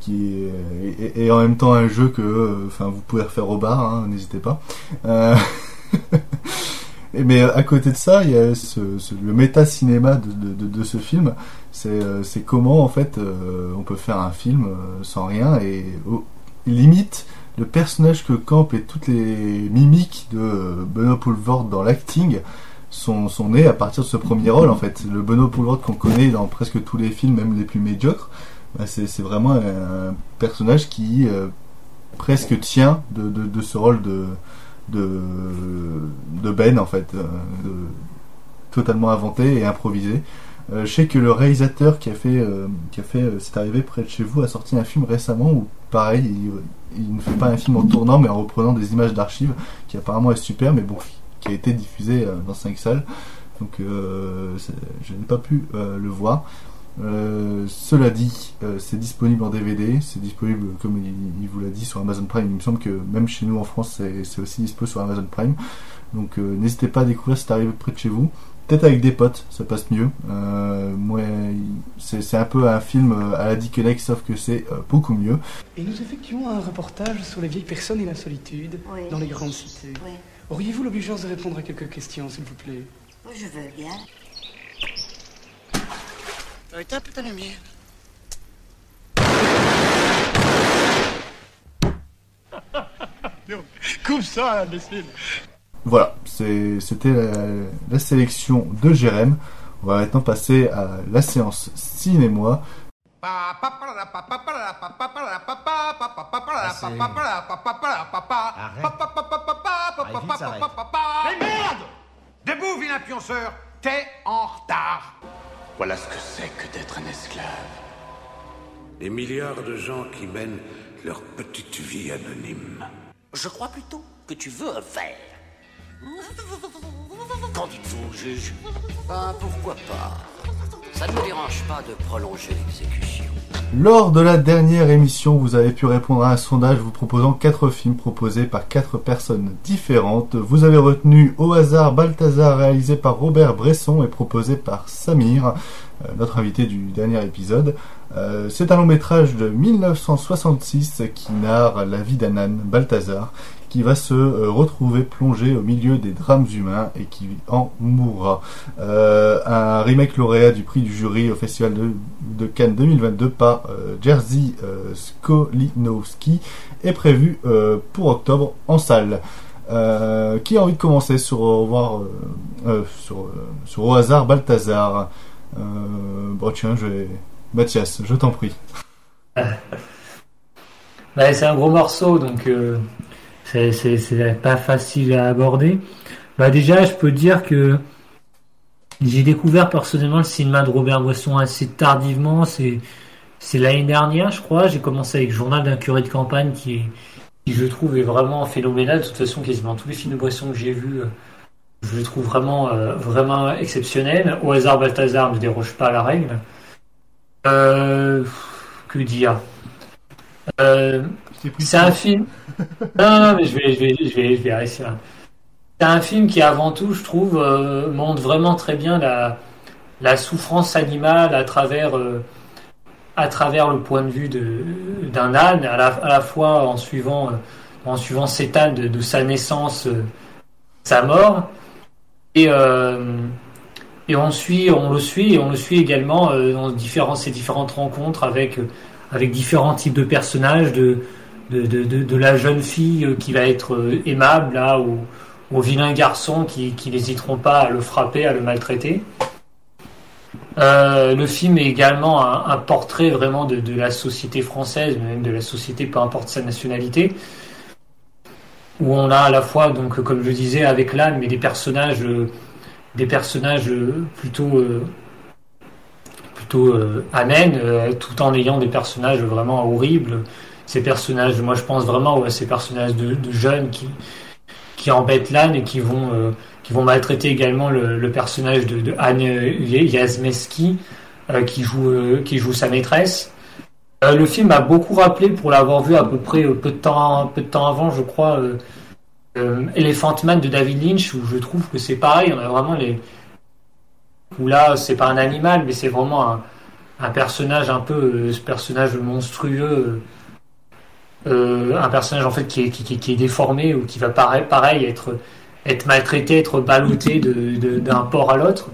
qui est, et, et en même temps un jeu que euh, enfin vous pouvez refaire au bar hein, n'hésitez pas. Euh, et mais à côté de ça, il y a le méta-cinéma de, ce film. C'est euh, comment, en fait, euh, on peut faire un film euh, sans rien et au- limite le personnage que campe et toutes les mimiques de Benoît Poulvord dans l'acting sont, sont nées à partir de ce premier rôle, en fait. Le Benoît Poulvord qu'on connaît dans presque tous les films, même les plus médiocres, bah, c'est vraiment un personnage qui presque tient de ce rôle de de, Ben en fait, euh, totalement inventé et improvisé. Euh, je sais que le réalisateur qui a fait, euh, arrivé près de chez vous a sorti un film récemment où, pareil, il, il ne fait pas un film en tournant mais en reprenant des images d'archives qui apparemment est super, mais bon, qui a été diffusé dans 5 salles. Donc je n'ai pas pu le voir. Euh, cela dit, euh, c'est disponible en DVD, c'est disponible, comme il, il vous l'a dit, sur Amazon Prime. Il me semble que même chez nous en France, c'est aussi dispo sur Amazon Prime. Donc euh, n'hésitez pas à découvrir si c'est arrivé près de chez vous. Peut-être avec des potes, ça passe mieux. Euh, moi, c'est un peu un film à la Dick Neck, sauf que c'est euh, beaucoup mieux. Et nous effectuons un reportage sur les vieilles personnes et la solitude Oui. dans les grandes cités. Oui. Auriez-vous l'obligeance de répondre à quelques questions, s'il vous plaît? Je veux bien. Éteins un peu ta lumière. Coupe ça, imbécile Voilà, c'était la, la sélection de Jérém. On va maintenant passer à la séance cinéma. Mais merde Debout, vilain pionceur T'es en retard Voilà ce que c'est que d'être un esclave. Des milliards de gens qui mènent leur petite vie anonyme. Je crois plutôt que tu veux un verre. Qu'en dites-vous, juge? Ben pourquoi pas? Ça ne me dérange pas de prolonger l'exécution. Lors de la dernière émission, vous avez pu répondre à un sondage vous proposant quatre films proposés par quatre personnes différentes. Vous avez retenu au hasard Balthazar réalisé par Robert Bresson et proposé par Samir, euh, notre invité du dernier épisode. Euh, c'est un long métrage de 1966 qui narre la vie d'un âne, Balthazar, qui va se euh, retrouver plongé au milieu des drames humains et qui en mourra. Euh, un remake lauréat du prix du jury au Festival de, de Cannes 2022 par euh, Jerzy Skolinowski est prévu pour octobre en salle. Qui a envie de commencer sur au sur, au hasard Balthazar? Bon tiens, je vais... Mathias, je t'en prie. Bah, c'est un gros morceau, donc c'est- pas facile à aborder. Bah, déjà, je peux dire que j'ai découvert personnellement le cinéma de Robert Bresson assez tardivement. C'est c'est l'année dernière, je crois. J'ai commencé avec Journal d'un curé de campagne qui, je trouve, est vraiment phénoménal. De toute façon, quasiment tous les films de Bresson que j'ai vus, euh, je les trouve vraiment, euh, vraiment exceptionnels. Au hasard, Balthazar ne déroge pas à la règle. Euh, que dire? Euh, C'est un film. Non, non, mais je vais, je vais, je vais, je vais arrêter là. C'est un film qui, avant tout, je trouve, euh, montre vraiment très bien la, la souffrance animale à travers, euh, à travers le point de vue de- d'un âne, à la, à la fois en suivant, en suivant cet âne de, de sa naissance, sa mort, et, et on suit, on le suit, et on le suit également dans différents, ces différentes rencontres avec, avec différents types de personnages, de, de, de, la jeune fille euh, qui va être euh, aimable, là, au, au vilain garçon qui, qui n'hésiteront pas à le frapper, à le maltraiter. Euh, le film est également un, portrait vraiment de, la société française, même de la société, peu importe sa nationalité, où on a à la fois, donc, comme je disais, avec l'âne, mais des personnages, des personnages plutôt, plutôt euh, amènes, euh, tout en ayant des personnages vraiment horribles. Ces personnages, moi, je pense vraiment à ces personnages de, jeunes qui, qui embêtent l'âne et qui vont, euh, qui vont maltraiter également le, personnage de, Anne Yazmeski, qui, joue, qui joue sa maîtresse. Le film m'a beaucoup rappelé, pour l'avoir vu à peu près peu de temps, peu de temps avant, je crois, Elephant Man de David Lynch, où je trouve que c'est pareil, on a vraiment les. Où là, c'est pas un animal, mais c'est vraiment un, personnage un peu, euh, ce personnage monstrueux, euh, euh, un personnage en fait qui est, déformé ou qui va pareil, pareil être, être maltraité, être ballotté d'un port à l'autre.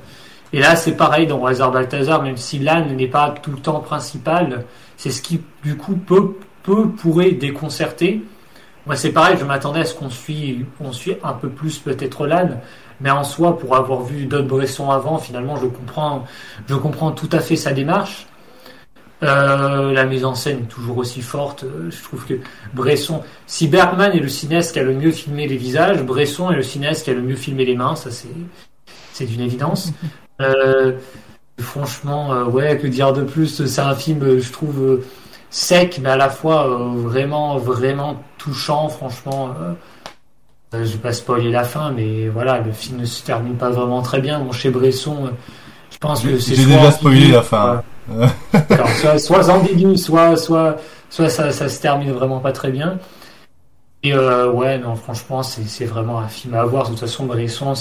Et là, c'est pareil dans Hazard Balthazar, même si l'âne n'est pas tout le temps principal, c'est ce qui, du coup, peut, peut pourrait déconcerter. Moi, c'est pareil, je m'attendais à ce qu'on suit, on suit un peu plus peut-être l'âne, mais en soi, pour avoir vu Don Bresson avant, finalement, je comprends, je comprends tout à fait sa démarche. Euh, la mise en scène est toujours aussi forte. Euh, Je trouve que Bresson, si Bergman est le cinéaste qui a le mieux filmé les visages, Bresson est le cinéaste qui a le mieux filmé les mains. Ça, c'est, c'est d'une évidence. Euh, franchement, ouais, que dire de plus? C'est un film, je trouve, sec, mais à la fois vraiment, vraiment touchant, franchement. Je vais pas spoiler la fin, mais voilà, le film ne se termine pas vraiment très bien. Bon, chez Bresson, je pense que c'est J'ai déjà spoilé la fin. soit, soit ambigu, soit, soit, soit ça, ça se termine vraiment pas très bien. Et euh, ouais, non, franchement, c'est vraiment un film à voir. De toute façon, Bresson,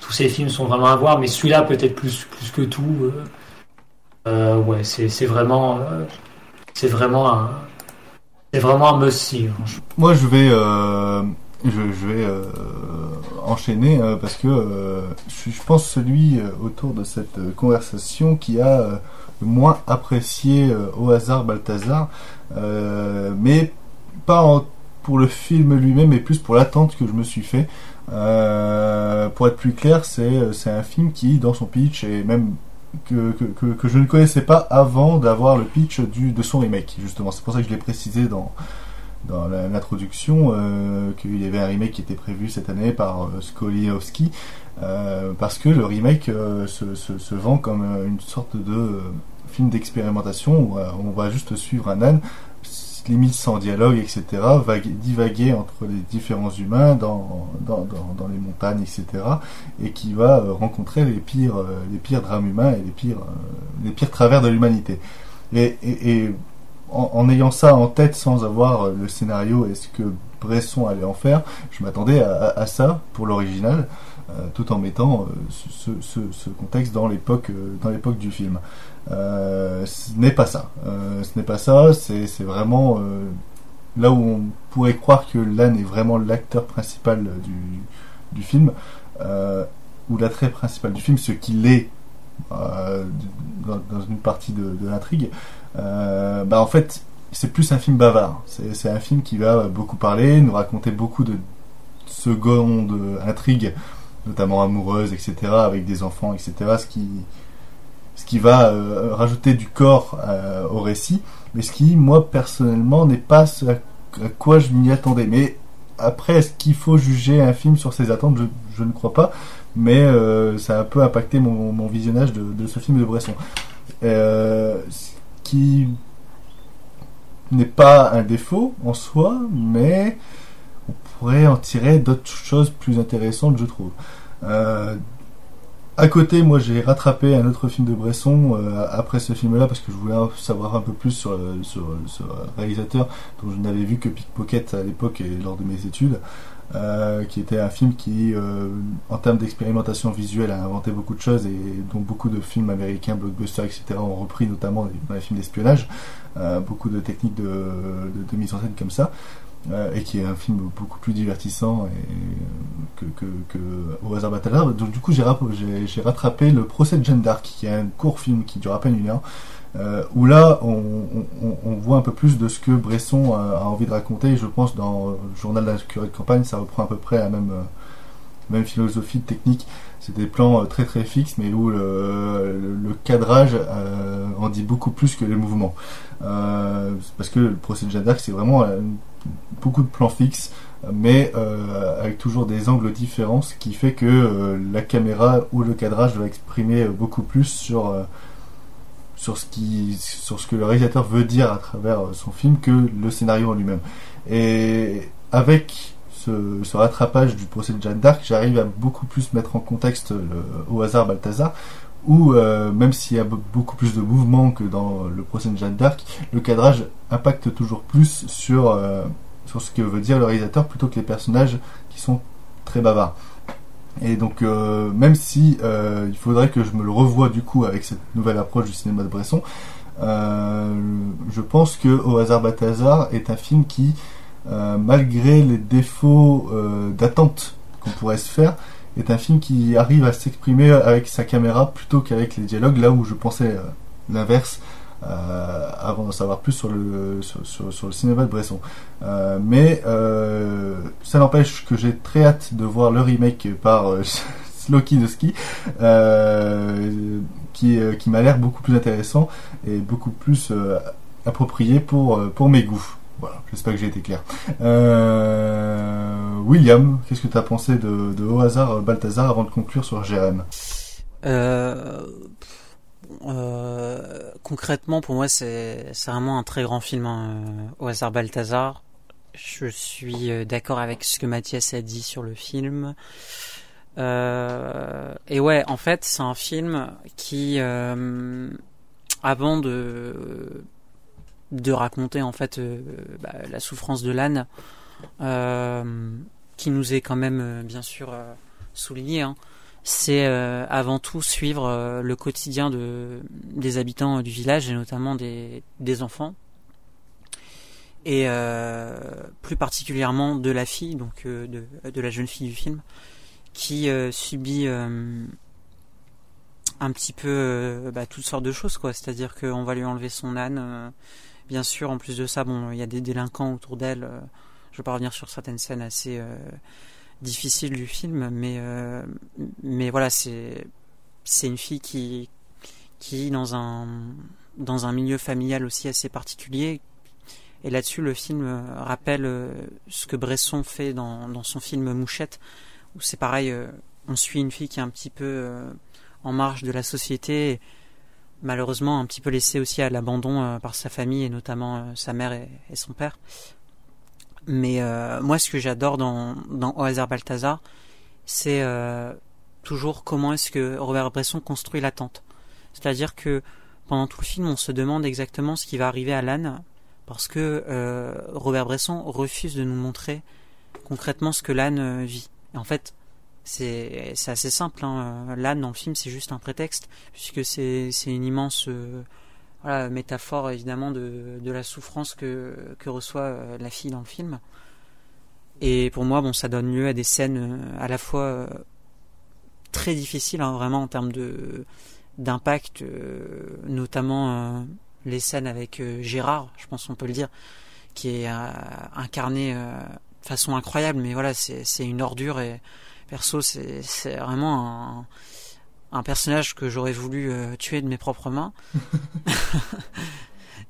tous ces films sont vraiment à voir, mais celui-là peut-être plus, plus que tout. Euh, euh, ouais, c'est vraiment, c'est vraiment un, c'est vraiment un must Moi, je vais, je, vais enchaîner parce que je, je, pense celui autour de cette conversation qui a le moins apprécié au hasard Balthazar, mais pas pour le film lui-même, mais plus pour l'attente que je me suis fait. Euh, pour être plus clair, c'est un film qui, dans son pitch, et même que, je ne connaissais pas avant d'avoir le pitch de son remake, justement. C'est pour ça que je l'ai précisé dans, dans l'introduction euh, qu'il y avait un remake qui était prévu cette année par euh, Skoliowski, euh, parce que le remake se, vend comme une sorte de film d'expérimentation où on va juste suivre un âne limite sans dialogue, etc., divaguer entre les différents humains dans, les montagnes, etc., et qui va rencontrer les pires, les pires drames humains et les pires, les pires travers de l'humanité. Et, en, ayant ça en tête sans avoir le scénario et ce que Bresson allait en faire, je m'attendais à, ça pour l'original, tout en mettant ce, ce, contexte dans l'époque du film. Euh, ce n'est pas ça. Euh, ce n'est pas ça. C'est vraiment euh, là où on pourrait croire que l'âne est vraiment l'acteur principal du film, ou l'attrait principal du film, ce qu'il est dans, une partie de, l'intrigue. bah en fait, c'est plus un film bavard. C'est un film qui va beaucoup parler, nous raconter beaucoup de secondes intrigues, notamment amoureuses, etc., avec des enfants, etc., ce qui, va euh, rajouter du corps euh, au récit, mais ce qui, moi, personnellement, n'est pas à, quoi je m'y attendais. Mais après, est-ce qu'il faut juger un film sur ses attentes? Je, ne crois pas, mais euh, ça a un peu impacté mon, visionnage de, ce film de Bresson. ce qui n'est pas un défaut en soi, mais on pourrait en tirer d'autres choses plus intéressantes, je trouve. À côté, moi j'ai rattrapé un autre film de Bresson euh, après ce film-là parce que je voulais savoir un peu plus sur, sur, sur réalisateur dont je n'avais vu que Pickpocket à l'époque et lors de mes études, euh, qui était un film qui, euh, en termes d'expérimentation visuelle, a inventé beaucoup de choses et dont beaucoup de films américains, blockbusters, etc. ont repris, notamment dans les films d'espionnage, beaucoup de techniques de, de, mise en scène comme ça. Euh, et qui est un film beaucoup plus divertissant et, que, que, au hasard Batalar. Donc du coup j'ai rattrapé le procès de Jeanne d'Arc, qui est un court film qui dure à peine une heure, euh, où là on, voit un peu plus de ce que Bresson a, envie de raconter. je pense dans le journal de la curée de campagne, ça reprend à peu près la même, euh, philosophie technique. C'est des plans euh, très très fixes, mais où le, cadrage euh, en dit beaucoup plus que les mouvements. Parce que le procès de Jeanne c'est vraiment beaucoup de plans fixes, mais avec toujours des angles différents, ce qui fait que la caméra ou le cadrage va exprimer beaucoup plus sur sur ce qui sur ce que le réalisateur veut dire à travers son film que le scénario en lui-même. Et avec ce, rattrapage du procès de Jeanne d'Arc, j'arrive à beaucoup plus mettre en contexte le, au hasard Balthazar, où même s'il y a beaucoup plus de mouvements que dans le procès de Jeanne d'Arc, le cadrage impacte toujours plus sur sur ce que veut dire le réalisateur plutôt que les personnages qui sont très bavards. Et donc, euh, même si euh, il faudrait que je me le revoie du coup avec cette nouvelle approche du cinéma de Bresson, euh, je pense que Au hasard Balthazar est un film qui, malgré les défauts d'attente qu'on pourrait se faire, est un film qui arrive à s'exprimer avec sa caméra plutôt qu'avec les dialogues, là où je pensais l'inverse euh, avant d'en savoir plus sur le, sur, sur, le cinéma de Bresson. Euh, mais euh, ça n'empêche que j'ai très hâte de voir le remake par Sloki Noski, qui, qui m'a l'air beaucoup plus intéressant et beaucoup plus approprié pour, pour mes goûts. Voilà, j'espère que j'ai été clair. William, qu'est-ce que tu as pensé de, de Au hasard Balthazar avant de conclure sur Jérém euh, euh, concrètement, pour moi, c'est vraiment un très grand film hein, au hasard Balthazar. Je suis euh, d'accord avec ce que Mathias a dit sur le film. Euh, et ouais, en fait, c'est un film qui, euh, avant de raconter en fait euh, bah, la souffrance de l'âne, qui nous est quand même bien sûr souligné, hein, c'est avant tout suivre le quotidien de des habitants du village et notamment des enfants et plus particulièrement de la fille, donc de, la jeune fille du film, qui euh, subit euh, un petit peu euh, bah, toutes sortes de choses, quoi. C'est-à-dire qu'on va lui enlever son âne. bien sûr, en plus de ça, bon, il y a des délinquants autour d'elle. je vais pas revenir sur certaines scènes assez difficiles du film, mais mais voilà, c'est une fille qui qui dans un dans un milieu familial aussi assez particulier. Et là-dessus, le film rappelle ce que Bresson fait dans, son film Mouchette, où c'est pareil, euh, on suit une fille qui est un petit peu euh, en marge de la société, malheureusement un petit peu laissée aussi à l'abandon euh, par sa famille et notamment sa mère et, son père. Mais moi, ce que j'adore dans, dans hasard Balthazar, c'est toujours comment est-ce que Robert Bresson construit l'attente. C'est-à-dire que pendant tout le film, on se demande exactement ce qui va arriver à l'âne, parce que Robert Bresson refuse de nous montrer concrètement ce que l'âne vit en fait, c'est assez simple. Hein. L'âne dans le film, c'est juste un prétexte, puisque c'est une immense euh, voilà, métaphore évidemment de, de, la souffrance que, que reçoit euh, la fille dans le film. Et pour moi, bon, ça donne lieu à des scènes euh, à la fois très difficiles, hein, vraiment en termes de d'impact, notamment les scènes avec Gérard, je pense qu'on peut le dire, qui est incarné façon incroyable, mais voilà, c'est une ordure et perso, c'est vraiment un, un, personnage que j'aurais voulu euh, tuer de mes propres mains.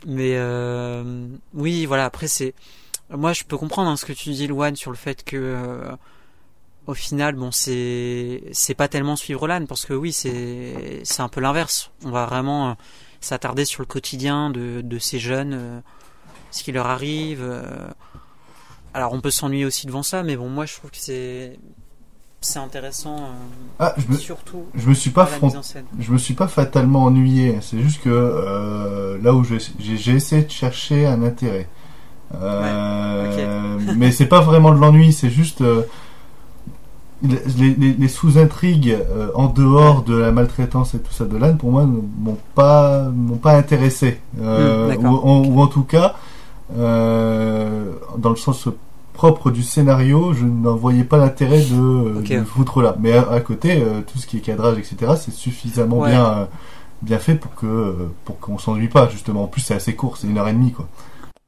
mais euh, oui, voilà, après c'est. Moi, je peux comprendre hein, ce que tu dis, Luan, sur le fait que. Euh, au final, bon, c'est c'est pas tellement suivre l'âne parce que oui, c'est c'est un peu l'inverse. On va vraiment s'attarder sur le quotidien de, de ces jeunes, ce qui leur arrive, alors on peut s'ennuyer aussi devant ça, mais bon, moi je trouve que c'est c'est intéressant. Euh, ah, je me, surtout. Je me suis pas je me suis pas fatalement ennuyé. C'est juste que euh, là où j'ai essayé de chercher un intérêt. Euh, Mais c'est pas vraiment de l'ennui, c'est juste euh, les, les, sous-intrigues en dehors de la maltraitance et tout ça de l'âne, pour moi, m'ont pas m'ont pas intéressé. Hmm, ou, ou, en tout cas, dans le sens propre du scénario, je n'en voyais pas l'intérêt de, de, foutre là. Mais à, côté, euh, tout ce qui est cadrage, etc., c'est suffisamment bien, euh, bien fait pour que pour qu'on s'ennuie pas justement. En plus, c'est assez court, c'est une heure et demie quoi.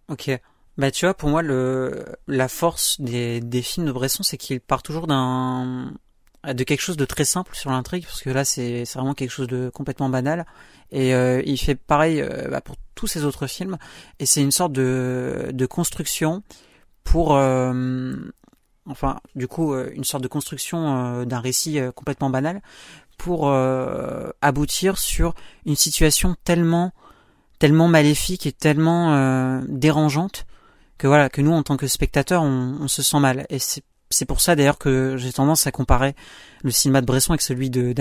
Ok. Bah tu vois, pour moi, le la force des, des films de Bresson, c'est qu'il part toujours d'un de quelque chose de très simple sur l'intrigue, parce que là, c'est vraiment quelque chose de complètement banal. Et euh, il fait pareil bah, pour tous ses autres films, et c'est une sorte de de construction pour euh, enfin du coup euh, une sorte de construction euh, d'un récit complètement banal pour aboutir sur une situation tellement tellement maléfique et tellement dérangeante que voilà que nous en tant que spectateurs on, se sent mal. Et c'est c'est pour ça d'ailleurs que j'ai tendance à comparer le cinéma de Bresson avec celui de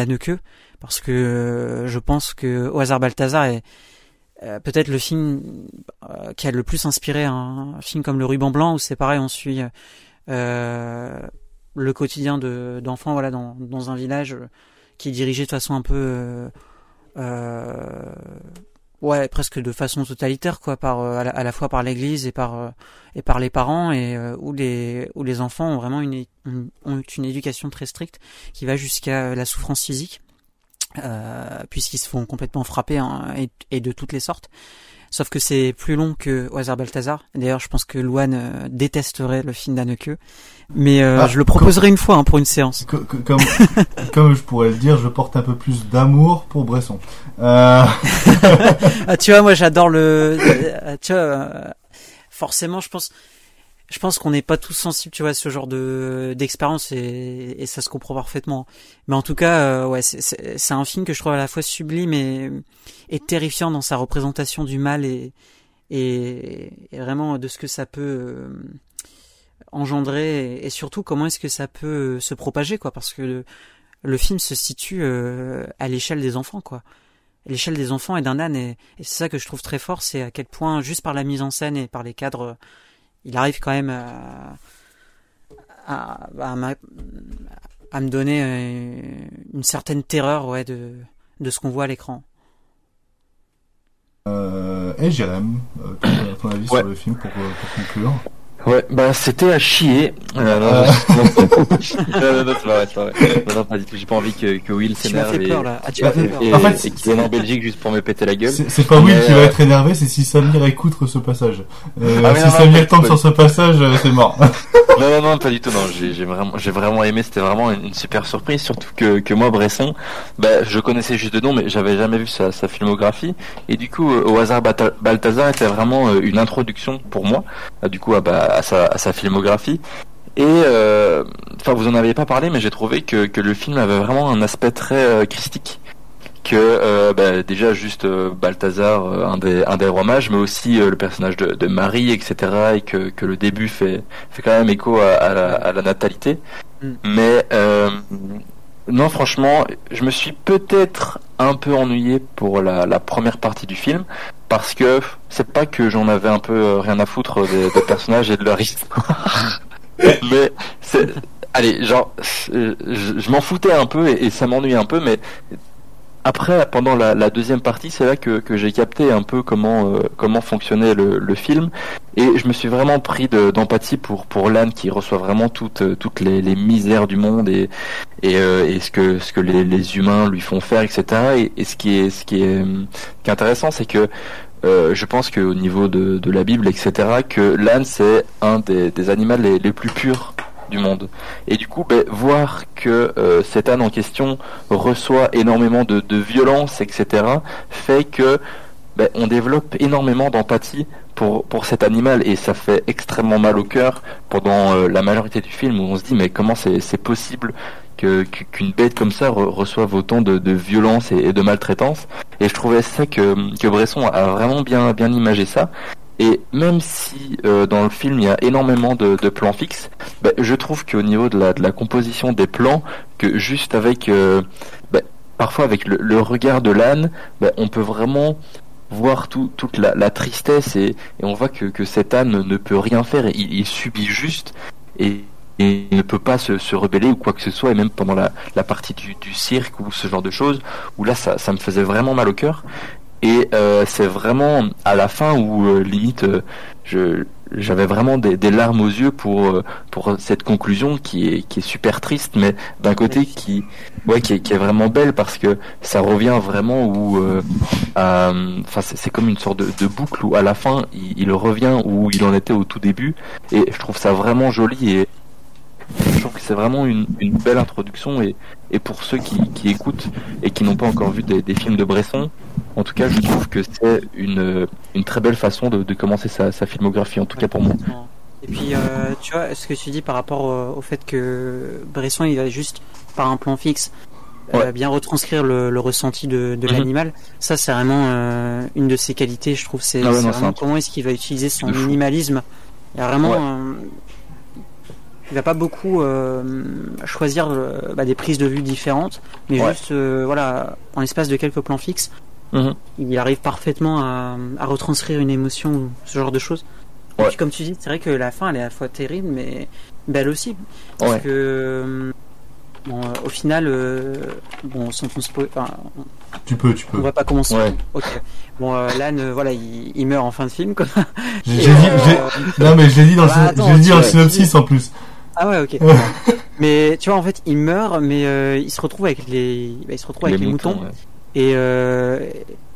parce que je pense que au hasard Balthazar est euh, peut-être le film euh, qui a le plus inspiré un, film comme Le Ruban Blanc où c'est pareil on suit euh, le quotidien de d'enfants voilà dans, dans un village qui est dirigé de façon un peu ouais presque de façon totalitaire quoi par à la, fois par l'église et par et par les parents et où les où les enfants ont vraiment une, ont une éducation très stricte qui va jusqu'à la souffrance physique euh, puisqu'ils se font complètement frapper hein, et, de toutes les sortes. Sauf que c'est plus long que hasard Balthazar. D'ailleurs, je pense que Luan euh, détesterait le film d'Anneke. Mais euh, ah, je le proposerai une fois hein, pour une séance. comme, comme je pourrais le dire, je porte un peu plus d'amour pour Bresson. ah, tu vois, moi j'adore le... tu vois, forcément, je pense... je pense qu'on n'est pas tous sensibles, tu vois, à ce genre de d'expérience et, et ça se comprend parfaitement. Mais en tout cas, euh, ouais, c'est un film que je trouve à la fois sublime et, et terrifiant dans sa représentation du mal et, et, vraiment de ce que ça peut euh, engendrer et, surtout comment est-ce que ça peut se propager, quoi, parce que le, le film se situe euh, à l'échelle des enfants, quoi. L'échelle des enfants et d'un âne, et, et c'est ça que je trouve très fort, c'est à quel point, juste par la mise en scène et par les cadres il arrive quand même à, à, me donner euh, une certaine terreur ouais, de, de ce qu'on voit à l'écran. Euh, et Jérém, euh, ton avis sur le film pour, euh, pour conclure? Ouais, bah c'était à chier. Euh, non, euh... non, non, non, c'est pas vrai, c'est pas vrai. Non, non, pas du tout. J'ai pas envie que, que Will s'énerve et, ah, tu et, et, en fait, et qu'il vienne en Belgique juste pour me péter la gueule. C'est pas Will qui va être énervé, c'est si Samir écoute ce passage. Euh, ah, si Samir tombe sur ce passage, c'est mort. non, non, non, pas du tout. Non, j'ai vraiment, j'ai vraiment aimé. C'était vraiment une, super surprise, surtout que que moi Bresson, bah, je connaissais juste de nom, mais j'avais jamais vu sa, sa filmographie. Et du coup, au hasard Balthazar était vraiment une introduction pour moi. Du coup, bah à sa, à sa filmographie. Et euh, enfin, vous en avez pas parlé, mais j'ai trouvé que, que le film avait vraiment un aspect très euh, christique. Que euh, bah, déjà juste euh, Balthazar, euh, un des un des rois mages, mais aussi le personnage de, de, Marie, etc. Et que, que le début fait fait quand même écho à, à, la, à la, natalité. Mm. Mais non, franchement, je me suis peut-être un peu ennuyé pour la, la, première partie du film parce que c'est pas que j'en avais un peu rien à foutre des, des personnages et de leur histoire, mais c'est allez, genre je, je m'en foutais un peu et, et ça m'ennuyait un peu, mais après, pendant la, deuxième partie, c'est là que, que j'ai capté un peu comment euh, comment fonctionnait le, le, film, et je me suis vraiment pris d'empathie pour pour l'âne qui reçoit vraiment toutes toutes les, misères du monde et euh, et, ce que ce que les, les, humains lui font faire, etc. Et, ce qui est ce qui est, intéressant, c'est que euh, je pense qu'au niveau de, de la Bible, etc., que l'âne c'est un des, des animaux les, les plus purs monde. Et du coup, ben, voir que euh, cet âne en question reçoit énormément de, violence, etc., fait que ben, on développe énormément d'empathie pour, pour cet animal et ça fait extrêmement mal au cœur pendant euh, la majorité du film où on se dit mais comment c'est possible qu'une bête comme ça reçoive autant de, violence et, et, de maltraitance? Et je trouvais ça que, que Bresson a vraiment bien bien imagé ça et même si euh, dans le film il y a énormément de, plans fixes, bah, je trouve qu'au niveau de la, composition des plans, que juste avec, euh, bah, parfois avec le, regard de l'âne, bah, on peut vraiment voir tout, toute la, la tristesse et, on voit que, cet âne ne peut rien faire, il, subit juste et, et ne peut pas se, rebeller ou quoi que ce soit, et même pendant la, partie du, cirque ou ce genre de choses, où là ça me faisait vraiment mal au cœur. Et euh, c'est vraiment à la fin où euh, limite euh, je j'avais vraiment des, des, larmes aux yeux pour pour cette conclusion qui est qui est super triste, mais d'un côté qui ouais qui est, qui est, vraiment belle parce que ça revient vraiment où enfin c'est comme une sorte de, de, boucle où à la fin il, il revient où il en était au tout début. Et je trouve ça vraiment joli et je trouve que c'est vraiment une, une, belle introduction et, et pour ceux qui, qui, écoutent et qui n'ont pas encore vu des, des, films de Bresson, en tout cas, je trouve que c'est une, une très belle façon de, de commencer sa, sa, filmographie, en tout cas pour moi. Et puis, euh, tu vois, ce que tu dis par rapport au, au, fait que Bresson, il va juste par un plan fixe euh, bien retranscrire le, le ressenti de, de mm -hmm. l'animal, ça c'est vraiment euh, une de ses qualités, je trouve. C'est ah ouais, vraiment comment est-ce qu'il va utiliser son minimalisme. Il y a vraiment il va pas beaucoup euh, choisir euh, bah, des prises de vue différentes, mais ouais. juste euh, voilà, en l'espace de quelques plans fixes, mm -hmm. il arrive parfaitement à, à, retranscrire une émotion ou ce genre de choses. Ouais. Et puis comme tu dis, c'est vrai que la fin elle est à la fois terrible mais belle aussi, parce ouais. que bon, au final, bon, sans ton spoil, enfin, tu peux, tu peux. On va pas commencer. Ouais. Ok. Bon, euh, l'âne, voilà, il, il, meurt en fin de film, quoi. J'ai dit, euh... non mais je l'ai dit dans bah, le, dit dans le synopsis en plus. Ah ouais, ok. mais tu vois, en fait, il meurt, mais euh, il se retrouve avec les, bah, il se retrouve avec les, les moutons. moutons ouais. Et euh,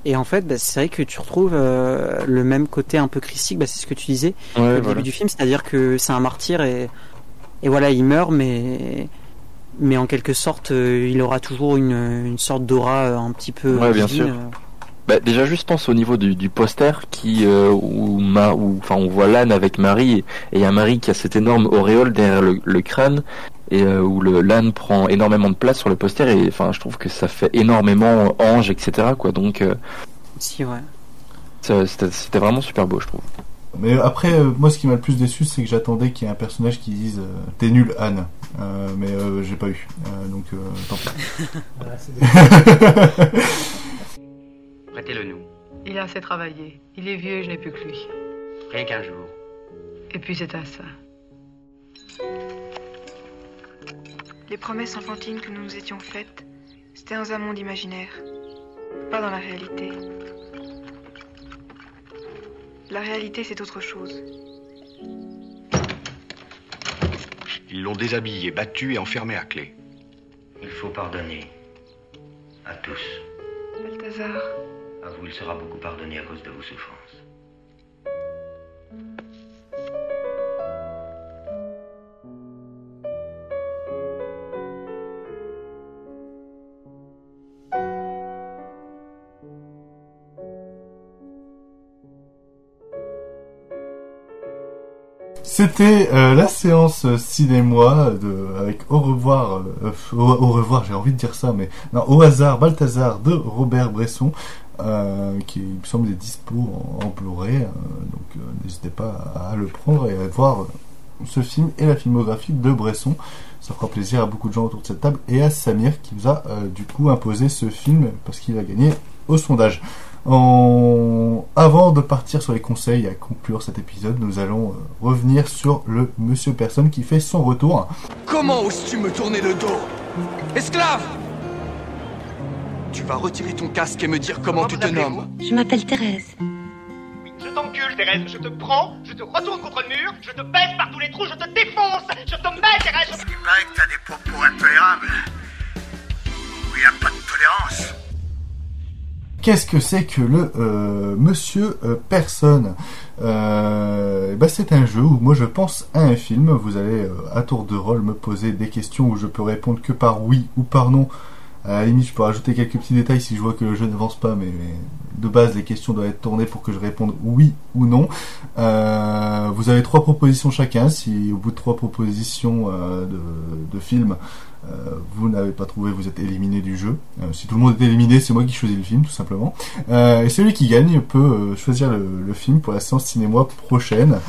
et en fait, bah, c'est vrai que tu retrouves euh, le même côté un peu christique. Bah, c'est ce que tu disais ouais, au voilà. début du film, c'est-à-dire que c'est un martyr et et voilà, il meurt, mais mais en quelque sorte, euh, il aura toujours une, une sorte d'aura un petit peu. Ouais, bien sûr. Bah, déjà juste pense au niveau du, du poster qui euh, où, Ma- où enfin on voit l'âne avec Marie et il y a Marie qui a cette énorme auréole derrière le, le crâne et euh, où le l'âne prend énormément de place sur le poster et enfin je trouve que ça fait énormément ange etc quoi donc euh, Si, ouais. c'était vraiment super beau je trouve. Mais après, euh, moi, ce qui m'a le plus déçu, c'est que j'attendais qu'il y ait un personnage qui dise euh, T'es nul, Anne. Euh, mais euh, j'ai pas eu. Euh, donc, euh, tant pis. Voilà, c'est Prêtez-le nous. Il a assez travaillé. Il est vieux et je n'ai plus que lui. Rien qu'un jour. Et puis c'est à ça. Les promesses enfantines que nous nous étions faites, c'était dans un monde imaginaire, pas dans la réalité. La réalité, c'est autre chose. Ils l'ont déshabillé, battu et enfermé à clé. Il faut pardonner. À tous. Balthazar, À vous, il sera beaucoup pardonné à cause de vos souffrances. C'était euh, la séance euh, cinéma de, avec Au revoir, euh, au, au revoir, j'ai envie de dire ça, mais non, au hasard, Balthazar de Robert Bresson, euh, qui me semble est dispo en, en euh, donc euh, n'hésitez pas à, le prendre et à voir ce film et la filmographie de Bresson. Ça fera plaisir à beaucoup de gens autour de cette table et à Samir qui nous a du coup imposé ce film parce qu'il a gagné au sondage. Avant de partir sur les conseils à conclure cet épisode, nous allons revenir sur le Monsieur Personne qui fait son retour. Comment oses-tu me tourner le dos? Esclave Tu vas retirer ton casque et me dire comment tu te nommes. Je m'appelle Thérèse. Je t'encule, Thérèse, je te prends, je te retourne contre le mur, je te baisse par tous les trous, je te défonce, je te mets, Thérèse, je... Il paraît que t'as des propos intolérables. Où il n'y a pas de tolérance. Qu'est-ce que c'est que le euh, Monsieur euh, Personne? Euh, bah, C'est un jeu où moi je pense à un film. Vous allez euh, à tour de rôle me poser des questions où je peux répondre que par oui ou par non. À la limite, je peux rajouter quelques petits détails si je vois que le jeu n'avance pas, mais, de base, les questions doivent être tournées pour que je réponde oui ou non. Euh, vous avez trois propositions chacun. Si au bout de trois propositions euh, de, de films, euh, vous n'avez pas trouvé, vous êtes éliminé du jeu. Euh, si tout le monde est éliminé, c'est moi qui choisis le film, tout simplement. Et celui qui gagne peut choisir le, film pour la séance cinéma prochaine.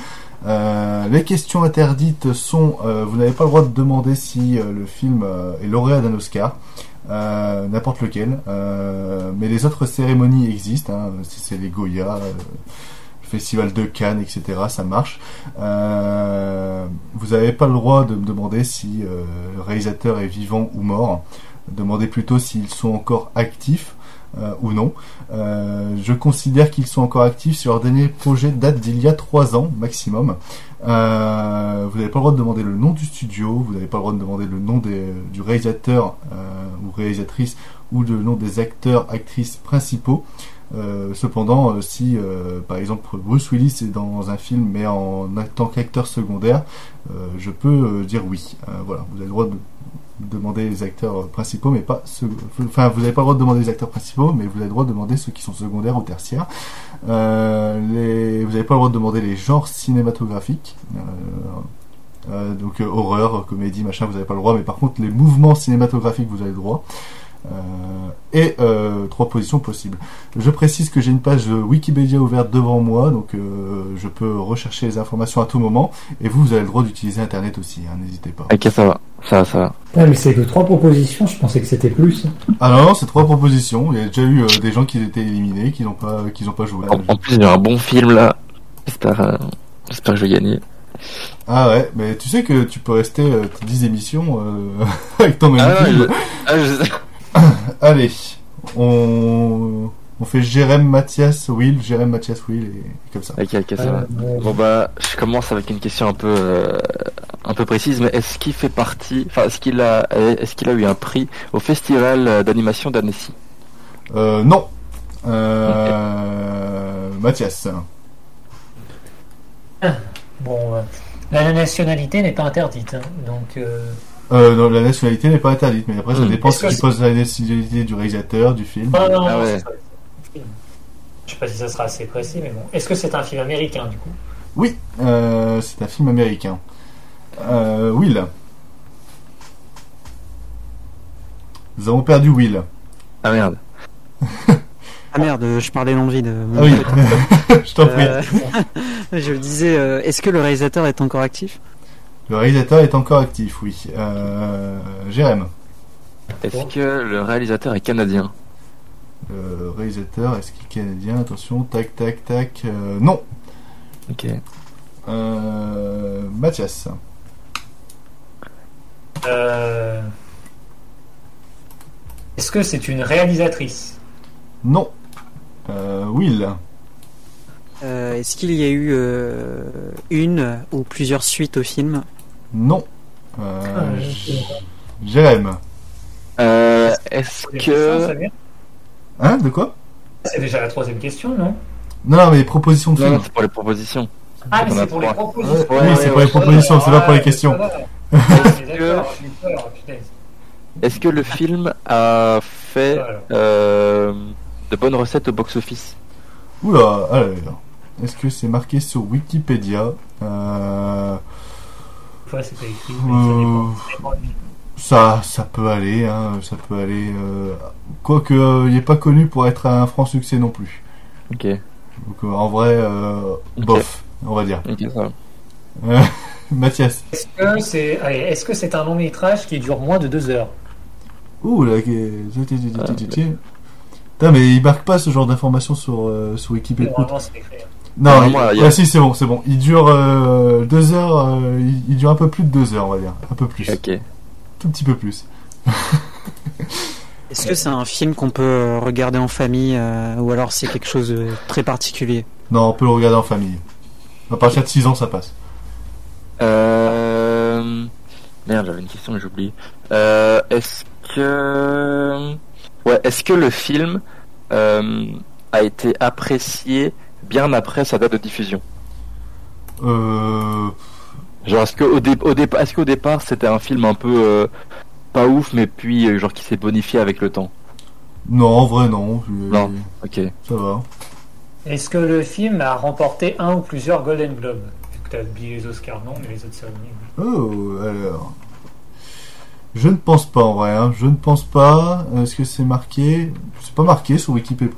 Les questions interdites sont, vous n'avez pas le droit de demander si le film est lauréat d'un Oscar, euh, n'importe lequel, euh, mais les autres cérémonies existent, hein, si c'est les Goya, euh, le Festival de Cannes, etc., ça marche. Euh, vous n'avez pas le droit de me demander si euh, le réalisateur est vivant ou mort, demandez plutôt s'ils sont encore actifs. euh, ou non. Je considère qu'ils sont encore actifs si leur dernier projet date d'il y a trois ans maximum. Euh, vous n'avez pas le droit de demander le nom du studio, vous n'avez pas le droit de demander le nom du réalisateur euh, ou réalisatrice ou le nom des acteurs, actrices principaux. Euh, cependant, euh, si euh, par exemple Bruce Willis est dans un film mais en tant qu'acteur secondaire, euh, je peux dire oui. Voilà, vous avez le droit de demander les acteurs principaux, mais pas. Enfin, vous n'avez pas le droit de demander les acteurs principaux, mais vous avez le droit de demander ceux qui sont secondaires ou tertiaires. Les... Vous n'avez pas le droit de demander les genres cinématographiques. Donc horreur, comédie, machin, vous n'avez pas le droit, mais par contre les mouvements cinématographiques, vous avez le droit. Euh, et euh, trois positions possibles. Je précise que j'ai une page Wikipédia ouverte devant moi, donc euh, je peux rechercher les informations à tout moment. Et vous, vous avez le droit d'utiliser Internet aussi, hein, n'hésitez pas. Ok ça va, ça va, ça va. Ah, mais c'est que trois propositions, je pensais que c'était plus. Ah non, non, c'est trois propositions. Il y a déjà eu euh, des gens qui étaient éliminés, qui n'ont pas, qui n'ont pas joué. En, en plus, il y a un bon film là. J'espère, euh, j'espère que je vais gagner. Ah ouais, mais tu sais que tu peux rester euh, 10 émissions euh, avec ton même Ah, film. je- ah, je- Allez, on, on fait Jérém, Mathias, Will, Jérém, Mathias, Will, et comme ça. Ok, ok, ça va. Bon bah, je commence avec une question un peu, euh, un peu précise, mais est-ce qu'il fait partie, enfin, est-ce qu'il a, est-ce qu'il a eu un prix au festival d'animation d'Annecy? Euh, non. Euh, Mathias. Bon, euh, la nationalité n'est pas interdite, hein, donc. Euh, Euh, non, la nationalité n'est pas interdite, mais après ça Hmm. dépend Est-ce si que tu c'est- poses la nationalité du réalisateur, du film. Ah, non, Ah non, ouais. c'est ça. Je sais pas si ça sera assez précis, mais bon. Est-ce que c'est un film américain du coup? Oui, euh, c'est un film américain. Euh, Will. Nous avons perdu Will. Ah merde. Ah merde, je parlais dans le vide. Ah oui, je t'en prie. Euh, je disais, euh, est-ce que le réalisateur est encore actif? Le réalisateur est encore actif, oui. Euh, Jérém. Est-ce que le réalisateur est canadien? Le réalisateur, est-ce qu'il est canadien? Attention, tac, tac, tac. Euh, non. Ok. Euh, Mathias. Euh, Est-ce que c'est une réalisatrice? Non. Euh, Will. Euh, Est-ce qu'il y a eu euh, une ou plusieurs suites au film? Non. Euh, Jérém. Euh, Est-ce que. Hein De quoi? C'est déjà la troisième question, non? Non, non, mais propositions de Non, film. non, c'est pour les propositions. Ah, mais c'est pour les propositions. Ouais, oui, c'est pour les propositions, c'est pas pour les questions. Ah. Est-ce que le film a fait euh, de bonnes recettes au box-office? Oula, alors. Est-ce que c'est marqué sur Wikipédia? Euh, Ouais, c'est pas écrit, mais ça dépend. euh, ça, ça peut aller, hein, ça peut aller. Euh, Quoique, euh, il n'est pas connu pour être un franc succès non plus. Ok. Donc, euh, en vrai, euh, bof, on va dire. Ok, ça va. Mathias. Est-ce que c'est est-ce que c'est un long métrage qui dure moins de deux heures Ouh là, Putain, mais il marque pas ce genre d'informations sur, euh, sur Wikipédia. Non, Ah, il- moi, il y a- ah, si, c'est bon, c'est bon. Il dure euh, deux heures, euh, il, il dure un peu plus de deux heures, on va dire. Un peu plus. Ok. Tout petit peu plus. Est-ce que c'est un film qu'on peut regarder en famille euh, ou alors c'est quelque chose de très particulier? Non, on peut le regarder en famille. À partir de 6 ans, ça passe. Euh... Merde, j'avais une question mais j'ai oublié. Euh, est-ce que... Ouais, est-ce que le film euh, a été apprécié bien après sa date de diffusion Euh... Genre, est-ce qu'au dé- au départ, est-ce qu'au départ c'était un film un peu euh, pas ouf, mais puis euh, genre qui s'est bonifié avec le temps? Non, en vrai, non. Non, ok. Ça va. Est-ce que le film a remporté un ou plusieurs Golden Globes? T'as oublié les Oscars, non, mais les autres cérémonies. Oh, alors. Je ne pense pas en vrai, hein. je ne pense pas. Est-ce que c'est marqué? C'est pas marqué sur Wikipédia.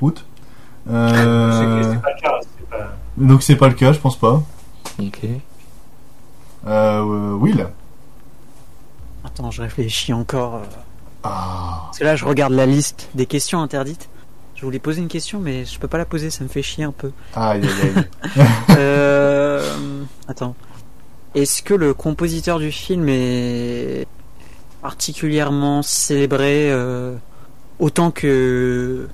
Euh... Pas le cas, c'est pas. Donc c'est pas le cas, je pense pas. Ok. Euh, Will Attends, je réfléchis encore. euh. Ah. Parce que là, je regarde la liste des questions interdites. Je voulais poser une question, mais je peux pas la poser, ça me fait chier un peu. Aïe aïe aïe. Euh, Attends. Est-ce que le compositeur du film est particulièrement célébré euh, autant que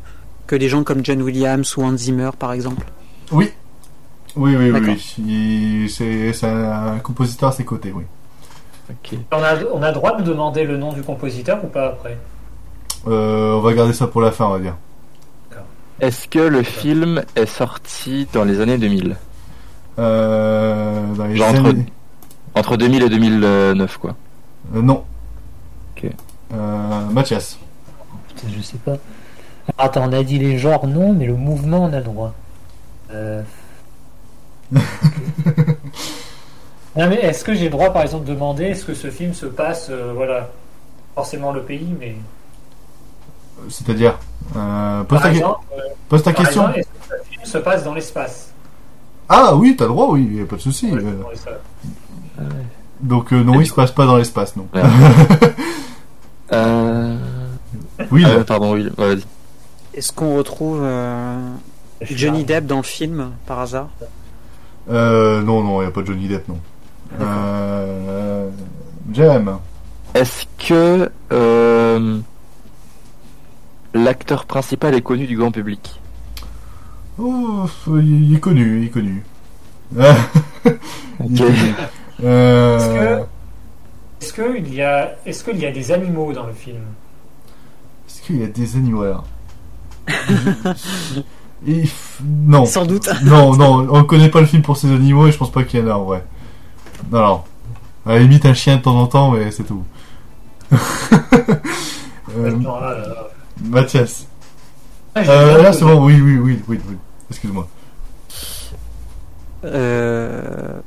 que des gens comme John Williams ou Hans Zimmer, par exemple Oui. Oui, oui, oui. C'est un compositeur à ses côtés, oui. On a, on a droit de demander le nom du compositeur ou pas après? Euh, on va garder ça pour la fin, on va dire. Est-ce que le film est sorti dans les années 2000 Euh, dans les Genre entre 2000 et 2009, quoi. Euh, non. Ok. Euh, Mathias. Putain, je sais pas. Alors, attends, on a dit les genres non, mais le mouvement on a le droit. Euh... non mais est-ce que j'ai le droit par exemple de demander est-ce que ce film se passe, euh, voilà, forcément le pays, mais C'est-à-dire euh, Pose par ta, que- exemple, euh, pose ta par question. exemple, est-ce que ce film se passe dans l'espace? Ah oui, t'as le droit, oui, y a pas de souci. Ouais, euh. Donc euh, non, il se passe pas dans l'espace, non. Euh... Oui, Ah, là. pardon, oui. Ouais, vas-y. Est-ce qu'on retrouve euh, Johnny Depp dans le film, par hasard? Euh, non, non, il a pas de Johnny Depp, non. Euh, Jem. Est-ce que euh, l'acteur principal est connu du grand public? Oh, il est connu, il est connu. Il est Ok. connu. Euh, Est-ce que est-ce que il y a est-ce qu'il y a des animaux dans le film? Est-ce qu'il y a des animaux alors? Et Non. Sans doute. Non, non, on connaît pas le film pour ces animaux et je pense pas qu'il y en a en vrai. Non, non. À la limite un chien de temps en temps, mais c'est tout. Euh, Attends, là, là, là. Mathias. Ah, Euh, là c'est bon, oui, oui, oui, oui. oui. Excuse-moi. Euh,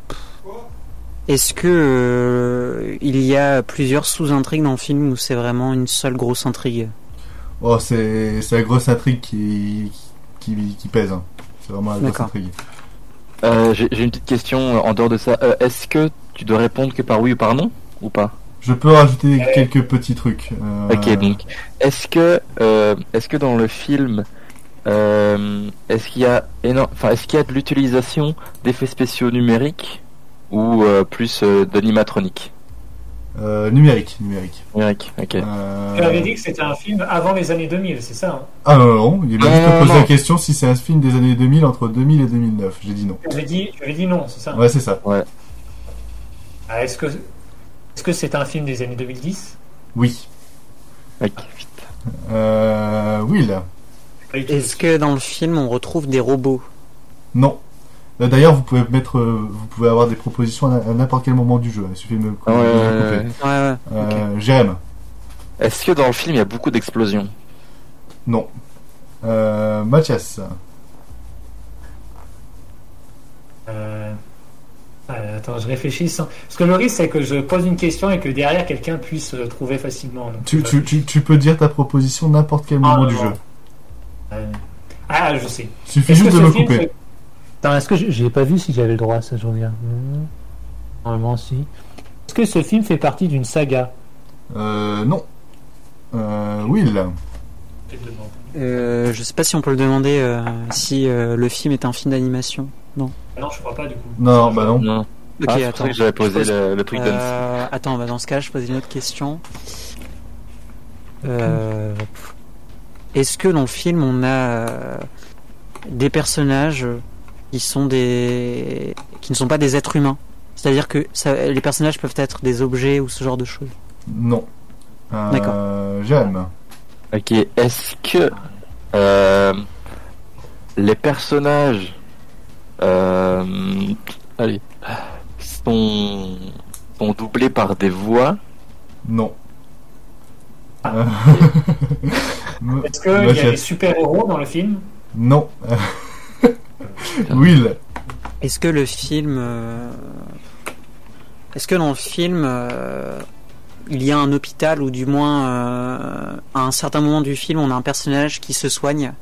Est-ce que euh, il y a plusieurs sous-intrigues dans le film ou c'est vraiment une seule grosse intrigue? Oh, c'est c'est la grosse intrigue qui, qui, qui pèse. hein. C'est vraiment la grosse intrigue. Euh, J'ai une petite question euh, en dehors de ça. Euh, Est-ce que tu dois répondre que par oui ou par non ou pas? Je peux rajouter quelques petits trucs. euh, Ok, donc est-ce que euh, est-ce que dans le film euh, est-ce qu'il y a enfin est-ce qu'il y a de l'utilisation d'effets spéciaux numériques ou euh, plus euh, d'animatronique euh, numérique, numérique. Numérique, ok. Euh, Tu avais dit que c'était un film avant les années 2000, c'est ça hein? Ah non, non, non, il m'a Non, juste posé non. la question si c'est un film des années 2000 entre 2000 et 2009. J'ai dit non. Tu avais dit, tu avais dit non, c'est ça? Ouais, c'est ça. Ouais. Ah, Est-ce que est-ce que c'est un film des années 2010 Oui. Ok. Euh, Will. Est-ce que dans le film on retrouve des robots? Non. Euh, D'ailleurs, vous pouvez mettre, euh, vous pouvez avoir des propositions à à n'importe quel moment du jeu. Il suffit de me, ouais, couper. ouais. Euh, Jérém. Est-ce que dans le film il y a beaucoup d'explosions? Non. Euh, Mathias. Euh, euh, attends, je réfléchis. sans- Parce que le risque, c'est que je pose une question et que derrière, quelqu'un puisse le trouver facilement. Donc, Tu, je tu, tu, tu peux dire ta proposition n'importe quel moment Ah, du non. jeu. Euh, Ah, je sais. Suffit juste de me film couper. Attends, est-ce que je j'ai pas vu si j'avais le droit, ça je regarde. Hmm. Normalement, si. Est-ce que ce film fait partie d'une saga? Euh, non. Euh, Will. Euh, je sais pas si on peut le demander euh, si euh, le film est un film d'animation. Non. Non, je crois pas du coup. Non, bah non. Non. Ok, Ah, attends. que j'avais posé Je pose- le- le truc. Euh, attends, bah dans ce cas, je pose une autre question. Euh, Est-ce que dans le film on a euh, des personnages qui sont des qui ne sont pas des êtres humains C'est-à-dire que ça- les personnages peuvent être des objets ou ce genre de choses. Non. Euh, D'accord. Jérém. Ok, est-ce que euh, les personnages euh, allez, sont, sont doublés par des voix? Non. Ah. Euh, Est-ce qu'il y a des super-héros dans le film? Non. Will. Est-ce que le film euh, est-ce que dans le film euh, il y a un hôpital ou du moins euh, à un certain moment du film on a un personnage qui se soigne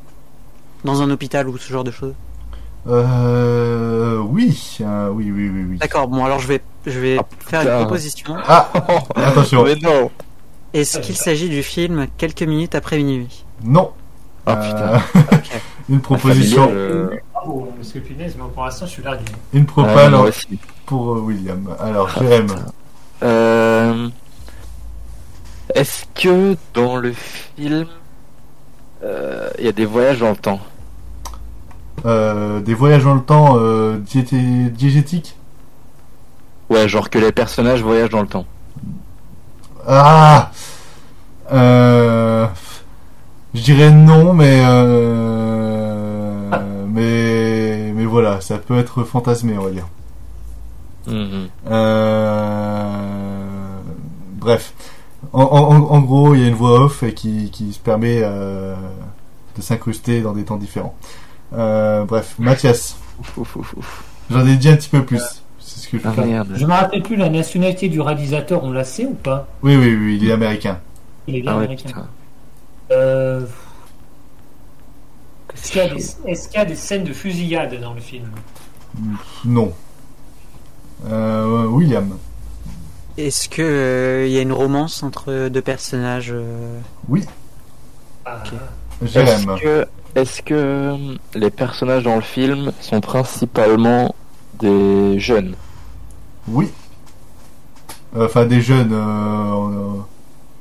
dans un hôpital ou ce genre de choses? Euh, oui. Euh, oui, oui, oui, oui. D'accord, bon alors je vais je vais faire une putain. proposition. Ah Attention. Mais non Est-ce qu'il s'agit du film quelques minutes après minuit? Non. Ah Euh, une proposition. Bravo, parce que punaise, moi pour l'instant je suis largué. Une Ah, propale moi aussi. pour euh, William. Alors, Ah, Jérém. Euh, Est-ce que dans le film euh, il y a des voyages dans le temps? Euh, des voyages dans le temps euh, diété- diégétiques? Ouais, genre que les personnages voyagent dans le temps. Ah euh, Je dirais non, mais euh, mais mais voilà, ça peut être fantasmé, on va dire. Mhm. Euh, bref, en, en- en gros, il y a une voix off qui, qui se permet euh, de s'incruster dans des temps différents. Euh, bref, Mathias. J'en ai dit un petit peu plus. C'est ce que je Ah, fais. merde. Je me rappelle plus la nationalité du réalisateur, on la sait ou pas? Oui, oui, oui, il est américain. Il est bien Ah américain. Euh, Est-ce qu'il y, a des- est-ce qu'il y a des scènes de fusillade dans le film Non. Euh, William. Est-ce que euh, il y a une romance entre deux personnages euh, Oui. Ah, Jérém. Est-ce que, les personnages dans le film sont principalement des jeunes? Oui. Euh, Enfin, des jeunes. euh, euh,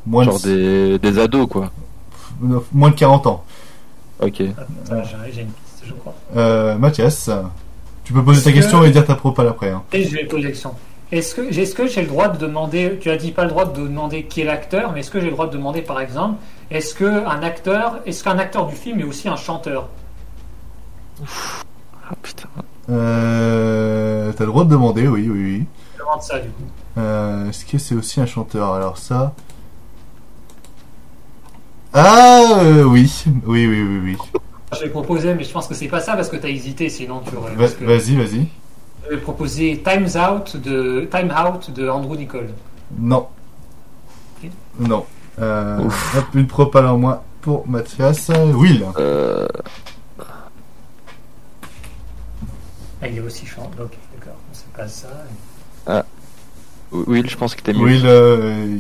moins, Genre de, des, des ados, quoi. moins de 40 ans. Ok. J'ai j'ai une piste, je crois. Euh, Mathias. Tu peux poser ta question que- et dire ta propale après. hein. Et je vais poser la question. Est-ce que j'ai le droit de demander Tu as dit pas le droit de demander qui est l'acteur, mais est-ce que j'ai le droit de demander par exemple Est-ce que un acteur, est-ce qu'un acteur du film est aussi un chanteur? Ah putain. Euh, T'as le droit de demander, oui, oui, oui. Je demande ça du coup. Euh, Est-ce que c'est aussi un chanteur? Alors ça... Ah euh, oui, oui, oui, oui, oui. Je vais proposer, mais je pense que c'est pas ça parce que t'as hésité, sinon tu aurais. Va- Vas-y, vas-y. Je vais proposer Time's Out de Time Out de Andrew Nicole. Non. Non. Euh, hop, une propale en moins pour Mathias. Will. Euh, Ah, il est aussi chant. Ok, d'accord. C'est pas ça. Ah. Will, je pense que t'es mieux. Will, euh,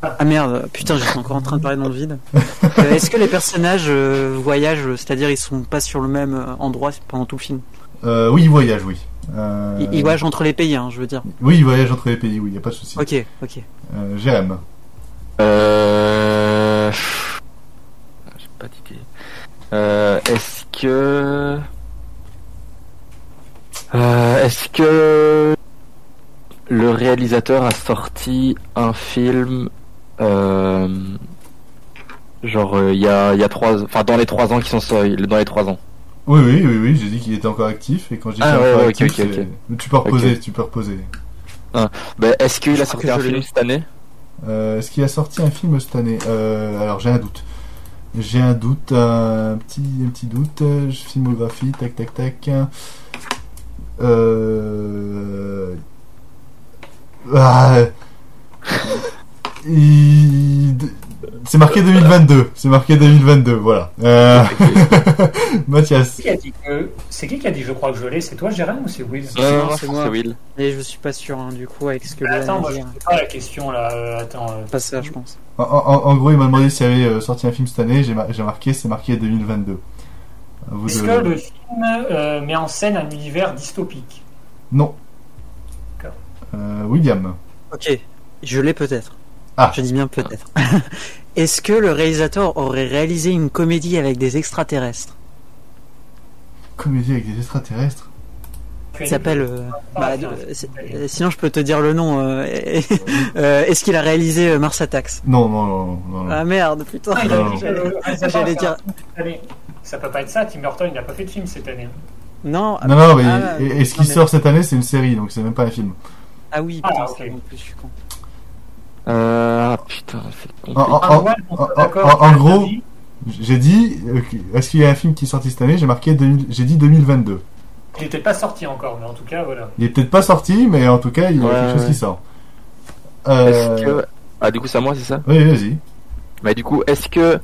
Ah merde, putain, j'étais encore en train de parler dans le vide. Euh, Est-ce que les personnages euh, voyagent, c'est-à-dire ils sont pas sur le même euh, endroit pendant tout le film? Euh, oui, il voyage, oui. Euh, Ils, ils voyagent entre les pays, hein, je veux dire. Oui, il voyage entre les pays, oui, il a pas de souci. Ok, ok. Euh, Jérém. Euh... J'ai pas d'idée. Euh, est-ce que... Euh, est-ce que le réalisateur a sorti un film euh, genre euh, il y a il y a trois enfin dans les trois ans qui sont sortis dans les trois ans Oui, oui, oui, oui, j'ai dit qu'il était encore actif, et quand je dis Ah, ouais, ouais, actif. Mais tu peux reposer, tu peux reposer. Ah, ben, est-ce qu'il a sorti un film cette année? Euh, Est-ce qu'il a sorti un film cette année? Euh, Alors j'ai un doute. J'ai un doute, un petit, un petit doute. euh, Filmographie, tac, tac, tac. Euh... Ah, il- C'est marqué 2022. C'est marqué 2022. Voilà. Euh... Mathias. Qui a dit que- C'est qui qui a dit je crois que je l'ai C'est toi, Jérém, ou c'est Will Non, c'est moi. Et je suis pas sûr, hein, du coup, avec ce que Bah, Attends, moi je sais pas la question là. euh, Attends. euh, Pas ça, je pense. En, en- en gros, il m'a demandé s'il avait euh, sorti un film cette année. J'ai mar- j'ai marqué, c'est marqué 2022. À vous Est-ce de- que le film euh, met en scène un univers dystopique? Non. D'accord. Euh, William. Ok, je l'ai peut-être. Ah. Je dis bien peut-être. Est-ce que le réalisateur aurait réalisé une comédie avec des extraterrestres? Comédie avec des extraterrestres? Il s'appelle. euh, bah, euh, sinon, je peux te dire le nom. euh, Est-ce qu'il a réalisé Mars Attacks? Non, non, non, non, non. Ah merde, putain. Ah, J'allais dire. année. Ça peut pas être ça. Tim Burton, il n'a pas fait de film cette année. Non, Non, non, mais ah, et, et ce qui non, mais- sort cette année, c'est une série, donc c'est même pas un film. Ah oui, Ah, putain, ok. c'est en plus, je suis con. Euh, ah putain c'est En, compliqué. en- Ah, en- en- gros, j'ai dit, euh, est-ce qu'il y a un film qui est sorti cette année? J'ai marqué, 2000 j'ai dit 2022. Il n'était pas sorti encore, mais en tout cas, voilà. Il est peut-être pas sorti, mais en tout cas, il y a Ouais, quelque chose ouais. qui sort. Est-ce Euh, que ah du coup c'est à moi c'est ça? Oui, vas-y. Mais du coup est-ce que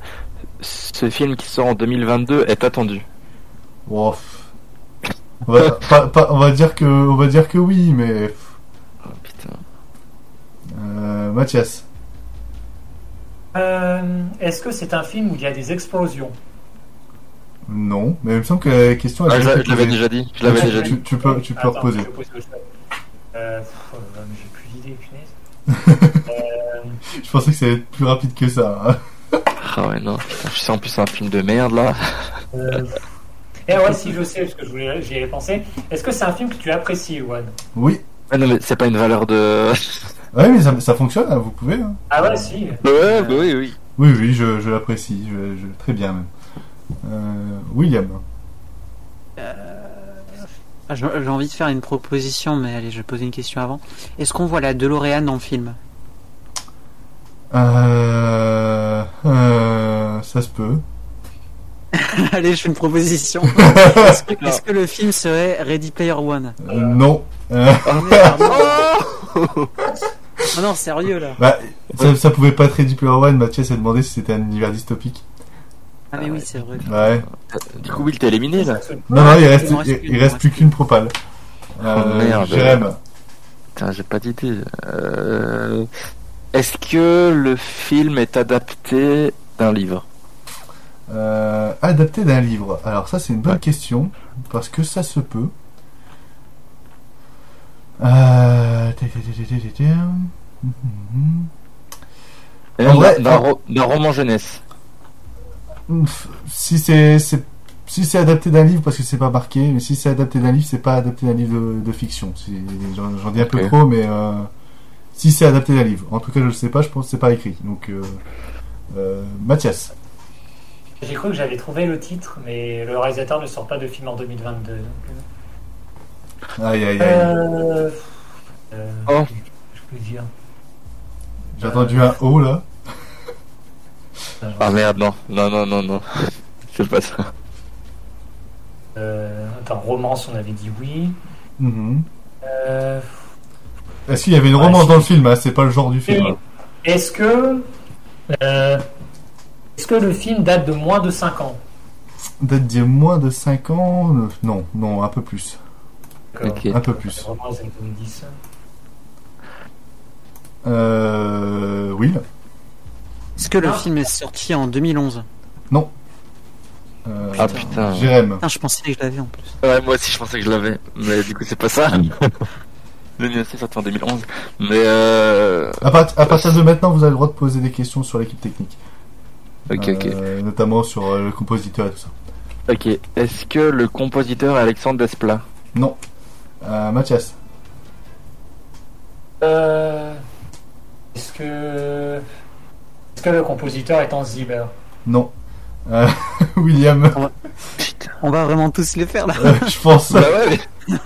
ce film qui sort en 2022 est attendu? Pff. on, va, on va dire que, on va dire que oui, mais Mathias. Euh, Est-ce que c'est un film où il y a des explosions? Non, mais il me semble que la question. Ah, je l'avais déjà dit. Je l'avais Tu- déjà dit. tu peux, tu peux Attends, reposer. Euh, euh, j'ai plus punaise. euh, Je pensais que ça allait être plus rapide que ça. hein. Ah ouais non. Putain, je sais en plus c'est un film de merde là. euh, Et ouais, si je sais, parce que je voulais- j'y avais pensé. Est-ce que c'est un film que tu apprécies, Juan? Oui. Ah non mais c'est pas une valeur de. Ouais, mais ça, ça fonctionne, hein, vous pouvez. hein. Ah ouais, si. ouais bah oui oui. Oui, oui, je, je l'apprécie, je, je- très bien même. Euh, William. Ah, J'ai envie de faire une proposition, mais allez, je vais poser une question avant. Est-ce qu'on voit la DeLorean dans le film? Euh, euh, ça se peut. Allez, je fais une proposition. Est-ce que, le film serait Ready Player One? Euh, non. Euh, Oh merde Oh non, sérieux là bah, ça, ça pouvait pas être Ready Player One. Mathias a demandé si c'était un univers dystopique. Ah mais oui, c'est vrai. Ouais. Du coup Will t'es éliminé là. Non, non, il reste, Il reste il, plus qu'une propale. Euh, Oh, merde. Jérém. Putain j'ai pas d'idée. Euh... Est-ce que le film est adapté d'un livre? Euh, adapté d'un livre. Alors ça c'est une bonne Ouais. question parce que ça se peut. Euh... ta- ta- ta- ta- ta- ta- ta. Mhm. Et En même vrai, d'un- roman jeunesse. Si c'est si c'est adapté d'un livre parce que c'est pas marqué, mais si c'est adapté d'un livre c'est pas adapté d'un livre de, de fiction. J'en dis un peu trop, mais euh, si c'est adapté d'un livre. En tout cas je le sais pas, je pense que c'est pas écrit. Donc euh, euh, Mathias. J'ai cru que j'avais trouvé le titre, mais le réalisateur ne sort pas de film en 2022. donc, euh. Aïe aïe aïe. Euh, euh, Oh. Je peux dire. J'ai entendu un O là. Ah merde non non non non non. C'est pas ça. Euh, attends, romance, on avait dit oui. Mhm. Euh, Est-ce qu'il y avait une romance dans le film hein C'est pas le genre du film. Hein. Est-ce que. euh, Est-ce que le film date de moins de 5 ans? Date a moins de 5 ans Non, non, un peu plus. Un peu plus. Vraiment les années 2010. Euh. Will Est-ce que le Ah. film est sorti en 2011 Non. Euh, Ah putain. Jérém. Putain, je pensais que je l'avais en plus. Ouais, moi aussi je pensais que je l'avais, mais du coup c'est pas ça. Le mien aussi est sorti en 2011. Mais euh... À, part- à partir de maintenant, vous avez le droit de poser des questions sur l'équipe technique. Ok, ok. Euh, notamment sur euh, le compositeur et tout ça. Ok. Est-ce que le compositeur est Alexandre Desplat? Non. Euh, Mathias. Euh, Est-ce que. Est-ce que le compositeur est Hans Zimmer Non. Euh, William. On va vraiment tous les faire là. Euh, je pense. Bah ouais,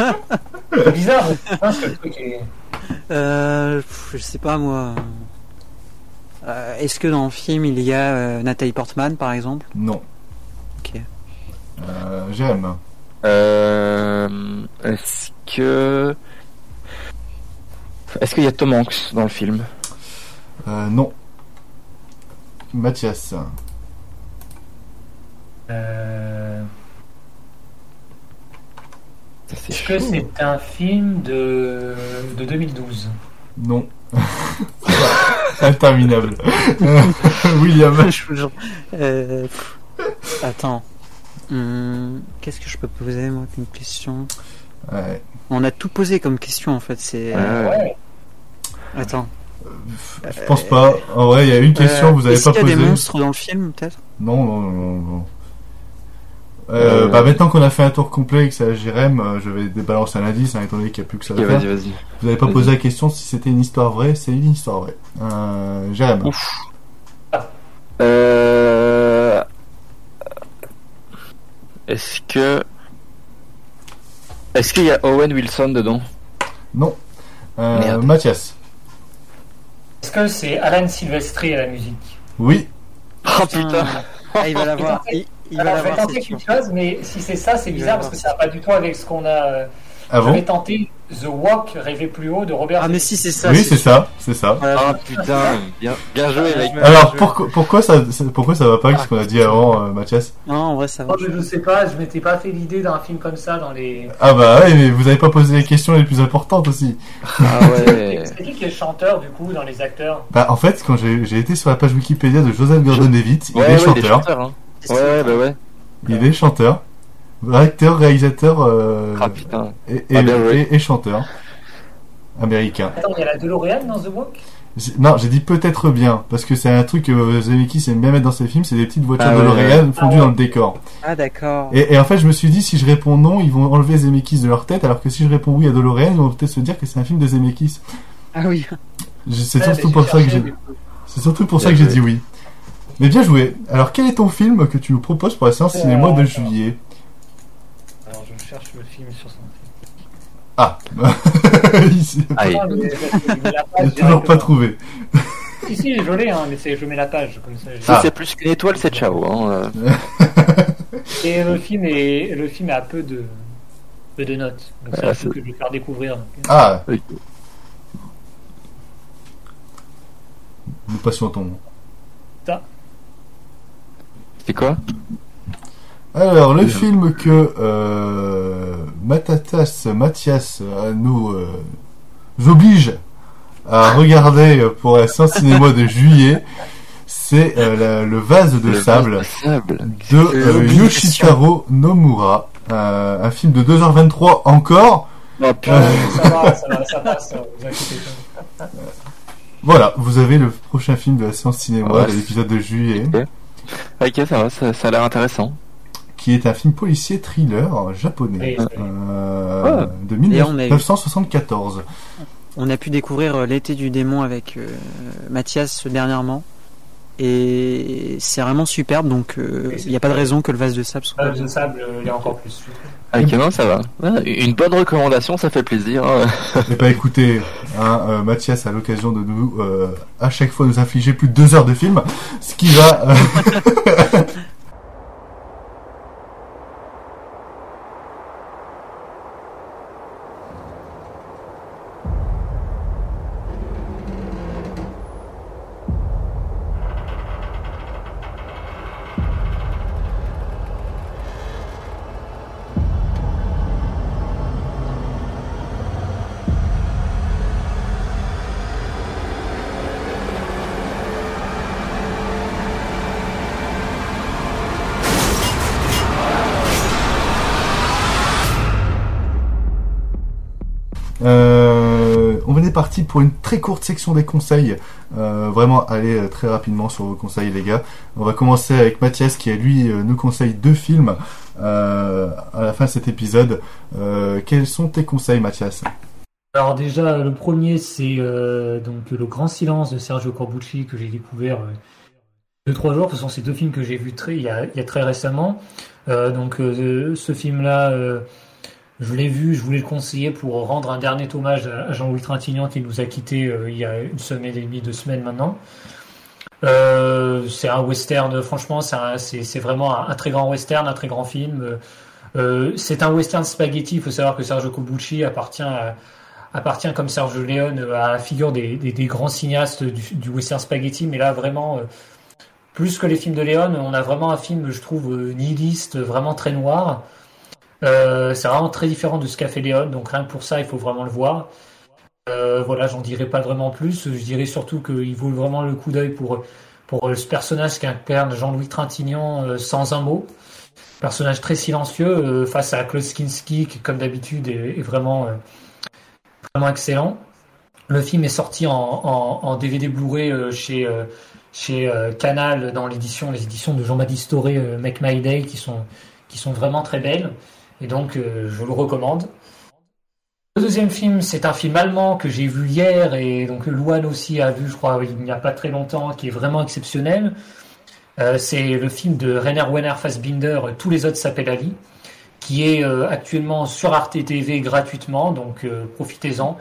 C'est bizarre, mais putain, ce truc est. Euh, pff, je sais pas moi. Euh, Est-ce que dans le film il y a euh, Nathalie Portman par exemple? Non. Ok. Euh, Jérém. Euh... Est-ce que... Est-ce qu'il y a Tom Hanks dans le film? Euh, non. Mathias. Euh, Est-ce que c'est un film de, de 2012 Non. Interminable. William. Euh, Attends. Hum, Qu'est-ce que je peux poser moi comme question Ouais. On a tout posé comme question en fait. C'est. Ouais. Ouais. Attends. Je pense pas. En vrai, il y a une question Euh, que vous avez est-ce pas qu'il y a posée. des monstres dans le film peut-être? Non, non, non, non. Euh, Euh, Bah maintenant qu'on a fait un tour complet et que c'est à Jérém, euh, je vais débalancer un indice, hein, étant donné qu'il n'y a plus que ça à faire. vas-y, vas-y. Vous n'avez pas Vas-y. posé la question si c'était une histoire vraie, c'est une histoire vraie. Euh, Jérém. Ouf. Euh... Est-ce que... Est-ce qu'il y a Owen Wilson dedans? Non. Euh. Mathias. Est-ce que c'est Alan Silvestri à la musique? Oui. Oh putain Ah, il va l'avoir. Il, il va Alors, je vais l'avoir, quelque chose, mais si c'est ça, c'est Il va bizarre parce que ça va pas du tout avec ce qu'on a. Ah je bon vais tenter The Walk, Rêver plus haut de Robert. Ah mais si c'est ça. Oui, c'est ça, c'est ça. Ah putain, bien, bien joué mec. Alors pourquoi, pourquoi ça, pourquoi ça va pas avec ce qu'on a dit avant, euh, Mathias Non, en vrai ça va. Oh, mais je sais pas, je m'étais pas fait l'idée d'un film comme ça dans les. Ah bah ouais, mais vous avez pas posé les questions les plus importantes aussi. Ah ouais. C'est qui qui est le chanteur du coup dans les acteurs? Bah en fait, quand j'ai été sur la page Wikipédia de Joseph Gordon-Levitt, il Ouais, est ouais, il est chanteur. chanteur. Hein. Ouais, ouais, bah ouais. Il est chanteur, acteur, réalisateur euh, Ah putain. et, Ah, joué. et- et chanteur américain. Attends, il y a la DeLorean dans The Walk? Non, j'ai dit peut-être bien, parce que c'est un truc que Zemeckis aime bien mettre dans ses films, c'est des petites voitures Ah de ouais, L'Oréal ouais. fondues dans le décor. Ah d'accord. Et, et en fait, je me suis dit, si je réponds non, ils vont enlever Zemeckis de leur tête, alors que si je réponds oui à DeLorean, ils vont peut-être se dire que c'est un film de Zemeckis. Ah oui. C'est surtout pour ça que cherché, j'ai, du coup. c'est surtout pour Bien ça que j'ai joué. dit oui. Mais bien joué. Alors, quel est ton film que tu nous proposes pour la séance Euh, cinéma de juillet Alors je cherche le film sur son. Ah, il n'a page toujours pas trouvé. Si, si, je l'ai, hein, mais c'est- je mets la page comme ça. Si Ah. c'est plus qu'une étoile, c'est ciao. Hein. euh. Et le film est, le film a peu de, peu de notes. Donc c'est Ah, un film que je vais faire découvrir. donc. Ah, Ok. nous patientons. Ça. C'est quoi? Alors, le film que euh, Matatas, Mathias euh, nous euh, oblige à regarder pour la séance cinéma de juillet, c'est euh, le vase de Le sable vase de sable. de euh, L'obligation. Yoshitaro Nomura. Euh, un film de 2h23 encore. Putain. Euh, Ça va, ça va, ça passe, vous inquiétez pas. voilà, vous avez le prochain film de la séance cinéma Ouais. de l'épisode de juillet, Ok, ça va, ça, ça a l'air intéressant. Qui est un film policier thriller japonais Oui, euh, de Et on a eu- 1974. On a pu découvrir euh, l'été du démon avec euh, Mathias dernièrement. Et c'est vraiment superbe, donc euh, il n'y a pas de raison que le vase de sable soit. Le sable, euh, il y a encore plus. Ok, non, ça va. Une bonne recommandation, ça fait plaisir. hein. Eh ben écoutez, hein, euh, Mathias a l'occasion de nous euh, à chaque fois nous infliger plus de deux heures de film, ce qui va. pour une très courte section des conseils. Euh, vraiment, allez très rapidement sur vos conseils, les gars. On va commencer avec Mathias qui, lui, nous conseille deux films à la fin de cet épisode. quels sont tes conseils, Mathias? Alors déjà, le premier, c'est donc Le Grand Silence de Sergio Corbucci que j'ai découvert deux trois jours. Ce sont ces deux films que j'ai vus très il y a, très récemment. donc ce film-là je l'ai vu, je voulais le conseiller pour rendre un dernier hommage à Jean-Louis Trintignant qui nous a quittés euh, il y a une semaine et demie, deux semaines maintenant. Euh, c'est un western, franchement, c'est vraiment un, très grand western, un très grand film. Euh, c'est un western spaghetti. Il faut savoir que Sergio Cobucci appartient, appartient comme Sergio Leone à la figure des, grands cinéastes du, western spaghetti. Mais là, vraiment, plus que les films de Leone, on a vraiment un film, je trouve, nihiliste, vraiment très noir. Euh, c'est vraiment très différent de ce qu'a fait Léon, donc rien que pour ça, il faut vraiment le voir. Euh, voilà, j'en dirai pas vraiment plus. Je dirais surtout qu'il vaut vraiment le coup d'œil pour, pour ce personnage qu'incarne Jean-Louis Trintignant euh, sans un mot. Personnage très silencieux face à Klaus Kinski qui, comme d'habitude, est, vraiment, vraiment excellent. Le film est sorti en, DVD Blu-ray chez, chez Canal dans l'édition, les éditions de Jean-Baptiste Toré, Make My Day, qui sont, qui sont vraiment très belles. Et donc, euh, je le recommande. Le deuxième film, c'est un film allemand que j'ai vu hier et donc Luan aussi a vu, je crois, il n'y a pas très longtemps, qui est vraiment exceptionnel. Euh, c'est le film de Rainer Werner Fassbinder, Tous les autres s'appellent Ali, qui est euh, actuellement sur Arte TV gratuitement, donc profitez-en.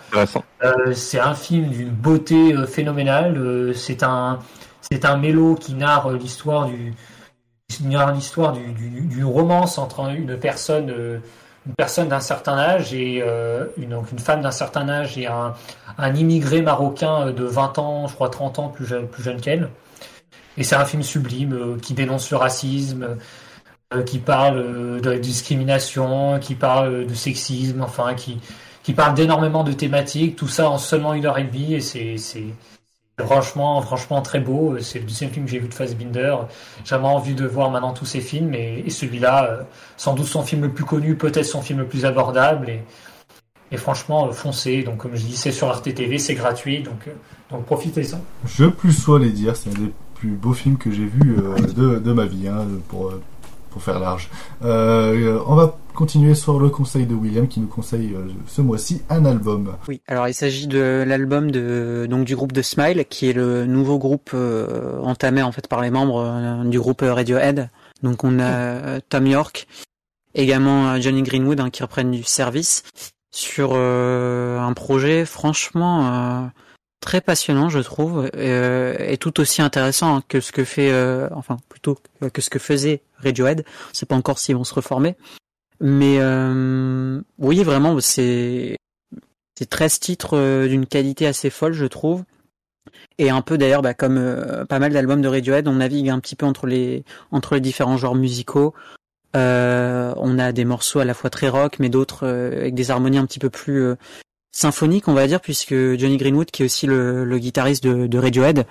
c'est un film d'une beauté phénoménale. c'est un c'est un mélo qui narre l'histoire du une histoire d'une romance entre une personne, euh, une personne d'un certain âge et euh, une, femme d'un certain âge et un, immigré marocain de 20 ans, je crois 30 ans plus jeune, qu'elle. Et c'est un film sublime euh, qui dénonce le racisme, qui parle de discrimination, qui parle de sexisme, enfin qui, parle d'énormément de thématiques, tout ça en seulement une heure et demie c'est Franchement, franchement très beau. C'est le deuxième film que j'ai vu de Fassbinder. J'ai vraiment envie de voir maintenant tous ses films et, celui-là, euh, sans doute son film le plus connu, peut-être son film le plus abordable et, franchement euh, foncez. Donc comme je dis, c'est sur Arte TV, c'est gratuit, donc euh, donc profitez-en. Je plus sois les dire, c'est un des plus beaux films que j'ai vu de, de, ma vie hein, pour pour faire large. On va continuer sur le conseil de William qui nous conseille euh, ce mois-ci un album. Oui, alors il s'agit de l'album de donc du groupe de Smile qui est le nouveau groupe euh, entamé en fait par les membres du groupe Radiohead. Donc on a Tom York, également Johnny Greenwood hein, qui reprennent du service sur un projet franchement très passionnant, je trouve, euh, et tout aussi intéressant que ce que fait, euh, enfin plutôt que ce que faisait Radiohead. C'est pas encore s'ils vont se reformer, mais euh, oui, vraiment, c'est c'est 13 titres euh, d'une qualité assez folle, je trouve. Et un peu d'ailleurs, bah, comme euh, pas mal d'albums de Radiohead, on navigue un petit peu entre les entre les différents genres musicaux. on a des morceaux à la fois très rock, mais d'autres avec des harmonies un petit peu plus symphonique, on va dire, puisque Johnny Greenwood, qui est aussi le, guitariste de, de, Radiohead,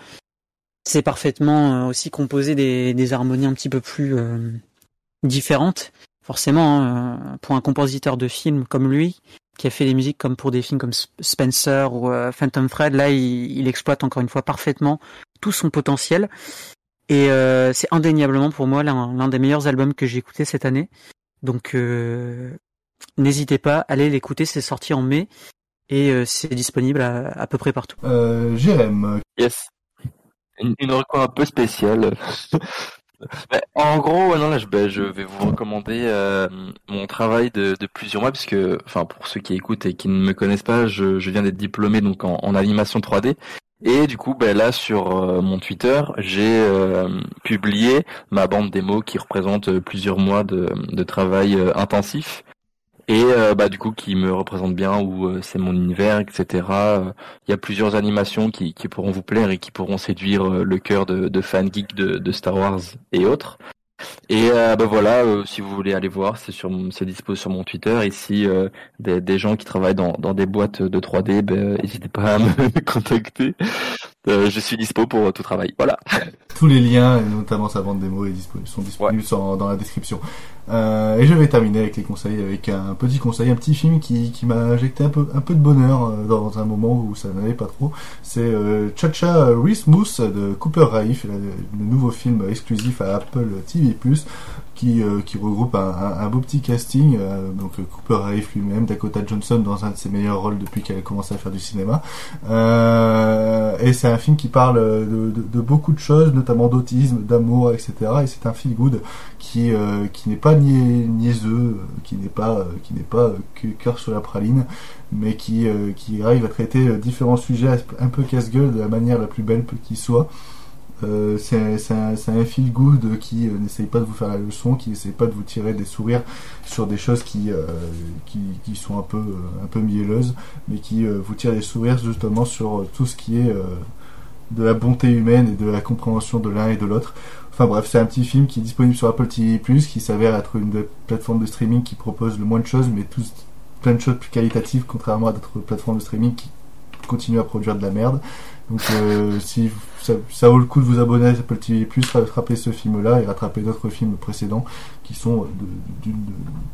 sait parfaitement euh, aussi composer des, harmonies un petit peu plus euh, différentes. Forcément, hein, euh, pour un compositeur de films comme lui, qui a fait des musiques comme pour des films comme Spencer ou Phantom Thread, là, il, exploite encore une fois parfaitement tout son potentiel. Et c'est indéniablement pour moi l'un des meilleurs albums que j'ai écouté cette année. Donc n'hésitez pas, allez l'écouter, c'est sorti en mai et euh, c'est disponible à, à, peu près partout. Euh, Jérém. Yes. Une, une un peu spéciale. en gros, non, là, je, ben, je vais vous recommander euh, mon travail de, plusieurs mois, puisque, enfin, pour ceux qui écoutent et qui ne me connaissent pas, je, viens d'être diplômé donc en, en, animation 3D. Et du coup, ben, là, sur euh, mon Twitter, j'ai euh, publié ma bande démo qui représente plusieurs mois de travail intensif et euh, bah du coup qui me représente bien où euh, c'est mon univers etc il y a plusieurs animations qui, qui pourront vous plaire et qui pourront séduire euh, le cœur de, de fans geeks de, de, Star Wars et autres. Et bah voilà si vous voulez aller voir c'est sur c'est dispo sur mon Twitter. Et si des, des, gens qui travaillent dans, dans des boîtes de 3D ben, n'hésitez pas à me contacter je suis dispo pour tout travail voilà tous les liens, et notamment sa bande démo, sont disponibles dans la description. Euh, et je vais terminer avec les conseils, avec un petit conseil, un petit film qui, qui m'a injecté un peu, un peu de bonheur euh, dans un moment où ça n'allait pas trop. C'est euh, Cha-Cha Christmas de Cooper Raif, le nouveau film exclusif à Apple TV+, qui, euh, qui regroupe un, un- beau petit casting. euh, donc euh, Cooper Raif lui-même, Dakota Johnson dans un de ses meilleurs rôles depuis qu'elle a commencé à faire du cinéma. Euh, et c'est un film qui parle de, de- de beaucoup de choses, notamment d'autisme, d'amour, etc. Et c'est un feel good qui euh, qui n'est pas niais- niaiseux, qui n'est pas euh, qui n'est pas cœur sur la praline, mais qui qui arrive à traiter différents sujets un peu casse-gueule de la manière la plus belle qui soit. Euh, c'est un, un feel good qui euh, n'essaye pas de vous faire la leçon, qui n'essaye pas de vous tirer des sourires sur des choses qui euh, qui, sont un peu un peu mielleuses, mais qui vous tire des sourires justement sur tout ce qui est de la bonté humaine et de la compréhension de l'un et de l'autre. Enfin bref, c'est un petit film qui est disponible sur Apple TV+, qui s'avère être une des plateformes de streaming qui propose le moins de choses, mais tous plein de choses plus qualitatives, contrairement à d'autres plateformes de streaming qui continuent à produire de la merde. Donc si ça, ça vaut le coup de vous abonner à Apple TV+, rattraper ce film-là et rattraper d'autres films précédents qui sont d'une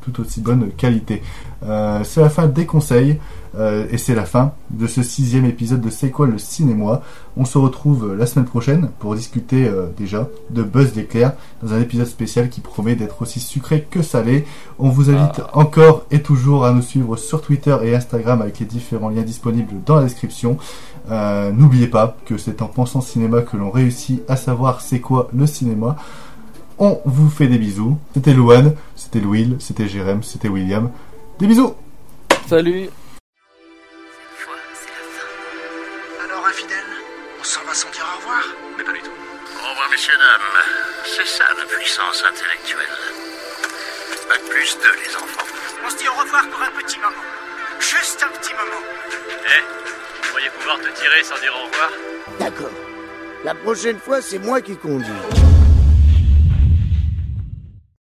tout aussi bonne qualité. Euh, c'est la fin des conseils euh, et c'est la fin de ce sixième épisode de C'est quoi le cinéma? On se retrouve la semaine prochaine pour discuter euh, déjà de Buzz d'éclair dans un épisode spécial qui promet d'être aussi sucré que salé. On vous invite encore et toujours à nous suivre sur Twitter et Instagram avec les différents liens disponibles dans la description. Euh, N'oubliez pas que c'est en pensant cinéma que l'on réussit à savoir c'est quoi le cinéma. On vous fait des bisous. C'était Louane, c'était Louis, c'était Jérém, c'était William. Des bisous Salut Alors, infidèle, on s'en va sans dire au revoir Mais pas du tout. Au revoir, messieurs, dames. C'est ça la puissance intellectuelle. Bac plus 2, les enfants. On se dit au revoir pour un petit moment. Juste un petit moment. Eh, vous pourriez pouvoir te tirer sans dire au revoir D'accord. La prochaine fois, c'est moi qui conduis.